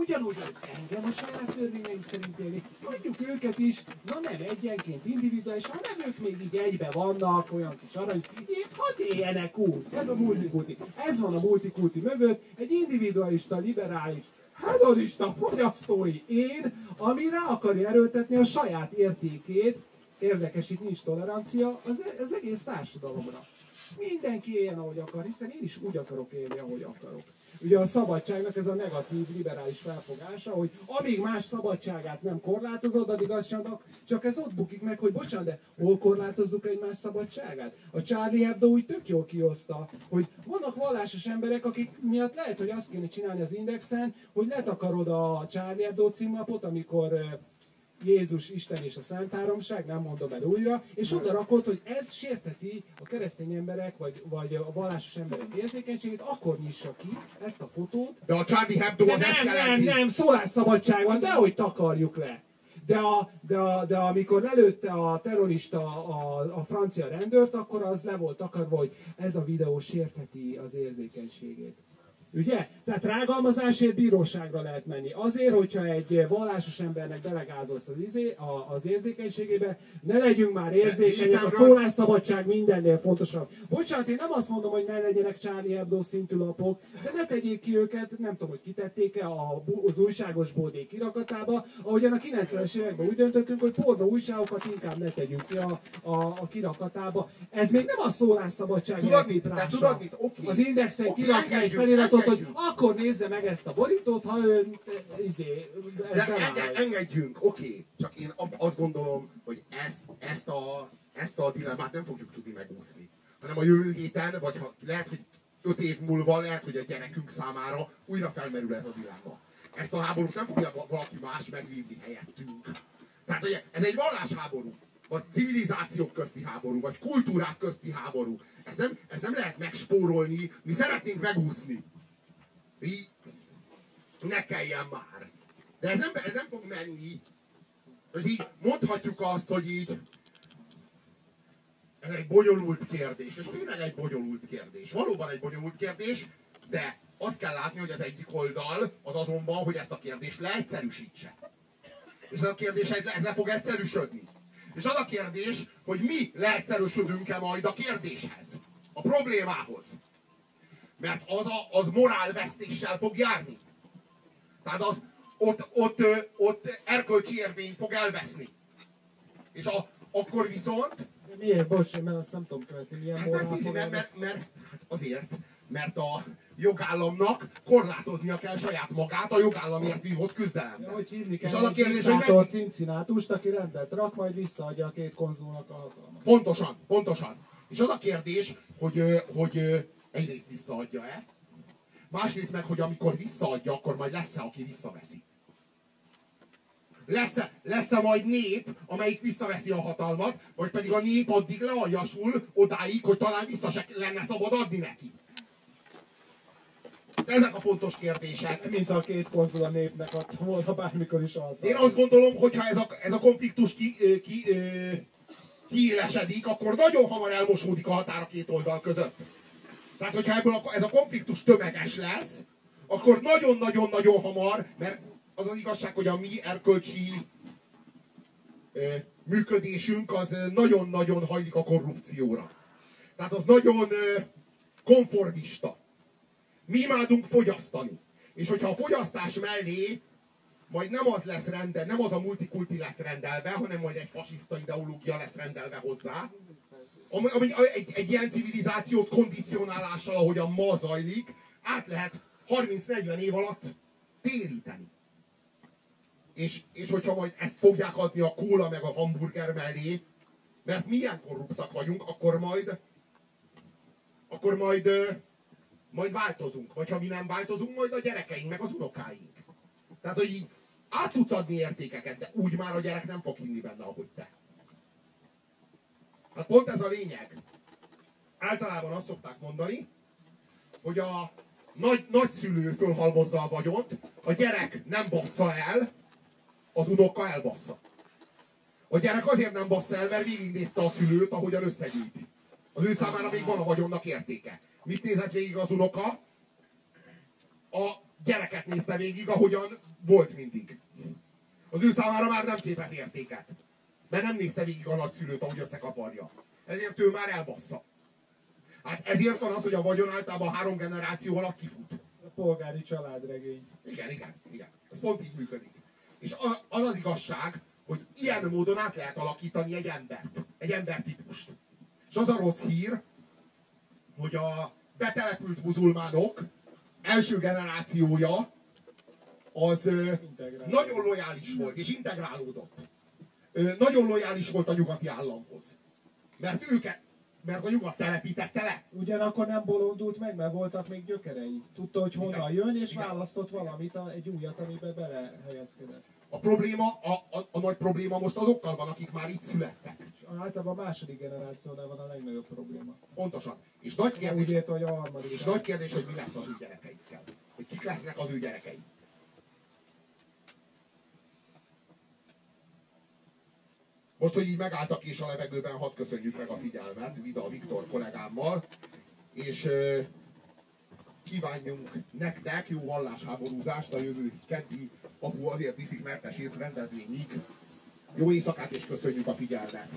ugyanúgy, engem a saját törvényeim szerint élni, hagyjuk őket is, na nem egyenként individuális, hanem ők még így egybe vannak, olyan kis arany, így hadd éljenek úgy. Ez a multikulti. Ez van a multikulti mögött, egy individualista, liberális, hedonista fogyasztói én, ami rá akarja erőltetni a saját értékét, érdekes, itt nincs tolerancia, az, az egész társadalomra. Mindenki éljen, ahogy akar, hiszen én is úgy akarok élni, ahogy akarok. Ugye a szabadságnak ez a negatív, liberális felfogása, hogy amíg más szabadságát nem korlátozod, addig az sem, csak ez ott bukik meg, hogy bocsánat, de hol korlátozzuk egymás szabadságát? A Charlie Hebdo úgy tök jól kioszta, hogy vannak vallásos emberek, akik miatt lehet, hogy azt kéne csinálni az Indexen, hogy letakarod a Charlie Hebdo címlapot, amikor Jézus, Isten és a Szent Háromság, nem mondom el újra, és oda rakod, hogy ez sérteti a keresztény emberek, vagy, vagy a vallásos emberek érzékenységét, akkor nyissa ki ezt a fotót. De a Hebdo De az nem, nem, jelenti. nem, szólásszabadság van, dehogy takarjuk le. De, a, de, a, de amikor lelőtte a terrorista a, a francia rendőrt, akkor az le volt takarva, hogy ez a videó sértheti az érzékenységét. Ugye? Tehát rágalmazásért bíróságra lehet menni. Azért, hogyha egy vallásos embernek delegázolsz az, izé, a, az érzékenységébe, ne legyünk már érzékenyek, a szólásszabadság mindennél fontosabb. Bocsánat, én nem azt mondom, hogy ne legyenek Charlie Hebdo szintű lapok, de ne tegyék ki őket, nem tudom, hogy kitették-e az újságos bódé kirakatába, ahogyan a 90-es években úgy döntöttünk, hogy pornó újságokat inkább ne tegyünk ki a, a, a kirakatába. Ez még nem a szólásszabadság Tudod mit? Tudod mit? Oké. Az indexen Oké, kirakni egy engedjük, feliratot, hogy akkor nézze meg ezt a borítót, ha ön e, izé, ez De enge, engedjünk, oké. Csak én azt gondolom, hogy ezt, ezt, a, ezt a dilemmát nem fogjuk tudni megúszni. Hanem a jövő héten, vagy ha, lehet, hogy öt év múlva, lehet, hogy a gyerekünk számára újra felmerül ez a dilemma. Ezt a háborút nem fogja va- valaki más megvívni helyettünk. Tehát ugye, ez egy vallásháború, vagy civilizációk közti háború, vagy kultúrák közti háború. Ezt nem, ezt nem lehet megspórolni, mi szeretnénk megúszni. Így, ne kelljen már. De ez nem, ez nem fog menni. És így mondhatjuk azt, hogy így ez egy bonyolult kérdés, és tényleg egy bonyolult kérdés. Valóban egy bonyolult kérdés, de azt kell látni, hogy az egyik oldal az azonban, hogy ezt a kérdést leegyszerűsítse. És ez a kérdés ez, ez le fog egyszerűsödni. És az a kérdés, hogy mi leegyszerűsödünk-e majd a kérdéshez, a problémához. Mert az, a, az morálvesztéssel fog járni. Tehát az ott, ott, ott erkölcsi érvény fog elveszni. És a, akkor viszont, De Miért? Bocs, mert azt nem tudom követni, milyen hát mert, tízi, mert, mert, mert, hát azért, mert a jogállamnak korlátoznia kell saját magát a jogállamért vívott küzdelemben. Ja, hogy hívni És kell az a kérdés, hogy meg... cincinátust, aki rendet rak, majd visszaadja a két konzulnak a hatalmat. Pontosan, pontosan. És az a kérdés, hogy, hogy ö, egyrészt visszaadja-e, másrészt meg, hogy amikor visszaadja, akkor majd lesz-e, aki visszaveszi. Lesz-e, lesz-e majd nép, amelyik visszaveszi a hatalmat, vagy pedig a nép addig lealjasul odáig, hogy talán vissza se lenne szabad adni neki. Ezek a fontos kérdések. Mint ha a két konzul a népnek adta volna bármikor is alta. Én azt gondolom, hogyha ez a, ez a konfliktus ki, ki, kiélesedik, akkor nagyon hamar elmosódik a határ a két oldal között. Tehát, hogyha ebből a, ez a konfliktus tömeges lesz, akkor nagyon-nagyon-nagyon hamar, mert az az igazság, hogy a mi erkölcsi ö, működésünk az nagyon-nagyon hajlik a korrupcióra. Tehát az nagyon ö, konformista. Mi imádunk fogyasztani. És hogyha a fogyasztás mellé majd nem az lesz rendel, nem az a multikulti lesz rendelve, hanem majd egy fasiszta ideológia lesz rendelve hozzá, ami, ami egy, egy ilyen civilizációt kondicionálással, ahogyan ma zajlik, át lehet 30-40 év alatt téríteni. És, és hogyha majd ezt fogják adni a kóla meg a hamburger mellé, mert milyen korruptak vagyunk, akkor majd akkor majd majd változunk. Vagy ha mi nem változunk, majd a gyerekeink, meg az unokáink. Tehát, hogy így át tudsz adni értékeket, de úgy már a gyerek nem fog hinni benne, ahogy te. Hát pont ez a lényeg. Általában azt szokták mondani, hogy a nagy, nagyszülő fölhalmozza a vagyont, a gyerek nem bassza el, az unoka elbassza. A gyerek azért nem bassza el, mert végignézte a szülőt, ahogyan összegyűjti. Az ő számára még van a vagyonnak értéke. Mit nézett végig az unoka? A gyereket nézte végig, ahogyan volt mindig. Az ő számára már nem képez értéket. Mert nem nézte végig a nagyszülőt, ahogy összekaparja. Ezért ő már elbassza. Hát ezért van az, hogy a vagyon általában három generáció alatt kifut. A polgári családregény. Igen, igen, igen. Ez pont így működik. És az az, az igazság, hogy ilyen módon át lehet alakítani egy embert, egy embertípust. És az a rossz hír, hogy a betelepült muzulmánok első generációja az ö, Integrálódott. nagyon lojális volt, és integrálódott. Nagyon lojális volt a nyugati államhoz. Mert őket, mert a nyugat telepítette le. Ugyanakkor nem bolondult meg, mert voltak még gyökerei. Tudta, hogy honnan jön, és Igen. választott valamit, egy újat, amiben belehelyezkedett. A probléma, a, a, a nagy probléma most azokkal van, akik már itt születtek. És általában a második generációnál van a legnagyobb probléma. Pontosan. És nagy Úgy kérdés, érte, hogy a harmadik. és nagy kérdés, hogy mi lesz az ő gyerekeikkel. Hogy kik lesznek az ő gyerekei. Most, hogy így megállt a kés a levegőben, hadd köszönjük meg a figyelmet Vida Viktor kollégámmal, és kívánjunk nektek jó vallásháborúzást a jövő keddi apu azért iszik mertesét rendezvényig. Jó éjszakát és köszönjük a figyelmet!